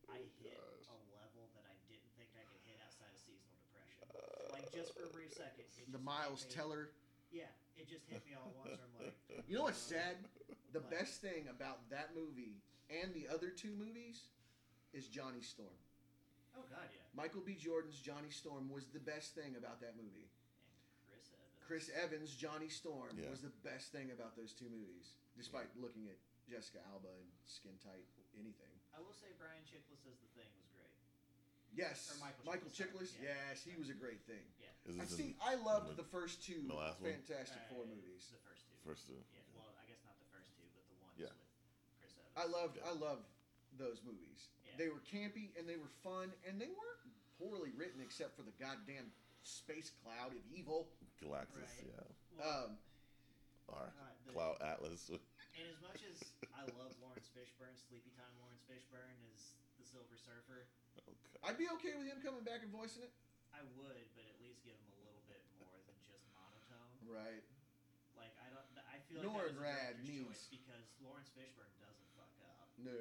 I hit a level that I didn't think I could hit outside of seasonal depression. Like just for a brief second. The Miles Teller. Yeah, it just hit me all at once. Where I'm like, You know what's sad? The What? best thing about that movie and the other two movies is Johnny Storm. Oh God, yeah. Michael B. Jordan's Johnny Storm was the best thing about that movie. And Chris Evans. Chris Evans' Johnny Storm Yeah. was the best thing about those two movies, despite looking at Jessica Alba and skin tight anything. I will say Brian Chiklis as the Thing was great. Yes, Or Michael Michael, Chiklis, Chiklis. Yeah. Yes, he was a great thing. Yeah. I see. I loved the- the first two the last one? Fantastic Four Uh, movies. The first two. first two? Yeah. Well, I guess not the first two, but the ones Yeah. with Chris Evans. I loved. I loved those movies. Yeah. They were campy and they were fun and they weren't poorly written except for the goddamn space cloud of evil. Galactus, Right. yeah. Well, Um, Or the- Cloud Atlas. (laughs) And as much as I love Laurence Fishburne, Sleepy Time Laurence Fishburne is the Silver Surfer. Okay. I'd be okay with him coming back and voicing it. I would, but at least give him a little bit more than just monotone. Right. Like I don't, I feel like Nor that was a Rad director's needs- choice because Laurence Fishburne doesn't fuck up, No.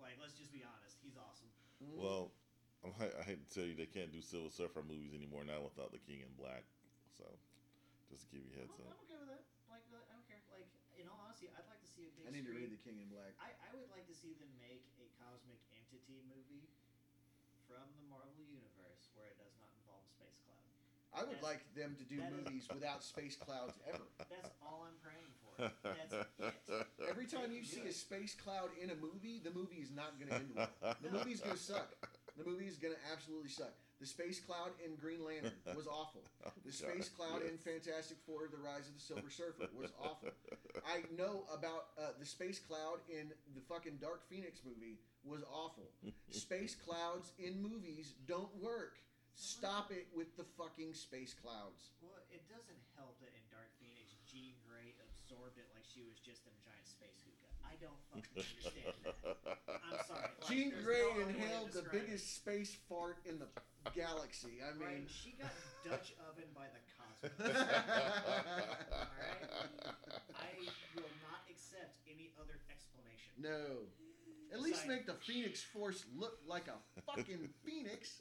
Right? Like let's just be honest, he's awesome. Mm. Well, I hate, I hate to tell you, they can't do Silver Surfer movies anymore now without the King in Black. So, just to give you a heads I'm, up. I'm okay with that. Like I don't care. Like in all honesty, I'd like to see a big. I need to read The King in Black. I, I would like to see them make a cosmic entity movie from the Marvel universe where it does not involve a space cloud. I would That's- like them to do that is- movies without space clouds ever. That's all I'm praying for. That's it. Every time you see a space cloud in a movie, the movie is not going to end well. The movie's going to suck. The movie is going to absolutely suck. The space cloud in Green Lantern was awful. (laughs) The space cloud in Fantastic Four: The Rise of the Silver Surfer was awful. I know about uh, the space cloud in the fucking Dark Phoenix movie was awful. Space clouds in movies don't work. Stop it with the fucking space clouds. Well, it doesn't help that in Dark Phoenix, Jean Grey absorbed it like she was just in a giant space hookah. I don't fucking understand that. I'm sorry. Like, Jean there's Grey no other way to inhaled the describe it. biggest space fart in the galaxy. I Right, mean, she got (laughs) Dutch oven by the cosmos. (laughs) Alright? I will not accept any other explanation. no. At least make the Phoenix Force look like a fucking phoenix.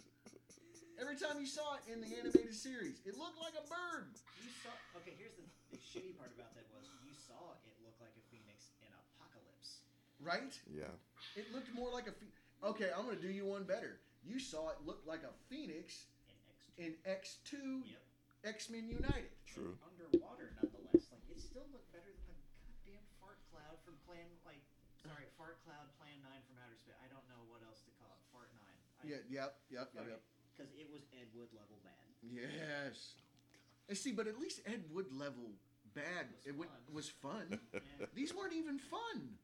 Every time you saw it in the animated series, it looked like a bird. You saw. Okay, here's the, the shitty part about that was you saw it look like a phoenix in Apocalypse. Right? yeah. It looked more like a. Phe- okay, I'm gonna do you one better. You saw it look like a phoenix In X2. in X2 Yep. X Men United. True. Underwater, nonetheless. Like it still looked better than the goddamn fart cloud from Plan. Like, sorry, fart cloud Plan Nine from outer space. I don't know what else to call it. Fart Nine. I, Yeah. Yep. Yep. Yep. Yep. Because it was Ed Wood level bad. Yes. And see, but at least Ed Wood level bad. Was it w- was fun. (laughs) Yeah. These weren't even fun.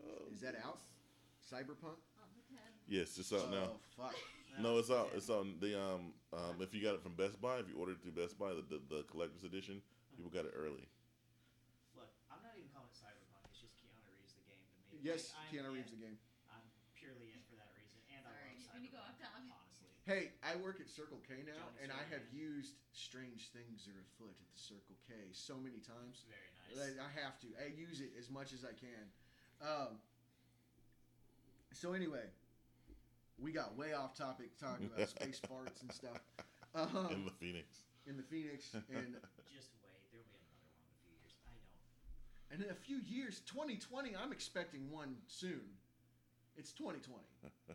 Oh, Is that out? Cyberpunk? On the 10. Yes, it's out now. Oh fuck. No, it's out. It's on the um um. If you got it from Best Buy, if you ordered it through Best Buy, the the, the collector's edition, people got it early. Look, I'm not even calling it Cyberpunk. It's just Keanu Reeves the game to me. Yes, Like, Keanu. Reeves the game. I'm purely in for that reason, and Sorry, I love when you go Cyberpunk. off topic. Honestly, Hey, I work at Circle K now, Johnny and I have Silverhand. used "Strange Things Are Afoot" at the Circle K so many times. very nice. I, I have to. I use it as much as I can. Um, so anyway, we got way off topic talking about (laughs) space farts and stuff. Um, In the Phoenix. in the Phoenix, (laughs) and Just wait, there'll be another one in a few years. I don't. and in a few years, 2020, I'm expecting one soon. It's 2020.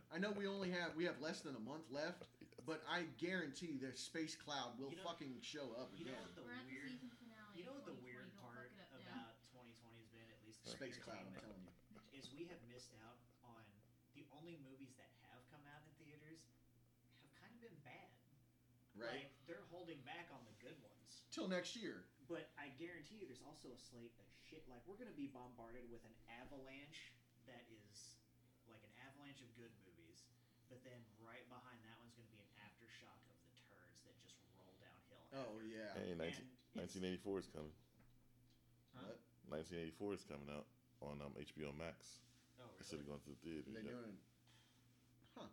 I know we only have we have less than a month left, (laughs) but I guarantee the space cloud will You know- fucking show up You know again. what the We're at the weird? season finale. You know what the weird part fuck it up now. about 2020 has been, at least for Space cloud, I'm telling you. is we have missed out on the only movies that have come out in theaters have kind of been bad. Right? Like they're holding back on the good ones. Till next year. But I guarantee you, there's also a slate of shit. Like we're gonna be bombarded with an avalanche that is like an avalanche of good movies, but then right behind that one's gonna be an aftershock of the turds that just roll downhill. Oh after. yeah. Hey, 19, 1984 is coming. Huh? What? 1984 is coming out on um, HBO Max Oh, instead of really? going to the theater. They Yep. doing? Huh?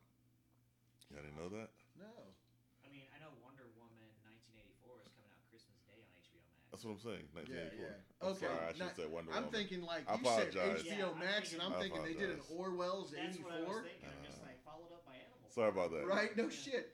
Y'all didn't know that? No. I mean, I know Wonder Woman 1984 is coming out Christmas Day on HBO Max. That's what I'm saying. 1984. yeah. I'm Okay, sorry, I should not- have said Wonder I'm Woman. thinking like I you said apologize. HBO Yeah, I'm Max, and I'm I thinking they did an. Orwell's That's what I was 84. thinking. I'm just Uh, like followed up by Animal. sorry about that. Right? No Yeah. shit.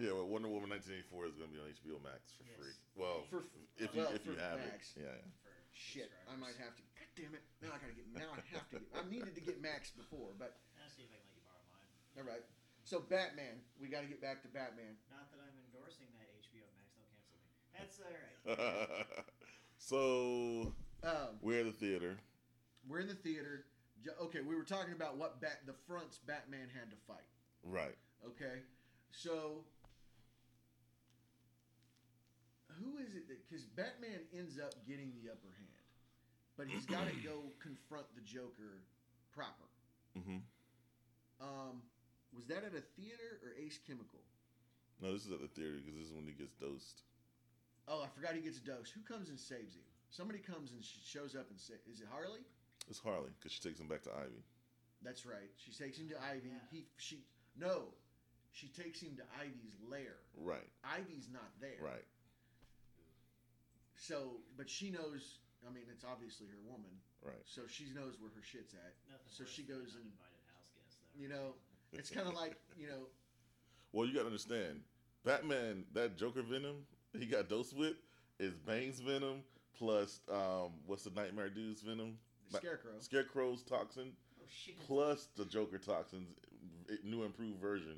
Yeah, well, Wonder Woman 1984 is going to be on HBO Max for Yes. free. Well, For if you well, if you have Max. it, yeah, yeah. Shit, I might have to. God damn it! Now I gotta get. Now I have to get. I needed to get Max before, but I'll see if I can let you borrow mine. all right. So Batman, we got to get back to Batman. Not that I'm endorsing that HBO Max. Don't cancel me. That's all right. (laughs) so Um, we're at the theater. we're in the theater. Okay, we were talking about what bat the fronts Batman had to fight. Right. Okay, so who is it that because Batman ends up getting the upper hand, but he's got to go (clears throat) confront the Joker proper. Mm-hmm. Um, was that at a theater or Ace Chemical? No, this is at the theater because this is when he gets dosed. Oh, I forgot he gets a dose. Who comes and saves him? Somebody comes and sh- shows up and say, "Is it Harley?" It's Harley because she takes him back to Ivy. That's right. She takes him to oh, Ivy. Yeah. He she no, she takes him to Ivy's lair. Right. Ivy's not there. Right. So, but she knows. I mean, it's obviously her woman, Right. so she knows where her shit's at. Nothing So she goes and- invited house guest, though. You know, it's kind of like you know. (laughs) Well, you got to understand, Batman, that Joker venom (laughs) he got dosed with is Bane's venom plus um, what's the Nightmare Dude's venom? The Scarecrow. Scarecrow's toxin Oh shit! plus the Joker toxins, new improved version.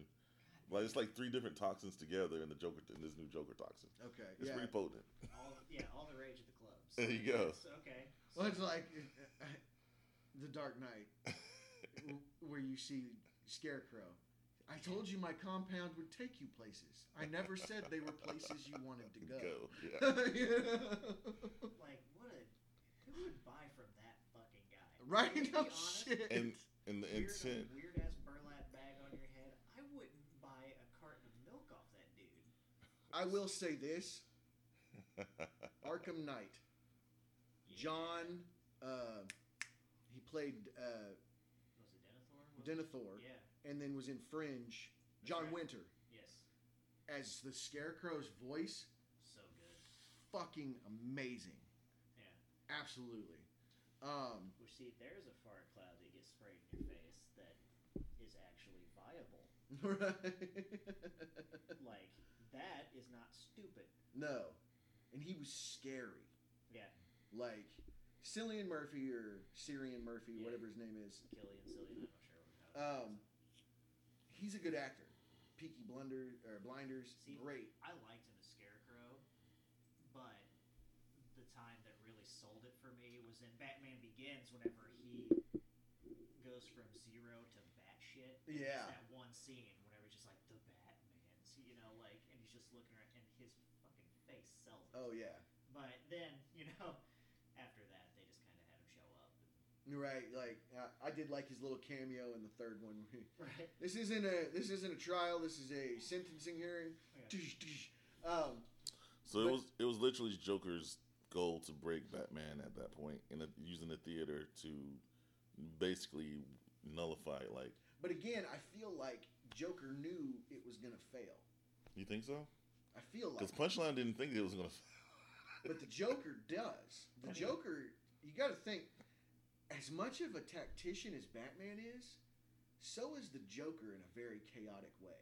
Like it's like three different toxins together in the Joker in this new Joker toxin. Okay, It's yeah. pretty potent. all, yeah, all the rage at the clubs. There you go. It's okay. Well, it's like uh, the Dark Knight, (laughs) where you see Scarecrow. I told you my compound would take you places. I never said they were places you wanted to go. Go. Yeah. (laughs) Like, what a who would buy from that fucking guy? (laughs) right? To No honest, shit. And and the weird, intent. weird ass burlap bag on your head. I wouldn't buy a carton of milk off that dude. I will say this: Arkham Knight. John, uh, he played uh, Was it Denethor? Was it? Denethor, Yeah. And then was in Fringe. That's John right. Winter Yes. as the Scarecrow's voice. So good. Fucking amazing. Yeah. Absolutely. Um, Which see, there's a fart cloud that gets sprayed in your face that is actually viable. (laughs) Right. Like that is not stupid. no, and he was scary. Yeah. Like Cillian Murphy or Syrian Murphy, Yeah. whatever his name is. Killian Cillian, I'm not sure how. Um, he's a good actor. Peaky Blunder or Blinders, See, great. I liked him as Scarecrow, but the time that really sold it for me was in Batman Begins whenever he goes from zero to batshit. Yeah. That one scene whenever he's just like the Batman's, you know, like, and he's just looking around and his fucking face sells it. Oh yeah, But then, you know, after that, they just kind of had him show up. You're right. Like I did like his little cameo in the third one. (laughs) Right. this isn't a this isn't a trial. This is a sentencing hearing. Um, So it was it was literally Joker's goal to break Batman at that point, and using the theater to basically nullify. it. Like, but again, I feel like Joker knew it was gonna fail. you think so? I feel like Because Punchline didn't think it was gonna. (laughs) But the Joker does. The Joker, you got to think, as much of a tactician as Batman is, so is the Joker in a very chaotic way.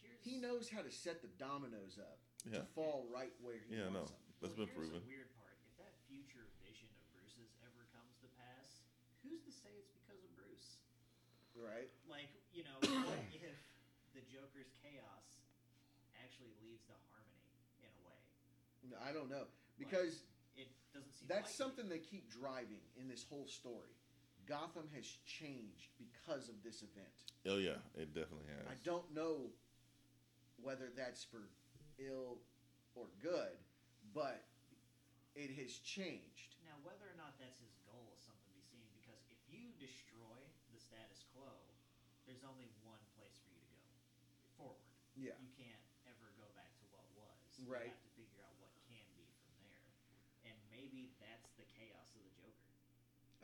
Here's, He knows how to set the dominoes up Yeah. to fall right where he Yeah, no. wants them. That's Well, been proven. The weird part: if that future vision of Bruce's ever comes to pass, who's to say it's because of Bruce? Right? Like, you know, what (coughs) if the Joker's chaos actually leads to harmony in a way? No, I don't know because It doesn't seem. That's likely. something they keep driving in this whole story. Gotham has changed because of this event. Oh yeah, it definitely has. I don't know whether that's for ill or good, but it has changed. Now, whether or not that's his goal is something to be seen. Because if you destroy the status quo, there's only one place for you to go forward. Yeah. You can't ever go back to what was. Right. You have to figure out what can be from there. And maybe that's the chaos of the Joker.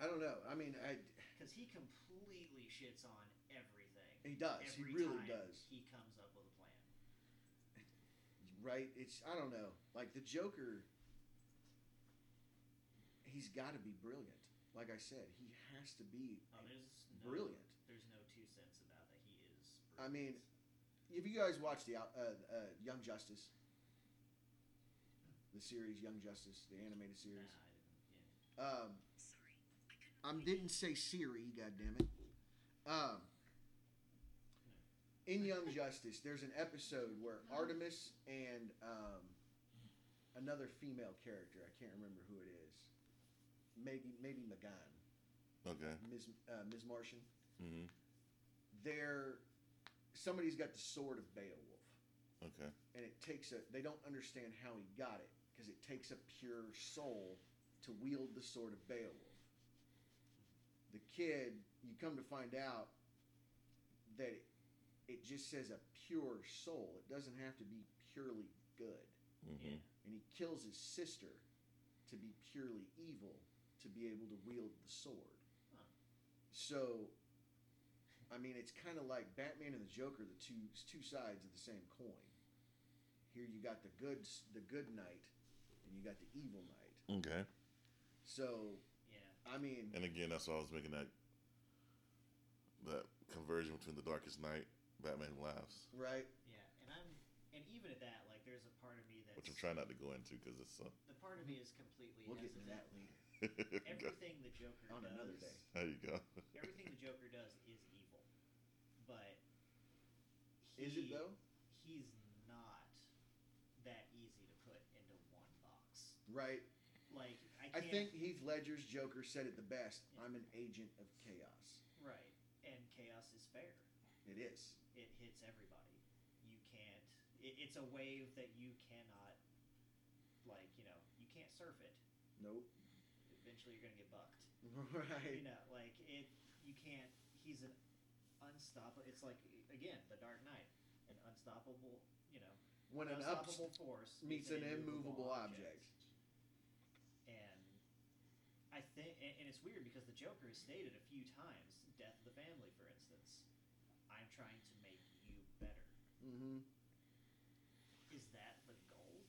I don't know. I mean, I, Because (sighs) he completely shits on everything. he does. He really does. He comes up with a plan. Right? It's I don't know. Like the Joker, he's got to be brilliant. Like I said, he has to be Oh, there's no, brilliant. There's no two cents about that. He is. I mean. If you guys watch the uh, uh, Young Justice, the series Young Justice, the animated Nah, series, I didn't. Yeah. um, I didn't say Siri. God damn it. Um, in Young Justice, there's an episode where Artemis and um, another female character, I can't remember who it is, maybe maybe M'gann, Okay. Ms. Uh, Ms. Martian. hmm They're somebody's got the sword of Beowulf, Okay. and it takes a. They don't understand how he got it because it takes a pure soul to wield the sword of Beowulf. The kid, you come to find out that it, it just says a pure soul. It doesn't have to be purely good. hmm and he kills his sister to be purely evil to be able to wield the sword. Huh. So, I mean, it's kind of like Batman and the Joker, the two two sides of the same coin. Here you got the good the good knight, and you got the evil knight. Okay. So. I mean, And again, that's why I was making that that conversion between the Darkest Night, Batman Who Laughs, right? Yeah. And I'm and even at that, like, there's a part of me that which I'm trying not to go into because it's. Uh, the part of me is completely We'll get into hesitant. that later. (laughs) Everything the Joker On does, another day. there you go. everything the Joker does is evil, but Is it though? He's not that easy to put into one box. Right. Like I can't. think Heath Ledger's Joker said it the best. I'm an agent of chaos. right, and chaos is fair. It is. It hits everybody. You can't. It, it's a wave that you cannot. Like you know, you can't surf it. Nope. Eventually, you're gonna get bucked. (laughs) Right. You know, like it. You can't. He's an unstoppable. It's like again, the Dark Knight, an unstoppable. You know, When an up unstoppable force meets an immovable object. And I think, and, and it's weird because the Joker has stated a few times, death of the family, for instance. I'm trying to make you better. Mm-hmm. Is that the goal?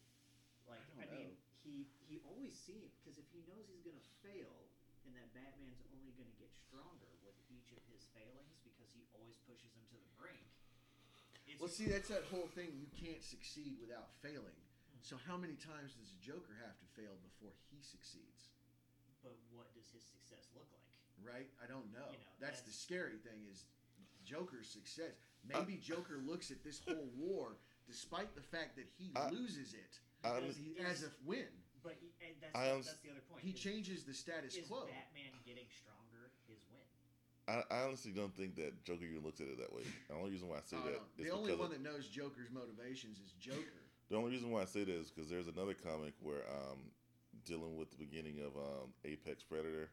Like, I I, mean, he he always seems because if he knows he's gonna fail, and that Batman's only gonna get stronger with each of his failings because he always pushes him to the brink. It's Well, see, that's that whole thing. You can't succeed without failing. So, how many times does the Joker have to fail before he succeeds? But what does his success look like? Right? I don't know. You know, that's, the scary thing is Joker's success. Maybe Joker looks at this whole (laughs) war, despite the fact that he I- loses it, I, Because he, as a win. But he- and that's I the, that's the other point. He is- changes the status is quo. Batman getting stronger his win? I, I honestly don't think that Joker even looks at it that way. The only reason why I say I that the only one that knows Joker's motivations is Joker. the only reason why I say that is because there's another comic where um, dealing with the beginning of um, Apex Predator,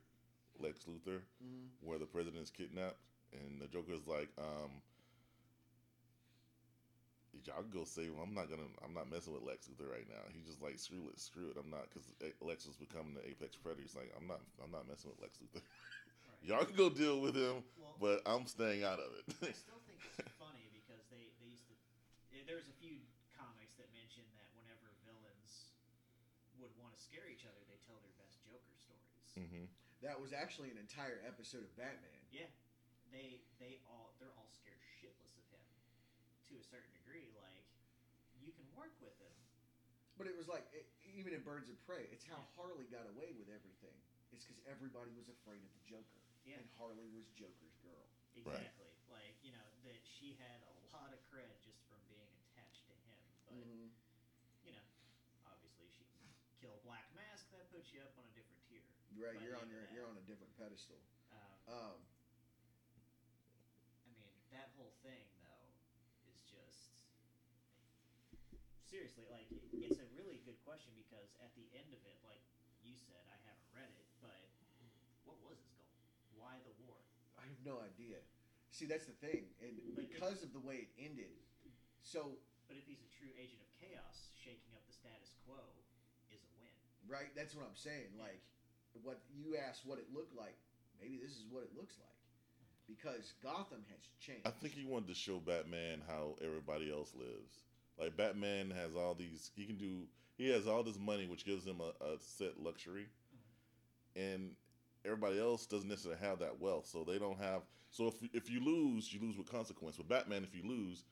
Lex Luthor, Mhm. where the president's kidnapped, and the Joker's like, um, "Y'all go save him. I'm not gonna. I'm not messing with Lex Luthor right now." He's just like, "Screw it, screw it. I'm not." Because Lex was becoming the Apex Predator. He's like, "I'm not. I'm not messing with Lex Luthor. Right. (laughs) Y'all can go deal with him, Well, but I'm staying out of it." I still think it's funny because they, they used to. eh, There's a few comics that mention that whenever villains would want to scare each other, they tell their best Joker stories. hmm That was actually an entire episode of Batman. Yeah, they they all they're all scared shitless of him to a certain degree. Like you can work with him. But it was like, it, even in Birds of Prey, it's how Harley got away with everything. It's because everybody was afraid of the Joker. Yeah. And Harley was Joker's girl. Exactly. Like you know that she had a lot of cred just from being attached to him, but. Mhm. you know, obviously she kill Black Mask. That puts you up on a different tier. Right, you're on your you're on a different pedestal. Um, Um, I mean, that whole thing though is just seriously like it's a really good question because at the end of it, like you said, I haven't read it, but what was his goal? Why the war? I have no idea. See, that's the thing, and Like, because of the way it ended, so But if he's a true agent of chaos, shaking up the status quo is a win. Right, that's what I'm saying. Like, what you asked, what it looked like. Maybe this is what it looks like, because Gotham has changed. I think he wanted to show Batman how everybody else lives. Like Batman has all these, he can do. He has all this money, which gives him a, a set luxury, and everybody else doesn't necessarily have that wealth, so they don't have. So if if you lose, you lose with consequence. With Batman, if you lose,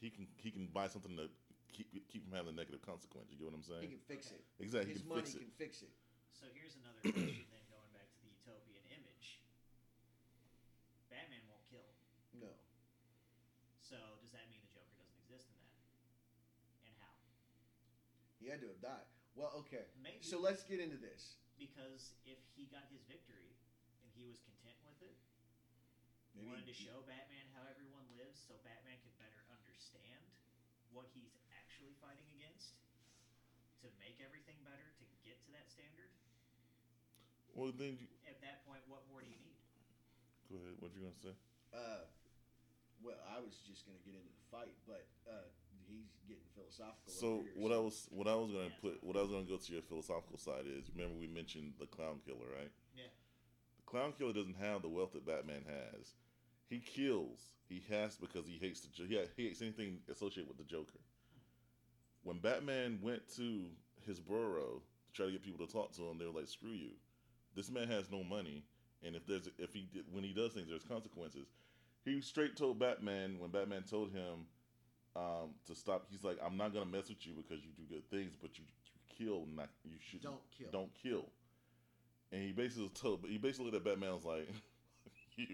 he can he can buy something to keep keep from having a negative consequence. You get what I'm saying? he can fix Okay. it. Exactly. His he can money fix it. can fix it. So here's another (coughs) question then going back to the utopian image. Batman won't kill. No, So does that mean the Joker doesn't exist in that? And how? he had to have died. Well, okay. Maybe So let's get into this. because if he got his victory and he was content with it. Maybe wanted to show Batman how everyone lives, so Batman could better understand what he's actually fighting against, to make everything better, to get to that standard. Well, then you, At that point, what more do you need? go ahead. What you gonna say? Uh, well, I was just gonna get into the fight, but uh, he's getting philosophical. So over here, what so- I was what I was gonna Yeah. put what I was gonna go to your philosophical side is remember we mentioned the clown killer right? Yeah. The clown killer doesn't have the wealth that Batman has. He kills. He has because he hates the Jo- he, he hates anything associated with the Joker. When Batman went to his borough to try to get people to talk to him, they were like, "Screw you! This man has no money, and if there's if he did, when he does things, there's consequences." He straight told Batman when Batman told him um, to stop. He's like, "I'm not gonna mess with you because you do good things, but you, you kill, not you should Don't kill. don't kill." And he basically told, but he basically looked at Batman and was like, (laughs) "You,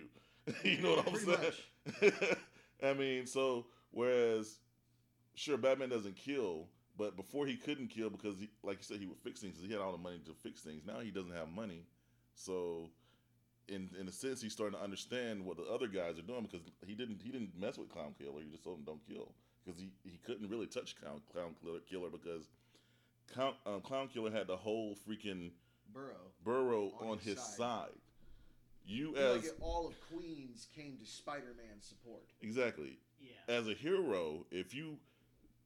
(laughs) you know what I'm Pretty saying?" (laughs) I mean, so whereas, sure, Batman doesn't kill, but before he couldn't kill because, he, like you said, he would fix things. 'cause he had all the money to fix things. Now he doesn't have money, so in in a sense, he's starting to understand what the other guys are doing because he didn't he didn't mess with Clown Killer. He just told him don't kill because he, he couldn't really touch Clown Clown Killer, killer because Clown, um, Clown Killer had the whole freaking Burrow. burrow On on, his his, side. side. You I as like all of Queens came to Spider-Man's support. exactly Yeah. as a hero, if you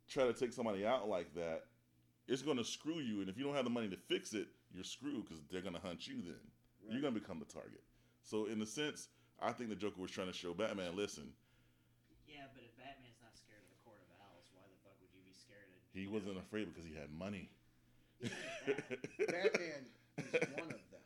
try to take somebody out like that, it's going to screw you. And if you don't have the money to fix it, you're screwed because they're going to hunt you. Then you're going to become the target. So in a sense, I think the Joker was trying to show Batman, listen, Yeah, but if Batman's not scared of the Court of Owls, why the fuck would you be scared of? he wasn't know, afraid because he had money. even that. (laughs) Batman is one of them.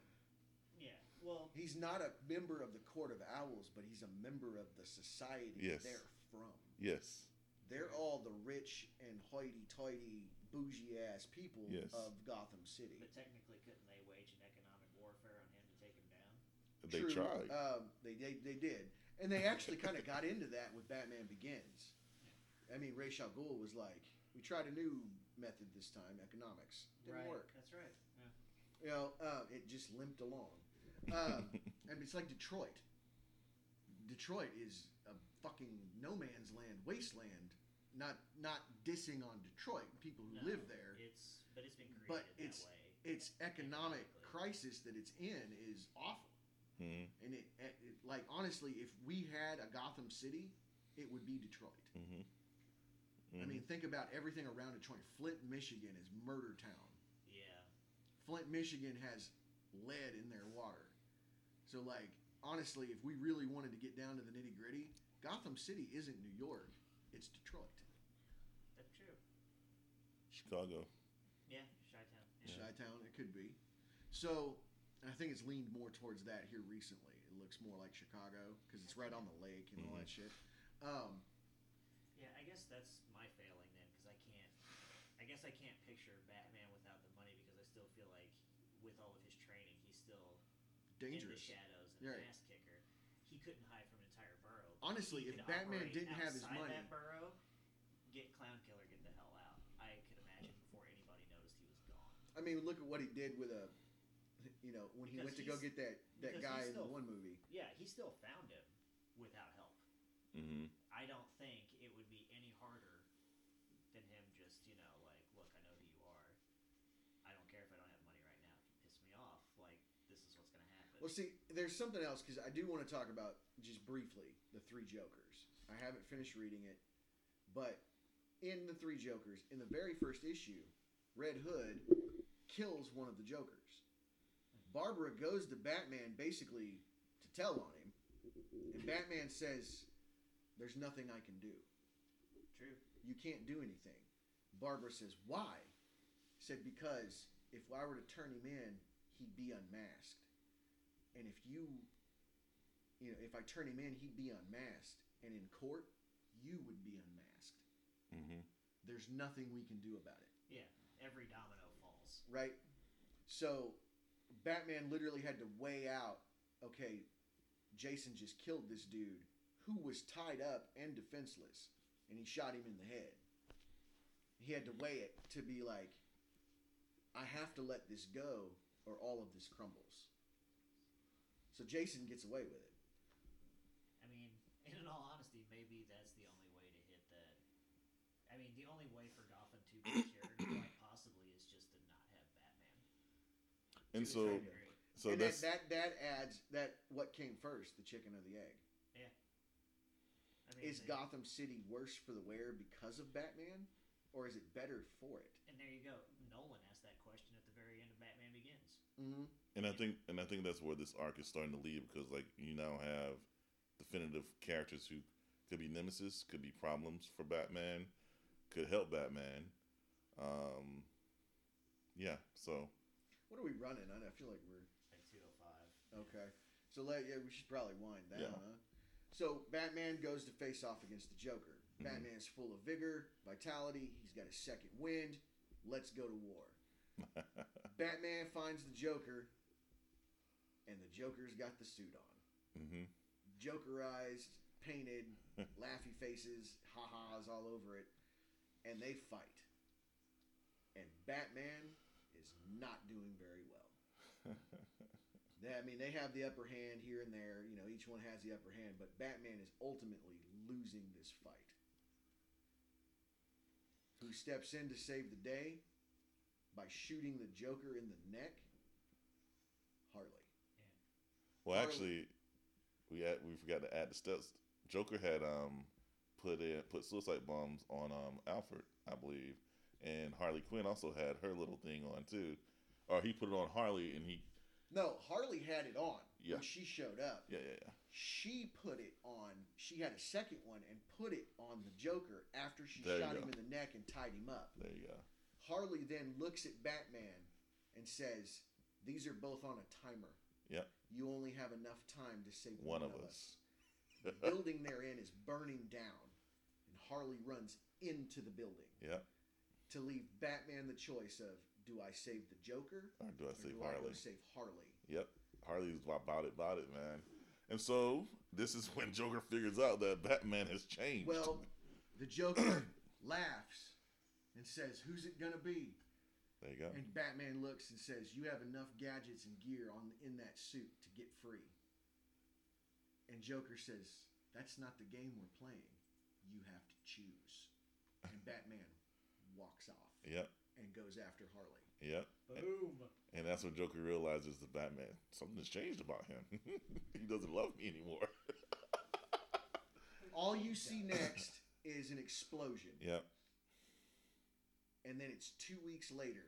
Yeah. Well, He's not a member of the Court of Owls, but he's a member of the society Yes. they're from. yes. They're all the rich and hoity-toity, bougie-ass people Yes. of Gotham City. but technically, couldn't they wage an economic warfare on him to take him down? They True, tried. Um, they, they they did, and they actually kind of got into that with Batman Begins. I mean, Ra's al Ghul was like, "We tried a new method this time, economics. Didn't right. work. That's right. Yeah. You know, uh, it just limped along." Um, (laughs) and it's like Detroit. Detroit is a fucking no man's land, wasteland. Not not dissing on Detroit, people who No, live there. It's but it's been created But that it's- way. Its economic Economically. crisis that it's in is awful. hmm And it, it, it like honestly, if we had a Gotham City, it would be Detroit. hmm I mean, think about everything around Detroit. Flint, Michigan is murder town. Yeah. Flint, Michigan has lead in their water. So like honestly, if we really wanted to get down to the nitty gritty, Gotham City isn't New York, it's Detroit. That's true. Chicago. Yeah. Chi-town. Yeah. Chi Town, it could be. So I think it's leaned more towards that here recently. It looks more like Chicago because it's right on the lake and all that shit. Um, Yeah, I guess that's my failing then, because I can't. I guess I can't picture Batman without the money because I still feel like, with all of his training, he's still in the dangerous. shadows and Right. an ass kicker. He couldn't hide from an entire borough. Honestly, if Batman didn't have his money- that borough, get Clown Killer, get the hell out. I could imagine before anybody noticed he was gone. I mean, look at what he did with a, you know, when he Because went to go get that that guy he's in the one movie. Yeah, he still found him without help. Mm-hmm. I don't think it would be any harder than him just, you know, like, look, I know who you are. I don't care if I don't have money right now. If you piss me off, like, this is what's going to happen. Well, see, there's something else because I do want to talk about just briefly the Three Jokers. I haven't finished reading it, but in the Three Jokers, in the very first issue, Red Hood kills one of the Jokers. Barbara goes to Batman basically to tell on him, and Batman says, "There's nothing I can do. True. You can't do anything." Barbara says, "Why?" He said, "Because if I were to turn him in, he'd be unmasked." And if you, you know, if I turn him in, he'd be unmasked. And in court, you would be unmasked. hmm There's nothing we can do about it, Yeah, every domino falls. right? So, Batman literally had to weigh out okay, Jason just killed this dude who was tied up and defenseless, and he shot him in the head. He had to weigh it to be like, I have to let this go, or all of this crumbles. So Jason gets away with it. I mean, (laughs) in all honesty, maybe that's the only way to hit that. I mean, the only way for Gotham to be cured, (coughs) quite possibly, is just to not have Batman. And To so, so and that's that, that that adds that what came first, the chicken or the egg? I mean, Is they- Gotham City worse for the wear because of Batman, or is it better for it? And there you go. Nolan asked that question at the very end of Batman Begins. Mm-hmm. And I think, and I think that's where this arc is starting to lead because, like, you now have definitive characters who could be nemesis, could be problems for Batman, could help Batman. Um, yeah. So What are we running? I, I feel like we're Like 205. okay. So let yeah, we should probably wind down. Yeah. Huh? So Batman goes to face off against the Joker. Mhm. Batman's full of vigor, vitality. He's got a second wind. Let's go to war. (laughs) Batman finds the Joker, and the Joker's got the suit on. hmm Jokerized, painted, (laughs) laughy faces, ha-has all over it, and they fight. And Batman is not doing very well. (laughs) They, I mean, they have the upper hand here and there. You know, each one has the upper hand, but Batman is ultimately losing this fight. Who steps in to save the day by shooting the Joker in the neck? Harley. Well, Harley- actually, we had, we forgot to add the steps. Joker had um put in put suicide bombs on um Alfred, I believe, and Harley Quinn also had her little thing on too, or he put it on Harley, and he No, Harley had it on Yeah. when she showed up. yeah yeah yeah She put it on. She had a second one and put it on the Joker after she There shot him in the neck and tied him up. there you go. Harley then looks at Batman and says, "These are both on a timer. Yep. You only have enough time to save One one, of us." us." (laughs) The building they're in is burning down, and Harley runs into the building Yep. to leave Batman the choice of, "Do I save the Joker Or do I or say do I Harley? go save Harley?" Yep. Harley's about it, about it, man. And so this is (laughs) when Joker figures out that Batman has changed. Well, the Joker (coughs) laughs and says, "Who's it gonna be?" There you go. And Batman looks and says, "You have enough gadgets and gear on in that suit to get free." And Joker says, "That's not the game we're playing. You have to choose." And Batman walks off Yep. and goes after Harley. Yep. Boom. And that's when Joker realizes that Batman something's changed about him. (laughs) he doesn't love me anymore. (laughs) All you see next is an explosion, yep. And then it's two weeks later,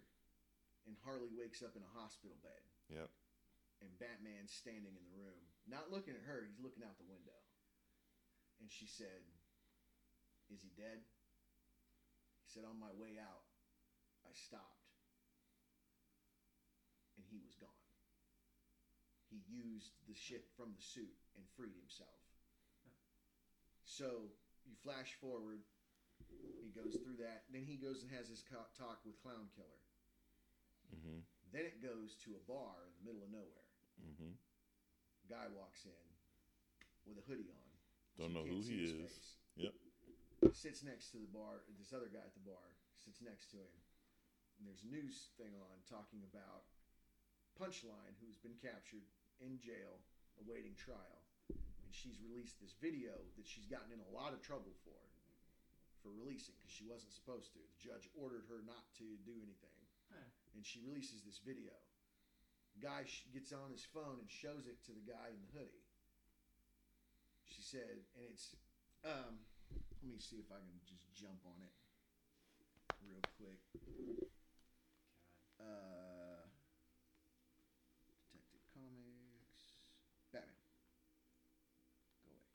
and Harley wakes up in a hospital bed. Yep. and Batman's standing in the room, not looking at her, he's looking out the window. And she said, Is he dead? He said, On my way out, I stopped. And he was gone. He used the shit from the suit and freed himself. So you flash forward, he goes through that. Then he goes and has his talk with Clown Killer. Mm-hmm. Then it goes to a bar in the middle of nowhere. Mm-hmm. guy walks in with a hoodie on. Don't know who he is. face. Yep. Sits next to the bar. This other guy at the bar sits next to him. And there's a news thing on talking about Punchline, who's been captured in jail awaiting trial. And she's released this video that she's gotten in a lot of trouble for, for releasing because she wasn't supposed to. The judge ordered her not to do anything. Huh. And she releases this video. Guy gets on his phone and shows it to the guy in the hoodie. She said, and it's, um, let me see if I can just jump on it real quick. Uh, Detective Comics, Batman. Go away.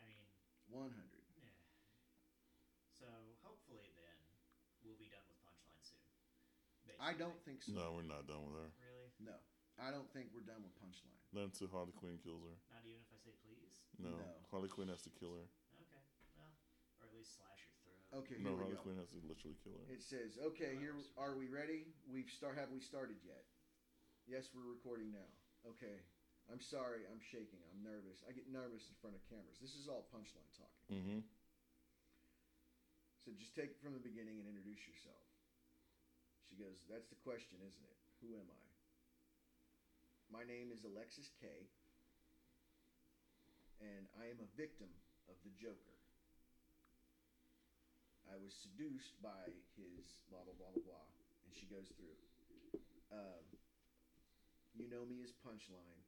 I mean, 100. yeah. So hopefully then we'll be done with Punchline soon. I don't think so. No, we're not done with her. Really? No. I don't think we're done with Punchline. Not until Harley Quinn kills her. Not even if I say please? No, No. Harley Quinn has to kill her. Okay. Well, or at least slash your throat. Okay, here No, we Harley go. Quinn has to literally kill her. It says, "Okay, here are we ready? We've start. Have we started yet? Yes, we're recording now. Okay. I'm sorry. I'm shaking. I'm nervous. I get nervous in front of cameras. This is all punchline talking. Mm-hmm. So just take it from the beginning and introduce yourself." She goes, "That's the question, isn't it? Who am I?" My name is Alexis Kaye. And I am a victim of the Joker. I was seduced by his blah blah blah blah blah, and she goes through. Um, you know me as Punchline,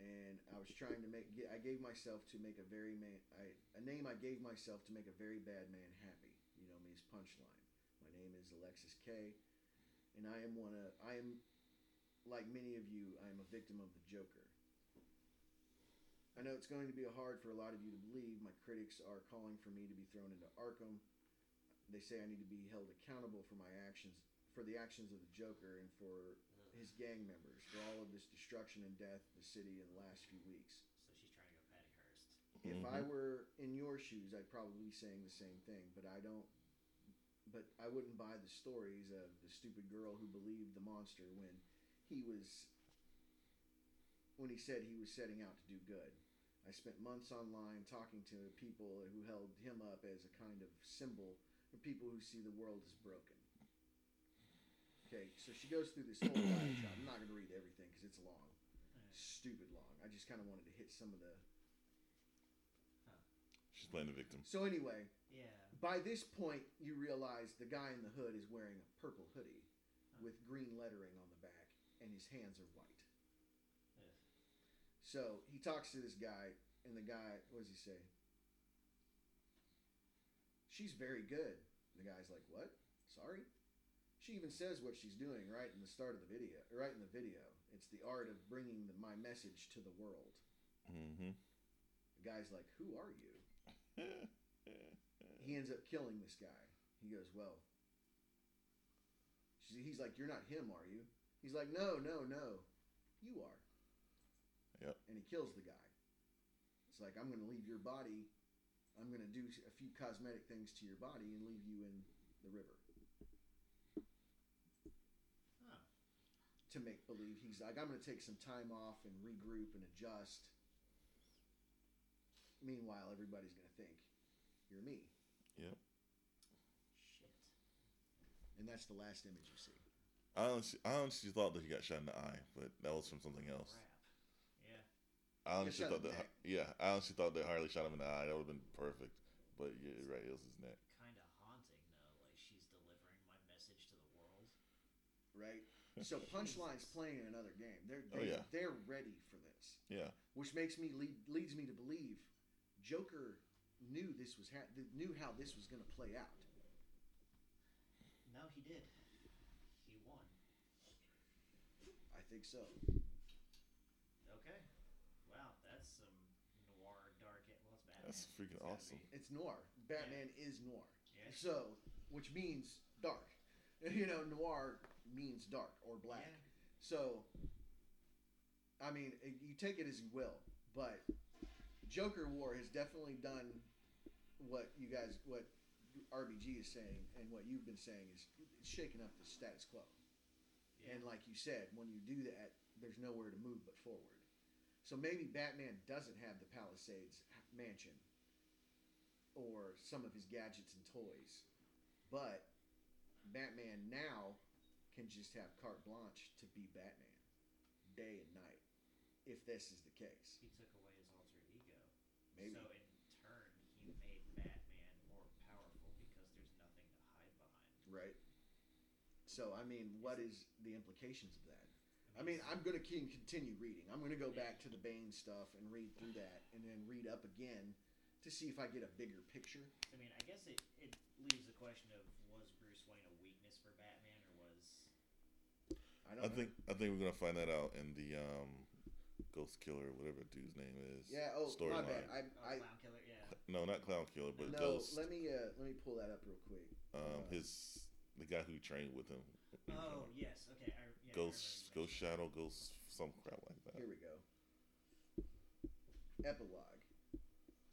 and I was trying to make. I gave myself to make a very man. I a name I gave myself to make a very bad man happy. You know me as Punchline. My name is Alexis Kaye, and I am one of. I am, like many of you, I am a victim of the Joker. I know it's going to be hard for a lot of you to believe. My critics are calling for me to be thrown into Arkham. They say I need to be held accountable for my actions, for the actions of the Joker, and for his gang members, for all of this destruction and death in the city in the last few weeks. So she's trying to go Patty Hearst. If I Mhm. were in your shoes, I'd probably be saying the same thing, but I don't. But I wouldn't buy the stories of the stupid girl who believed the monster when he was. When he said he was setting out to do good. I spent months online talking to people who held him up as a kind of symbol for people who see the world as broken. Okay, so she goes through this whole diatribe. I'm not going to read everything because it's long, stupid long. I just kind of wanted to hit some of the She's playing the victim. So anyway, Yeah. by this point, you realize the guy in the hood is wearing a purple hoodie with green lettering on the back, and his hands are white. Ugh. So he talks to this guy, and the guy, what does he say? She's very good. The guy's like, "What? Sorry." She even says what she's doing right in the start of the video. Right in the video, it's the art of bringing the, my message to the world. Mm-hmm. The guy's like, "Who are you?" he ends up killing this guy. He goes, Well, she- he's like, You're not him, are you? He's like, No, no, no. You are. Yep. And he kills the guy. It's like, I'm going to leave your body. I'm going to do a few cosmetic things to your body and leave you in the river Huh. To make believe he's like, I'm going to take some time off and regroup and adjust. Meanwhile, everybody's going to think you're me. Yep. Shit. And that's the last image you see. I honestly, I honestly thought that he got shot in the eye, but that was from something else. Crap. Yeah. I honestly thought that. neck. Yeah, I honestly thought that Harley shot him in the eye. That would have been perfect. But yeah, you're right. It was his neck. Kind of haunting though. Like she's delivering my message to the world. right? So (laughs) Punchline's playing another game. They're Oh, they, yeah. they're ready for this, Yeah. which makes me lead, leads me to believe Joker knew this was ha- knew how this was going to play out. No, he did. He won. I think so. Okay. Wow, that's some noir, dark. Well, it's Batman. That's freaking It's awesome. be. It's noir. Batman is noir. Yeah. So, which means dark. (laughs) You know, noir means dark or black. Yeah. So, I mean, you take it as you will, but Joker War has definitely done what you guys, what RBG is saying, and what you've been saying is it's shaken up the status quo. Yeah. And like you said, when you do that, there's nowhere to move but forward. So maybe Batman doesn't have the Palisades mansion or some of his gadgets and toys, but Batman now can just have carte blanche to be Batman day and night if this is the case. he took away his alter ego. Maybe. So in turn, he made Batman more powerful because there's nothing to hide behind. Right. So I mean, what is the implications of that? I mean, I'm going to keep continue reading. I'm going to go back to the Bane stuff and read through that, and then read up again to see if I get a bigger picture. I mean, I guess it, it leaves the question of was Bruce Wayne a weakness for Batman or was I don't I think I think we're gonna find that out in the um, Ghost Killer, whatever dude's name is. Yeah. Oh, my storyline. bad. I, oh, I Clown Killer? Yeah. No, not Clown Killer, but no. Ghost. Let me uh, let me pull that up real quick. um, uh, his the guy who trained with him. Oh yes. Okay. I, yeah, I Ghost, remember Ghost Shadow, Ghost, some crap like that. Here we go. Epilogue. mentioning-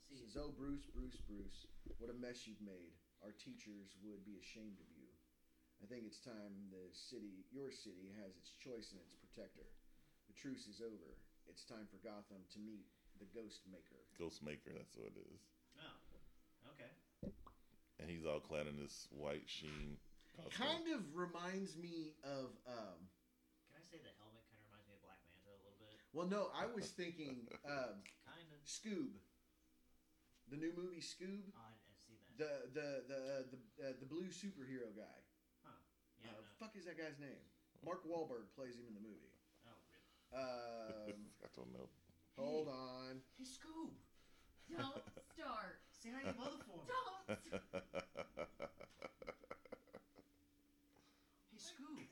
See, Says, "Oh Bruce, Bruce, Bruce, what a mess you've made. Our teachers would be ashamed of you. I think it's time the city, your city, has its choice and its protector. The truce is over. It's time for Gotham to meet the Ghost Maker. Ghost Maker, that's what it is. oh, okay. And he's all clad in this white sheen. Costume. Kind of reminds me of um, Can I say say the helmet kind of reminds me of Black Manta a little bit? Well, no, I was thinking (laughs) um, Kind of. Scoob, the new movie Scoob, Oh, I, I see that. the the the uh, the uh, the blue superhero guy. Yeah, uh, no. Fuck is that guy's name? Mark Wahlberg plays him in the movie. Oh, really? Um, (laughs) I don't know. hold on. Hey, Scoob! Don't start. (laughs) Say hi to your mother for me. Don't. (laughs) Hey, Scoob!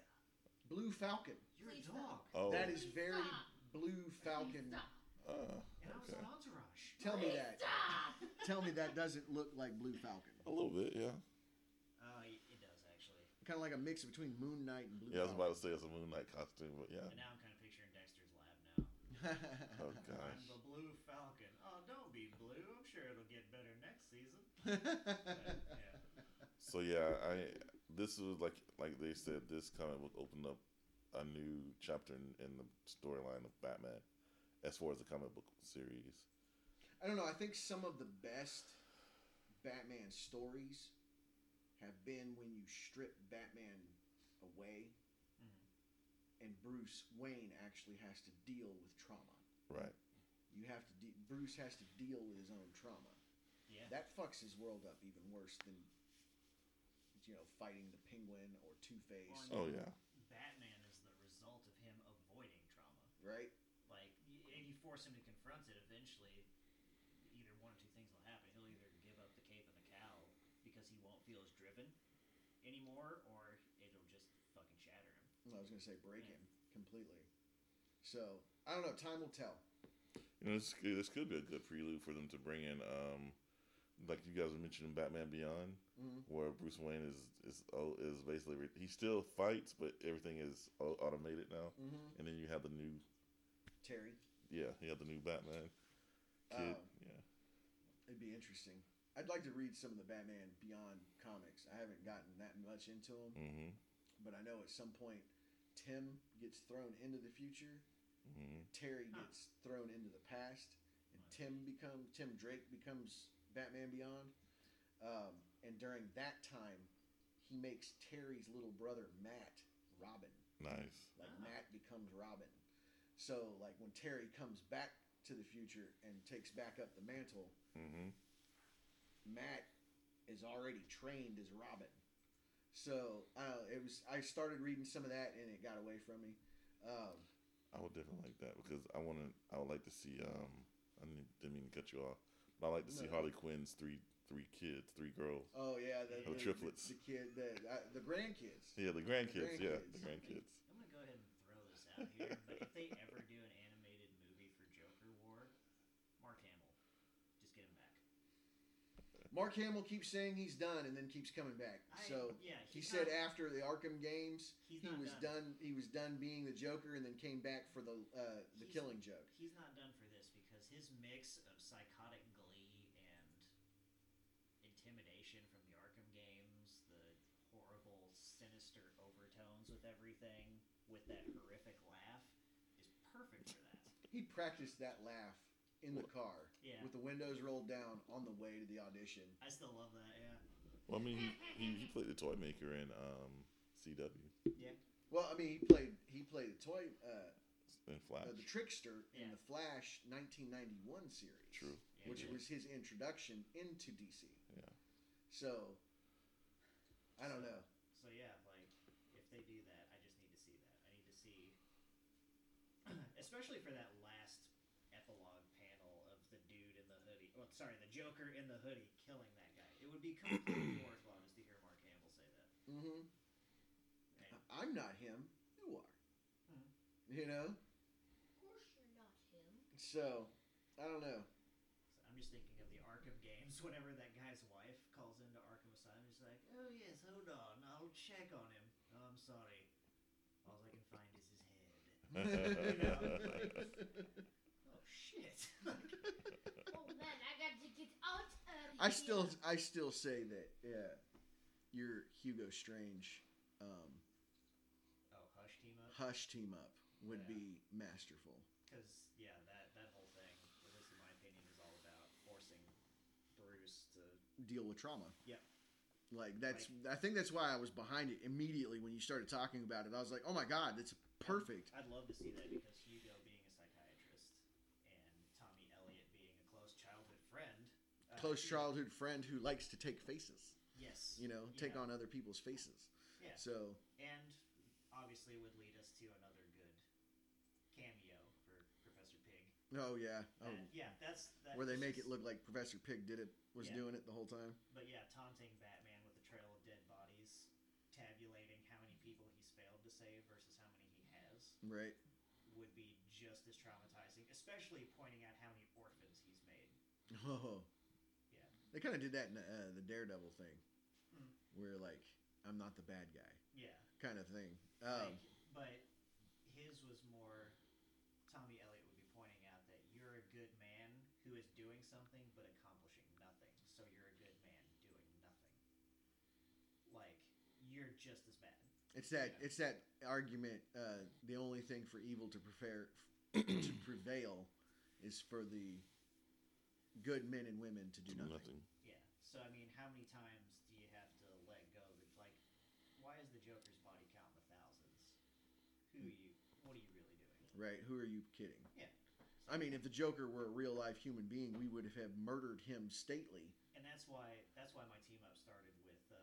Blue Falcon. You're Please a dog. oh. That is very stop. Blue Falcon. Please stop. Ah, And I was okay. Entourage. Tell me that. Stop. Tell me that doesn't look like Blue Falcon. A little bit, yeah. Oh, it it does, actually. Kind of like a mix between Moon Knight and Blue Yeah, I was about to say it's a Moon Knight costume, but yeah. And now I'm kind of picturing Dexter's lab now. (laughs) Oh I'm gosh. the Blue Falcon. Oh, don't be blue. I'm sure it'll get better next season. (laughs) But, yeah. So yeah, I this was like like they said, this comic book opened up a new chapter in, in the storyline of Batman, as far as the comic book series. I don't know. I think some of the best Batman stories have been when you strip Batman away Mhm. and Bruce Wayne actually has to deal with trauma. Right. You have to de- Bruce has to deal with his own trauma. Yeah. That fucks his world up even worse than you know fighting the Penguin or Two Face, Well, Oh yeah. Batman is the result of him avoiding trauma. right? Like, and you force him to confront it eventually. Either one or two things will happen. He'll either give up the cape and the cowl because he won't feel as driven anymore, or it'll just fucking shatter him. I was gonna say break Yeah. him completely. So I don't know. Time will tell. You know, this this could be a good prelude for them to bring in, um, like you guys were mentioning, Batman Beyond, Mhm. where Bruce Wayne is is oh, is basically he still fights, but everything is automated now. Mm-hmm. And then you have the new, Terry, yeah, you have the new Batman kid. Um, yeah. it'd be interesting. I'd like to read some of the Batman Beyond comics. I haven't gotten that much into them, Mm-hmm. but I know at some point Tim gets thrown into the future, Mm-hmm. Terry Huh. gets thrown into the past, and Nice. Tim become Tim Drake becomes Batman Beyond. Um, and during that time, he makes Terry's little brother Matt Robin. Nice. Like Ah. Matt becomes Robin. So like when Terry comes back to the future and takes back up the mantle, Mm-hmm. Matt is already trained as Robin. So uh, it was. I started reading some of that and it got away from me. Um, I would definitely like that because I want to. I would like to see. Um, I didn't, didn't mean to cut you off, but I like to see Harley Quinn's three three kids, three girls. oh yeah, the, the, triplets. the, kid, the uh, the grandkids. Yeah, the grandkids. Yeah, grandkids. the grandkids. I'm gonna go ahead and throw this out here, but if they ever do an animated movie for Joker War, Mark Hamill, just get him back. Mark Hamill keeps saying he's done and then keeps coming back. I, so yeah, he said not, after the Arkham games, he was done. He was done being the Joker and then came back for the uh, the He's- Killing Joke. He's not done for this because his mix of psychotic glee and intimidation from the Arkham games, the horrible, sinister overtones with everything, with that horrific laugh, is perfect for that. He practiced that laugh in the car Yeah, with the windows rolled down on the way to the audition. I still love that. Yeah. Well, I mean, he, he, he played the toy maker in um, CW Yeah. Well, I mean, he played he played the toy uh, in Flash. uh, the trickster in the Flash 1991 series. True. Yeah, which yeah. was his introduction into DC. Yeah. So, I don't know. So yeah, like if they do that, I just need to see that. I need to see, (clears throat) especially for that last epilogue panel of the dude in the hoodie. Well, sorry, the Joker in the hoodie killing that guy. It would be completely (clears throat) worthwhile just to hear Mark Hamill say that. hmm And I'm not him. You are. Mhm. You know. Of course you're not him. So, I don't know. so I'm just thinking of the Arkham games. (laughs) Whenever that guy's wife calls into Arkham Asylum, he's like, "Oh yes, hold on, I'll check on him." Oh, I'm sorry. All I can find is his head. (laughs) Oh (laughs) shit. Oh man, I got to get out of here. I still, I still say that. Yeah, your Hugo Strange, um, oh, hush team up. Hush team up would Yeah. be masterful. Because yeah, that that whole thing, at least in my opinion, is all about forcing Bruce to. Deal with trauma. Yep. Like that's. I think that's why I was behind it immediately when you started talking about it. I was like, oh my god, that's perfect. I'd love to see that because Hugo being a psychiatrist and Tommy Elliot being a close childhood friend. uh, Close childhood friend who likes to take faces. Yes. You know, take Yeah. on other people's faces. Yeah. So And obviously would lead us to another good cameo for Professor Pig. oh yeah, uh, oh, That- yeah, that's that where they make it look like Professor Pig did it was Yeah. doing it the whole time. But yeah, taunting Batman with a trail of dead bodies, tabulating how many people he's failed to save versus how many he has, Right. would be just as traumatizing. Especially pointing out how many orphans he's made. Oh. They kind of did that in uh, the Daredevil thing, Hmm. where like I'm not the bad guy Yeah. kind of thing. Like, Um, but his was more. Tommy Elliot would be pointing out that you're a good man who is doing something but accomplishing nothing. So you're a good man doing nothing. Like you're just as bad. it's that yeah. it's that argument. Uh, the only thing for evil to prefer (clears throat) to prevail is for the good men and women to do Do nothing. nothing. Yeah. So I mean, how many times do you have to let go? Of, like, why is the Joker's body count in the thousands? Who are you? What are you really doing? Right? Who are you kidding? Yeah. I mean, if the Joker were a real life human being, we would have murdered him stately. And that's why that's why my team up started with uh,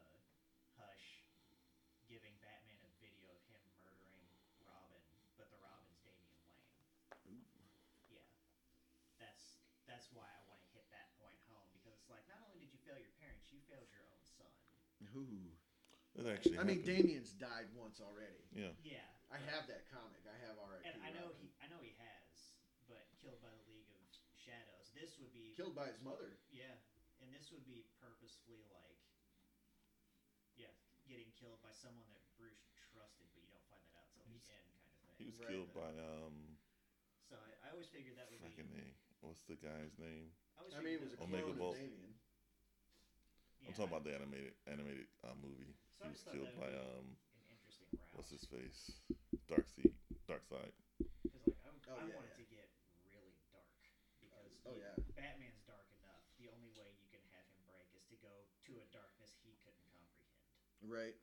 Hush giving Batman a video of him murdering Robin, but the Robin's Damian Wayne. Yeah, that's that's why I want to hit that point home because it's like not only did you fail your parents, you failed your own son. Ooh. That actually. I mean, happened. Damian's died once already. Yeah. Yeah, I have that comic. I have already. and I know he I know he has, but killed by the League of Shadows. This would be killed by his mother. Yeah, and this would be purposefully like, yeah, getting killed by someone that Bruce trusted, but you don't find that out till the He's- end, kind of thing. He was Right. killed by um. So I, I always figured that would Fucking be. a. What's the guy's name? I, I mean, it was a Omega clone Bolt. Damian. Yeah, I'm talking about the animated animated uh, movie. So he was killed by um. an interesting. What's his face? Dark Seed. Darkseid. Because like I, Oh, I yeah, wanted yeah. to get really dark because Oh, yeah. Batman's dark enough. The only way you can have him break is to go to a darkness he couldn't comprehend. Right.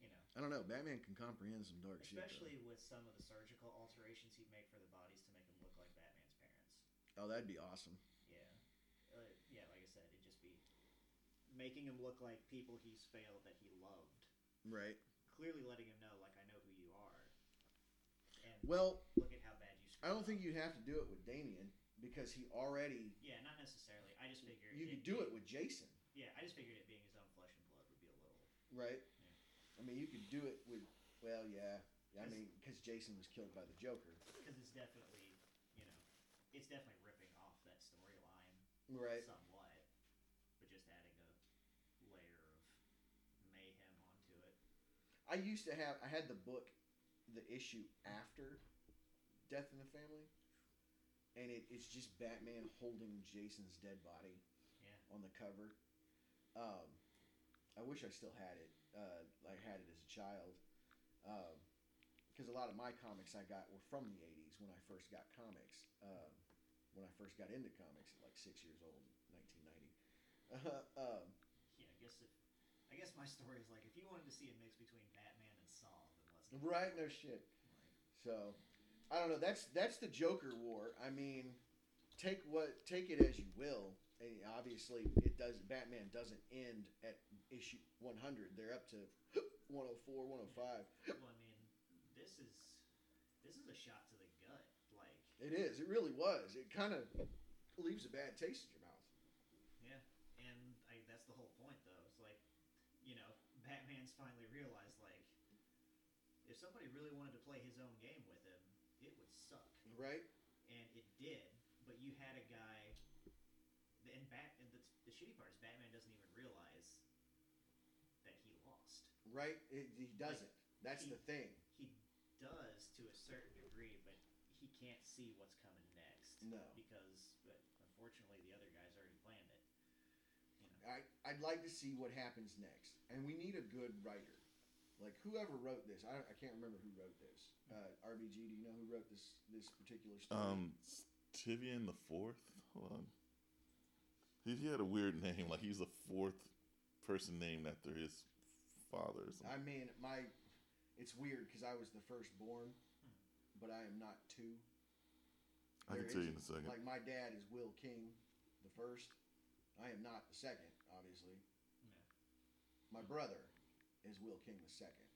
You know. I don't know. Batman can comprehend some dark shit. Especially with some of the surgical alterations he'd make for the bodies to make them look like Batman's parents. Oh, that'd be awesome. Yeah. Uh, yeah, like I said, it'd just be making him look like people he's failed that he loved. Right. Clearly letting him know, like, I know who you are. And Well, look at how bad you screwed I don't up. think you'd have to do it with Damian because he already. Yeah, not necessarily. I just figured. You could do it with Jason, Yeah, I just figured it being his own flesh and blood would be a little. right? I mean, you could do it with. Well, yeah. I mean, because Jason was killed by the Joker, Because it's definitely, you know, it's definitely ripping off that storyline right? somewhat, but just adding a layer of mayhem onto it. I used to have. I had the book, the issue after Death in the Family, and it, it's just Batman holding Jason's dead body Yeah. on the cover. Um, I wish I still had it. Uh, I had it as a child, because a lot of my comics I got were from the '80s when I first got comics. Um, when I first got into comics at like six years old, 1990. (laughs) um, Yeah, I guess if I guess my story is like if you wanted to see a mix between Batman and Saw, then let's right? No shit. Like, So, I don't know. That's that's the Joker War. I mean, take what take it as you will. And obviously, it does. Batman doesn't end at issue 100. They're up to (gasps) 104, 105. well, I mean, this is this is a shot to the gut. Like, It is. It really was. It kind of leaves a bad taste in your mouth. yeah, and I, that's the whole point, though. It's like, you know, Batman's finally realized like, if somebody really wanted to play his own game with him, it would suck. Right? and it did. But you had a guy, and Bat. And the, the shitty part is Batman doesn't even realize that he lost. Right? It, he doesn't. That's the thing. He does to a certain degree, but he can't see what's coming next. No. because but unfortunately the other guy's already planned it. You know, I, I'd like to see what happens next. And we need a good writer. Like whoever wrote this, I, I can't remember who wrote this. Uh, RBG, do you know who wrote this this particular story? Um, Tynion the Fourth. Hold on. He, he had a weird (laughs) name. Like he's the fourth person named after his father. Or something. I mean, my it's weird because I was the firstborn, but I am not two. I can tell you in a second. Like my dad is Will King, the first. I am not the second, obviously. Yeah. My brother is Will King the second,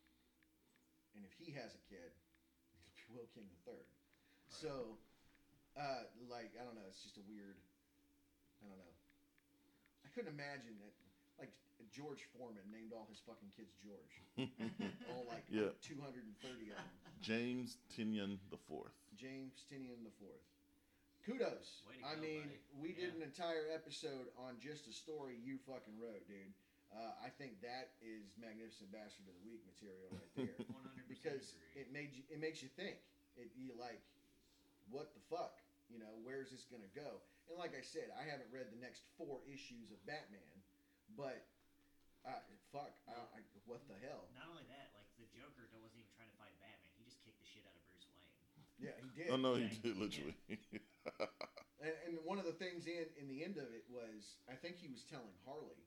and if he has a kid, (laughs) it'll be Will King the third. So, uh, like I don't know, it's just a weird. I don't know. I couldn't imagine that. Like George Foreman named all his fucking kids George. (laughs) all like Yeah. 230 of them. James Tynion the fourth. James Tynion the fourth. Kudos. Way to I go, mean, buddy. we did an entire episode on just a story you fucking wrote, dude. Uh, I think that is magnificent bastard of the week material right (laughs) there. 100% because agree. it made you, it makes you think. It you like, what the fuck? You know, where's this gonna go? And like I said, I haven't read the next four issues of Batman, but uh, fuck, I, I, what the hell? Not only that, like the Joker wasn't even trying to fight Batman. He just kicked the shit out of Bruce Wayne. Yeah, he did. Oh no, he Yeah, did he literally. (laughs) And, and one of the things in in the end of it was, I think he was telling Harley,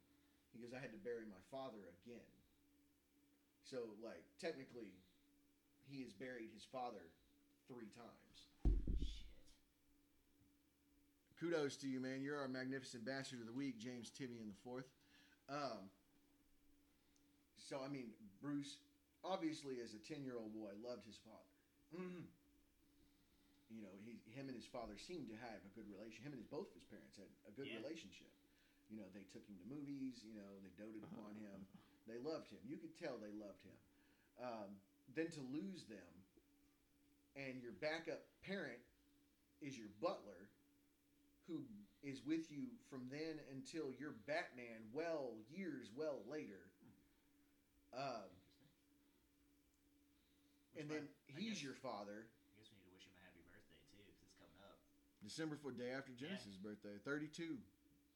he goes, "I had to bury my father again." So, like, technically, he has buried his father three times. Shit. Kudos to you, man. You're our magnificent bastard of the week, James Tynion the fourth. Um, so, I mean, Bruce, obviously, as a ten year old boy, loved his father. Mm. You know, he, him and his father seemed to have a good relation. Him and his both of his parents had a good Yeah. relationship. You know, they took him to movies. You know, they doted upon him. They loved him. You could tell they loved him. Um, then to lose them, and your backup parent is your butler, who is with you from then until you're Batman, well years well later. Um, and then he's your father. I guess we need to wish him a happy birthday too, because it's coming up. December fourth, day after Genesis' birthday, thirty-two.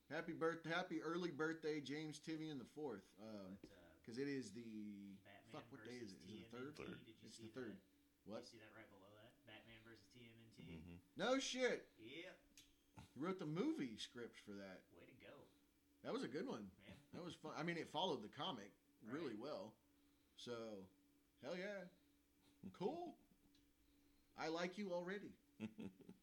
Happy birth, happy early birthday, James Tynion the fourth. Um, uh, because it is the Batman fuck. What day is versus it? Is it the third? Third. Did you It's see the third. That? What? You see that right below that? Batman versus TMNT. Mhm. No shit. Yep. You wrote the movie script for that. Way to go, That was a good one. man. That was fun. I mean, it followed the comic really well. So, hell yeah, (laughs) cool. I like you already. (laughs)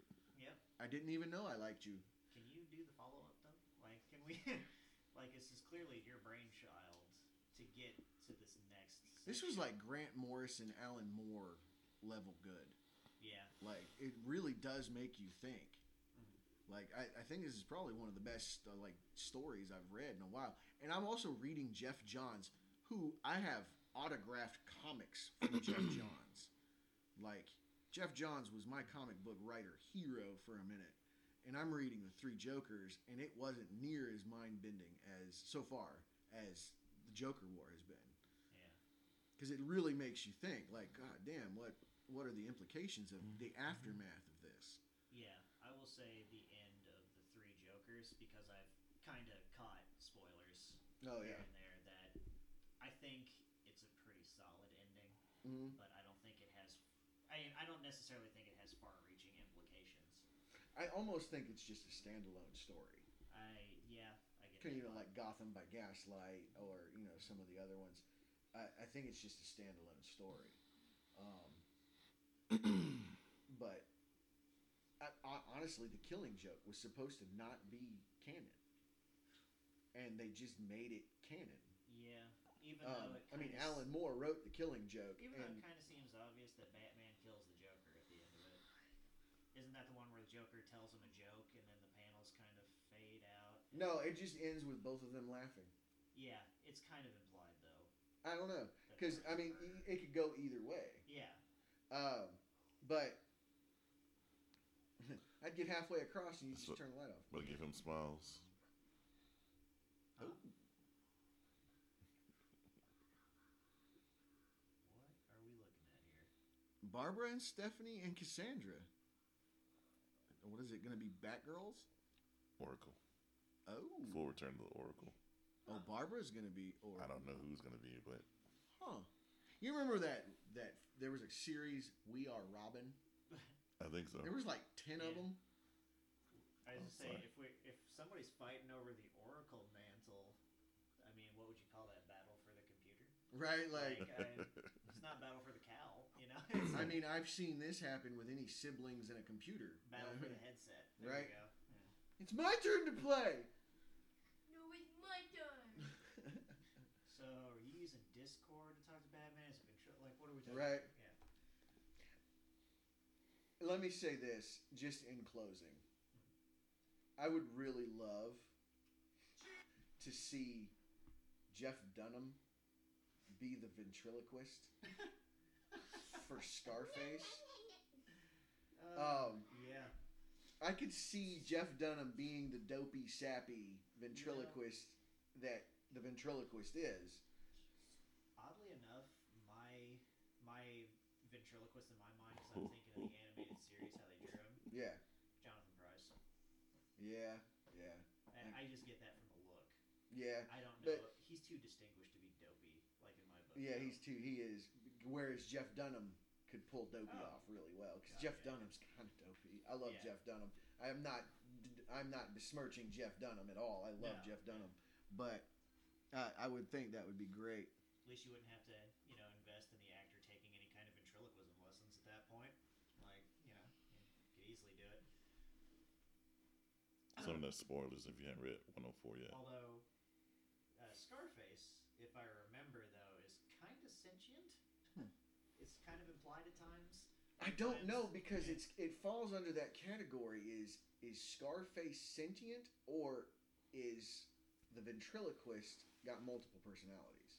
I didn't even know I liked you. Can you do the follow up though? Like, can we? (laughs) like, this is clearly your brainchild to get to this next. This was like Grant Morrison, Alan Moore level good. Yeah. Like it really does make you think. Mhm. Like I, I think this is probably one of the best uh, like stories I've read in a while. And I'm also reading Geoff Johns, who I have autographed comics from Geoff (clears throat) Johns. Like Geoff Johns was my comic book writer hero for a minute. And I'm reading the Three Jokers, and it wasn't near as mind bending as so far as the Joker War has been Yeah. because it really makes you think like god damn what what are the implications of the aftermath of this Yeah. I will say the end of the three Jokers because I've kind of caught spoilers oh here yeah and there that I think it's a pretty solid ending, hmm but I don't think it has. I mean, I don't necessarily think it has far-reaching implications. i almost think it's just a standalone story I yeah. I get. Kind of, that you know vibe. like gotham by gaslight or you know some of the other ones i, I think it's just a standalone story um, (clears throat) but I, I, honestly the killing joke was supposed to not be canon and they just made it canon Yeah. Even um, though it i mean alan moore wrote the killing joke Even though and it kind of seems obvious that Batman kills the Joker at the end of it. Isn't that the one where the Joker tells him a joke and then the panels kind of fade out? no it just ends with both of them laughing Yeah, it's kind of implied though. I don't know because I mean murdered. it could go either way. Yeah. Um, but (laughs) I'd get halfway across and you just So- turn the light off. But give him smiles. Huh? Oh. What are we looking at here? Barbara and Stephanie and Cassandra. What is it going to be? Batgirls? Oracle. Oh, Full return to the Oracle. oh, Barbara's going to be. Or I don't know who's gonna be, but Huh? You remember that that there was a series We Are Robin? I think so. There was like ten of them. I was Oh, just say sorry. if we if somebody's fighting over the Oracle mantle, I mean, what would you call that? Battle for the computer? Right, like Like, I, it's not battle for the cow, you know? It's (clears throat) I mean, I've seen this happen with any siblings and a computer. battle for the headset. There Right. We go. Yeah. It's my turn to play. No, it's my turn. (laughs) So, are you using Discord to talk to Batman? Is it control? Like, what are we talking? Right. About? Yeah. Let me say this, just in closing. Mm-hmm. I would really love to see Jeff Dunham be the ventriloquist (laughs) for Scarface. Um, yeah. I could see Jeff Dunham being the dopey, sappy ventriloquist that the ventriloquist is. Oddly enough, my my ventriloquist in my mind, because I'm thinking of the animated series, how they drew him, Yeah, Jonathan Pryce. yeah, yeah, And I just get that from the look. yeah. I don't know. But- he's too distinguished to be dopey, like in my book. Yeah, though. he's too. He is. Whereas Jeff Dunham could pull Dopey Oh. off really well because Gotcha. Jeff Dunham's kind of dopey. I love Yeah. Jeff Dunham. I am not. I'm not besmirching Jeff Dunham at all. I love No, Jeff yeah. Dunham, but uh, I would think that would be great. At least you wouldn't have to, you know, invest in the actor taking any kind of ventriloquism lessons at that point. Like, you know, you could easily do it. Some of the spoilers if you haven't read 104 yet. Although, uh, Scarface, if I remember though, is kind of sentient. It's kind of implied at times. I don't know because yeah. it's it falls under that category. Is is Scarface sentient or is the ventriloquist got multiple personalities?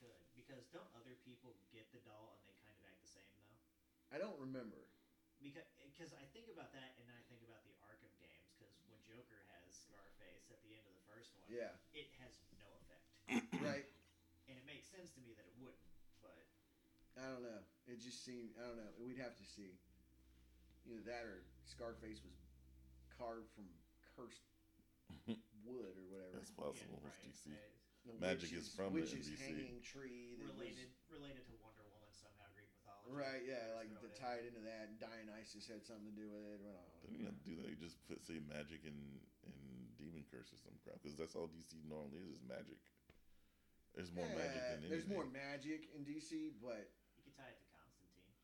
Good because don't other people get the doll and they kind of act the same though? I don't remember. Because because I think about that and then I think about the Arkham games because when Joker has Scarface at the end of the first one, Yeah, it has no effect, (coughs) right. and it makes sense to me that it wouldn't. But I don't know. It just seemed. I don't know. We'd have to see. Either that or Scarface was carved from cursed (laughs) wood or whatever. That's possible. yeah, right. DC. The Magic witch's- is from the witch's NBC. hanging tree. that was- related related to Wonder Woman somehow Greek mythology. right. Yeah. Like throw the it tied into that. Dionysus had something to do with it. Well, Then you have to do that. You just put say magic and and demon curse or some crap because that's all DC normally is is magic. There's more magic than anything. There's more magic in DC, but You could tie it to Constantine.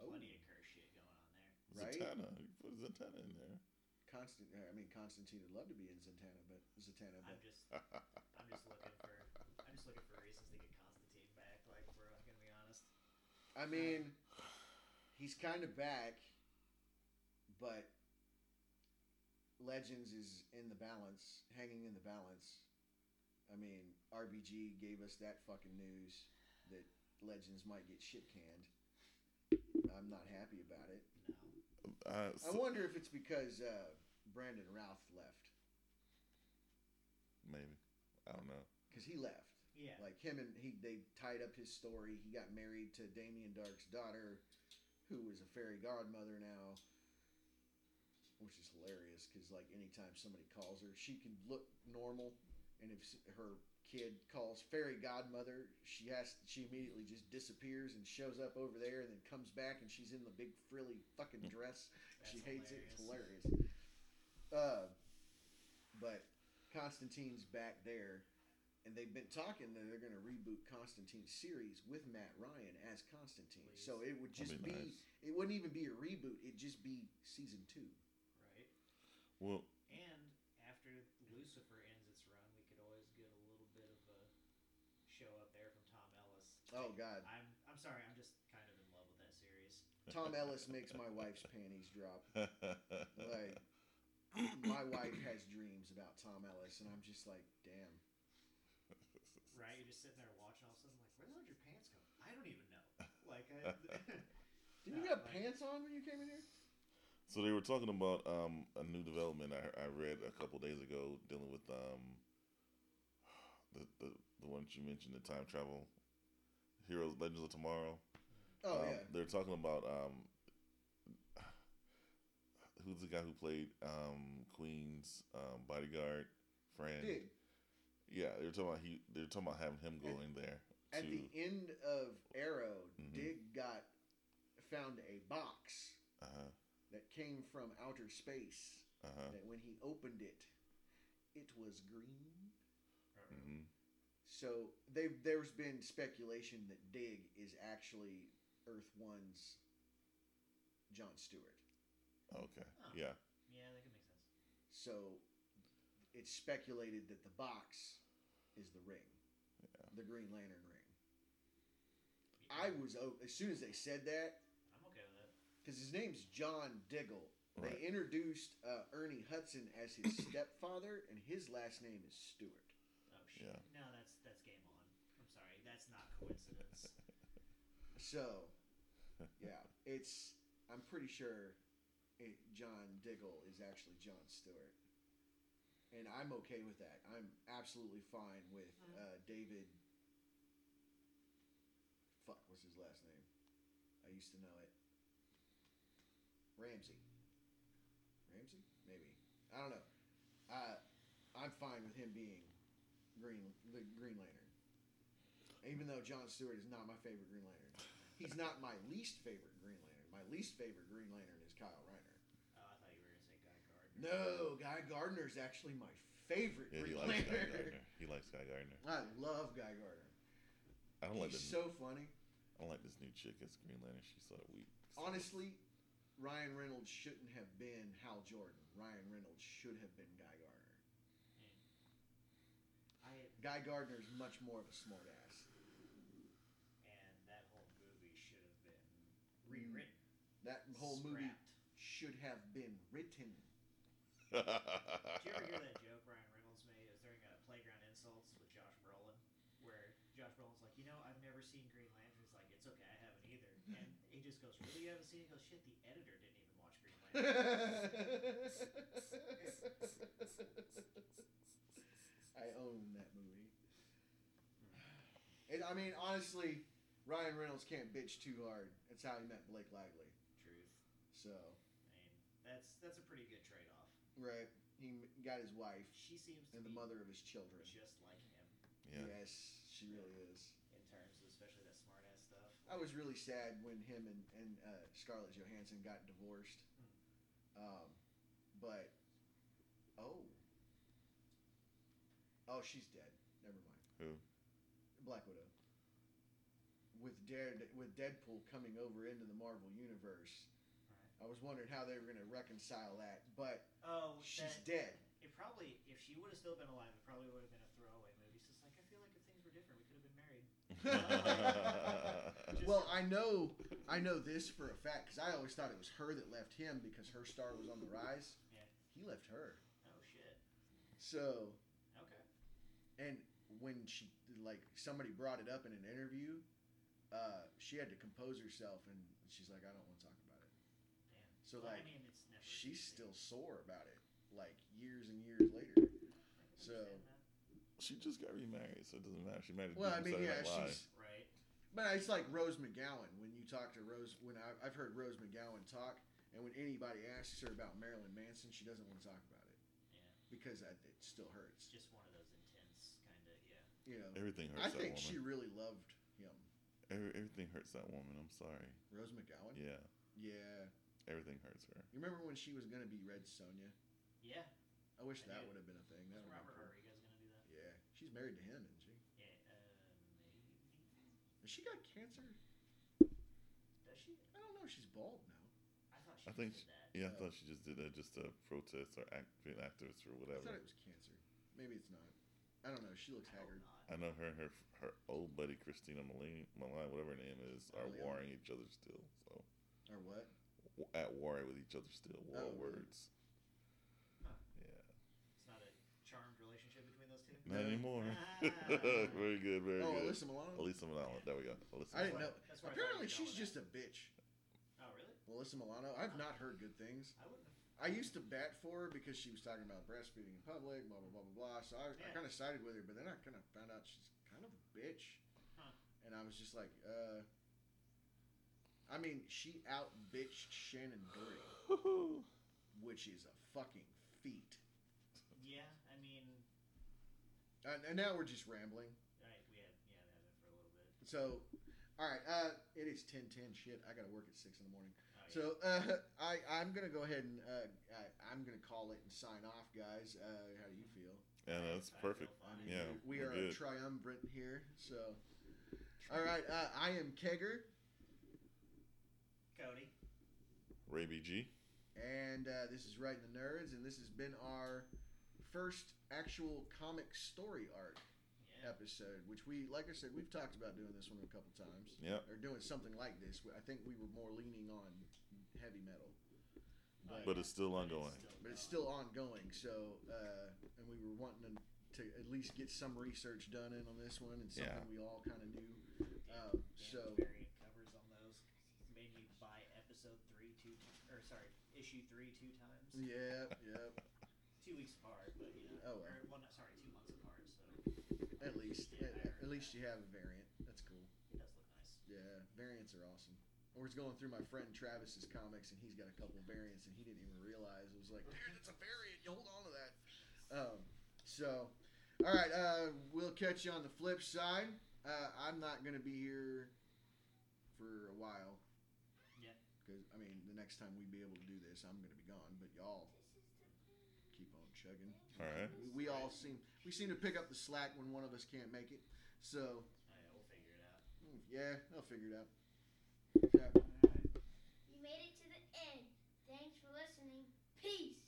oh, Plenty of curse shit going on there. right? Zatanna. You put Zatanna in there. Constant. Uh, I mean, Constantine would love to be in Zatanna, but Zatanna, I'm just I'm just looking for I'm just looking for reasons to get Constantine back. Like we're gonna be honest. I mean, he's kind of back, but Legends is in the balance, hanging in the balance. I mean, RBG gave us that fucking news that Legends might get shit canned. I'm not happy about it. No. Uh, I wonder if it's because uh, Brandon Routh left. maybe. I don't know. Because he left. Yeah. Like him and he, they tied up his story. He got married to Damien Darhk's daughter, who is a fairy godmother now, which is hilarious. Because like anytime somebody calls her, she can look normal, and if her kid calls fairy godmother, she has she immediately just disappears and shows up over there, and then comes back, and she's in the big frilly fucking dress. She hates it. It's hilarious. hilarious. Uh, but Constantine's back there, and they've been talking that they're going to reboot Constantine's series with Matt Ryan as Constantine. Please. So it would just That'd be be, nice. it wouldn't even be a reboot. It'd just be season two. Right. Well, And after Lucifer ends its run, we could always get a little bit of a show up there from Tom Ellis. Oh God, I'm I'm sorry, I'm just kind of in love with that series. Tom Ellis makes my wife's panties drop. (laughs) Like my wife has dreams about Tom Ellis, and I'm just like, damn. Right? You're just sitting there watching all of a sudden like, where the hell did your pants go? I don't even know. (laughs) Like I, (laughs) Did you have like- pants on when you came in here? So they were talking about um, a new development I, I read a couple days ago dealing with um, the, the the one you mentioned, the time travel heroes, Legends of Tomorrow. Oh um, yeah. They're talking about um, who's the guy who played um, Queen's um, bodyguard friend? Dig. Yeah, they're talking about he. They're talking about having him go in there. At to, the end of Arrow, Mhm. Dig got found a box uh-huh, that came from outer space. uh-huh, That when he opened it, it was green. hmm So they there's been speculation that Dig is actually Earth One's John Stewart. Okay. Oh. Yeah. Yeah, that could make sense. So it's speculated that the box is the ring, Yeah. the Green Lantern ring. I was o- as soon as they said that I'm okay with it. because his name's John Diggle. Right. They introduced uh, Ernie Hudson as his (coughs) stepfather, and his last name is Stewart. Oh shit. Yeah. No, that's that's game on. I'm sorry. That's not coincidence. So, yeah, it's. I'm pretty sure it, John Diggle is actually John Stewart, and I'm okay with that. I'm absolutely fine with Mhm. uh, David. Fuck, what's his last name? I used to know it. Ramsey. Ramsey, maybe. I don't know. Uh, I'm fine with him being Green the Green Lantern, even though John Stewart is not my favorite Green Lantern. He's not my least favorite Green Lantern. My least favorite Green Lantern is Kyle Rayner. Oh, I thought you were gonna say Guy Gardner. No, Guy Gardner is actually my favorite Yeah, he Green likes Guy Lantern. Gardner. He likes Guy Gardner. I love Guy Gardner. I don't like He's this. so funny. I don't like this new chick as Green Lantern. She's so weak. Honestly, Ryan Reynolds shouldn't have been Hal Jordan. Ryan Reynolds should have been Guy Gardner. I Guy Gardner is much more of a smartass. and that whole movie should have been rewritten. That whole movie should have been written. (laughs) Did you ever hear that joke Ryan Reynolds made? It was during a Playground Insults with Josh Brolin, where Josh Brolin's like, you know, I've never seen Green Lantern. He's like, it's okay, I haven't either. And (laughs) he just goes, really, you haven't seen it? He goes, shit, the editor didn't even watch Green (laughs) Lantern. I own that movie. It, I mean, honestly, Ryan Reynolds can't bitch too hard. That's how he met Blake Lively. Truth. So, I mean, that's that's a pretty good trade-off. right, he m- got his wife She seems to and the be mother of his children. just like him yeah. Yes, she really is. in terms of especially that smart-ass stuff. I was really sad when him and, and uh, Scarlett Johansson got divorced. Um, but oh, oh, she's dead. Never mind. Who? Black Widow. With Dead with Deadpool coming over into the Marvel universe, Right. I was wondering how they were going to reconcile that. But Oh, she's that, dead. It probably, if she would have still been alive, it probably would have been a throwaway movie. It's just like I feel like if things were different, we could have been married. (laughs) Just- well, I know, I know this for a fact because I always thought it was her that left him because her star was on the rise. Yeah. He left her. Oh shit. So Okay. And when she like somebody brought it up in an interview, uh, she had to compose herself, and she's like, "I don't want to talk about it." Damn. So Well, like, I mean, it's never. she's easy. still sore about it, like years and years later. So- she just got remarried, so it doesn't matter. She married. a Well, I mean, yeah, Saturday Night she's. Right. But it's like Rose McGowan. When you talk to Rose, when I, I've heard Rose McGowan talk, and when anybody asks her about Marilyn Manson, she doesn't want to talk about it Yeah. because I, it still hurts. It's just one of those intense kind of yeah. You know, Everything I hurts that think woman. she really loved him. Every, everything hurts that woman. I'm sorry. Rose McGowan. Yeah, Yeah. Everything hurts her. You remember when she was gonna be Red Sonja? Yeah. I wish I that would have been a thing. Is That would Robert have been cool. Rodriguez gonna do that? Yeah, she's married to him, isn't she? Yeah. Uh, maybe. Has she got cancer? Does she? I don't know. She's bald now. I thought she I think did that. Yeah, I Oh. thought she just did that just to protest or act, be an activist or whatever. I whatever. thought it was cancer. Maybe it's not. I don't know. She looks I haggard. I know her and her her old buddy Christina Maline, Maline whatever her name is, are Milian. warring each other still. So Or what? W- at war with each other still. War Oh, words. Huh. Yeah, It's not a charmed relationship between those two. not anymore. Ah. (laughs) very good, very oh, good. Alyssa Milano. Alyssa Milano. There we go. Alyssa I didn't know. That's where I Apparently, she's going just a bitch. Oh really? Alyssa Milano. I've not heard good things. I wouldn't. have... I used to bat for her because she was talking about breastfeeding in public, blah blah blah blah blah. So I, I kind of sided with her, but then I kind of found out she's kind of a bitch, Huh. and I was just like, uh. I mean, she out bitched Shannen Doherty, (laughs) which is a fucking feat. Yeah. I mean, And, and now we're just rambling. right. We had yeah, we had it for a little bit. So, all right, uh, it is ten ten. Shit, I gotta work at six in the morning. Oh, yeah. So uh, I I'm gonna go ahead and uh, I, I'm gonna call it and sign off, guys. Uh, how do you feel? Yeah, that's perfect. I mean, Yeah, we we're are good. triumvirate here. So, all right, uh, I am Kegger. Cody. Ray BG. And uh, this is Right in the Nerds, and this has been our first actual comic story arc Yeah. episode, which we, like I said, we've talked about doing this one a couple times. Yep. Or doing something like this. I think we were more leaning on heavy metal. Oh, But it's still But ongoing. But it's still ongoing, so, uh, and we were wanting to, to at least get some research done in on this one and something Yeah. we all kind of knew. Yeah, Um, yeah, so, variant covers on those made me buy episode three two or sorry issue three two times. yeah, yeah, (laughs) Two weeks apart, but you know. Oh, well. Or, well, not, sorry, two months apart. So at least, Yeah, at, at least that. you have a variant. That's cool. it does look nice. Yeah, variants are awesome. I was going through my friend Travis's comics, and he's got a couple variants, and he didn't even realize. It was like, dude, (laughs) it's a variant. You hold on to that. Um, so, all right, uh, we'll catch you on the flip side. Uh, I'm not going to be here for a while. Yeah. Because I mean, the next time we be able to do this, I'm going to be gone. But y'all keep on chugging. All right. We, we all seem we seem to pick up the slack when one of us can't make it. So yeah, we'll figure it out. mm, yeah, I'll figure it out. Yeah. You made it to the end. Thanks for listening. Peace.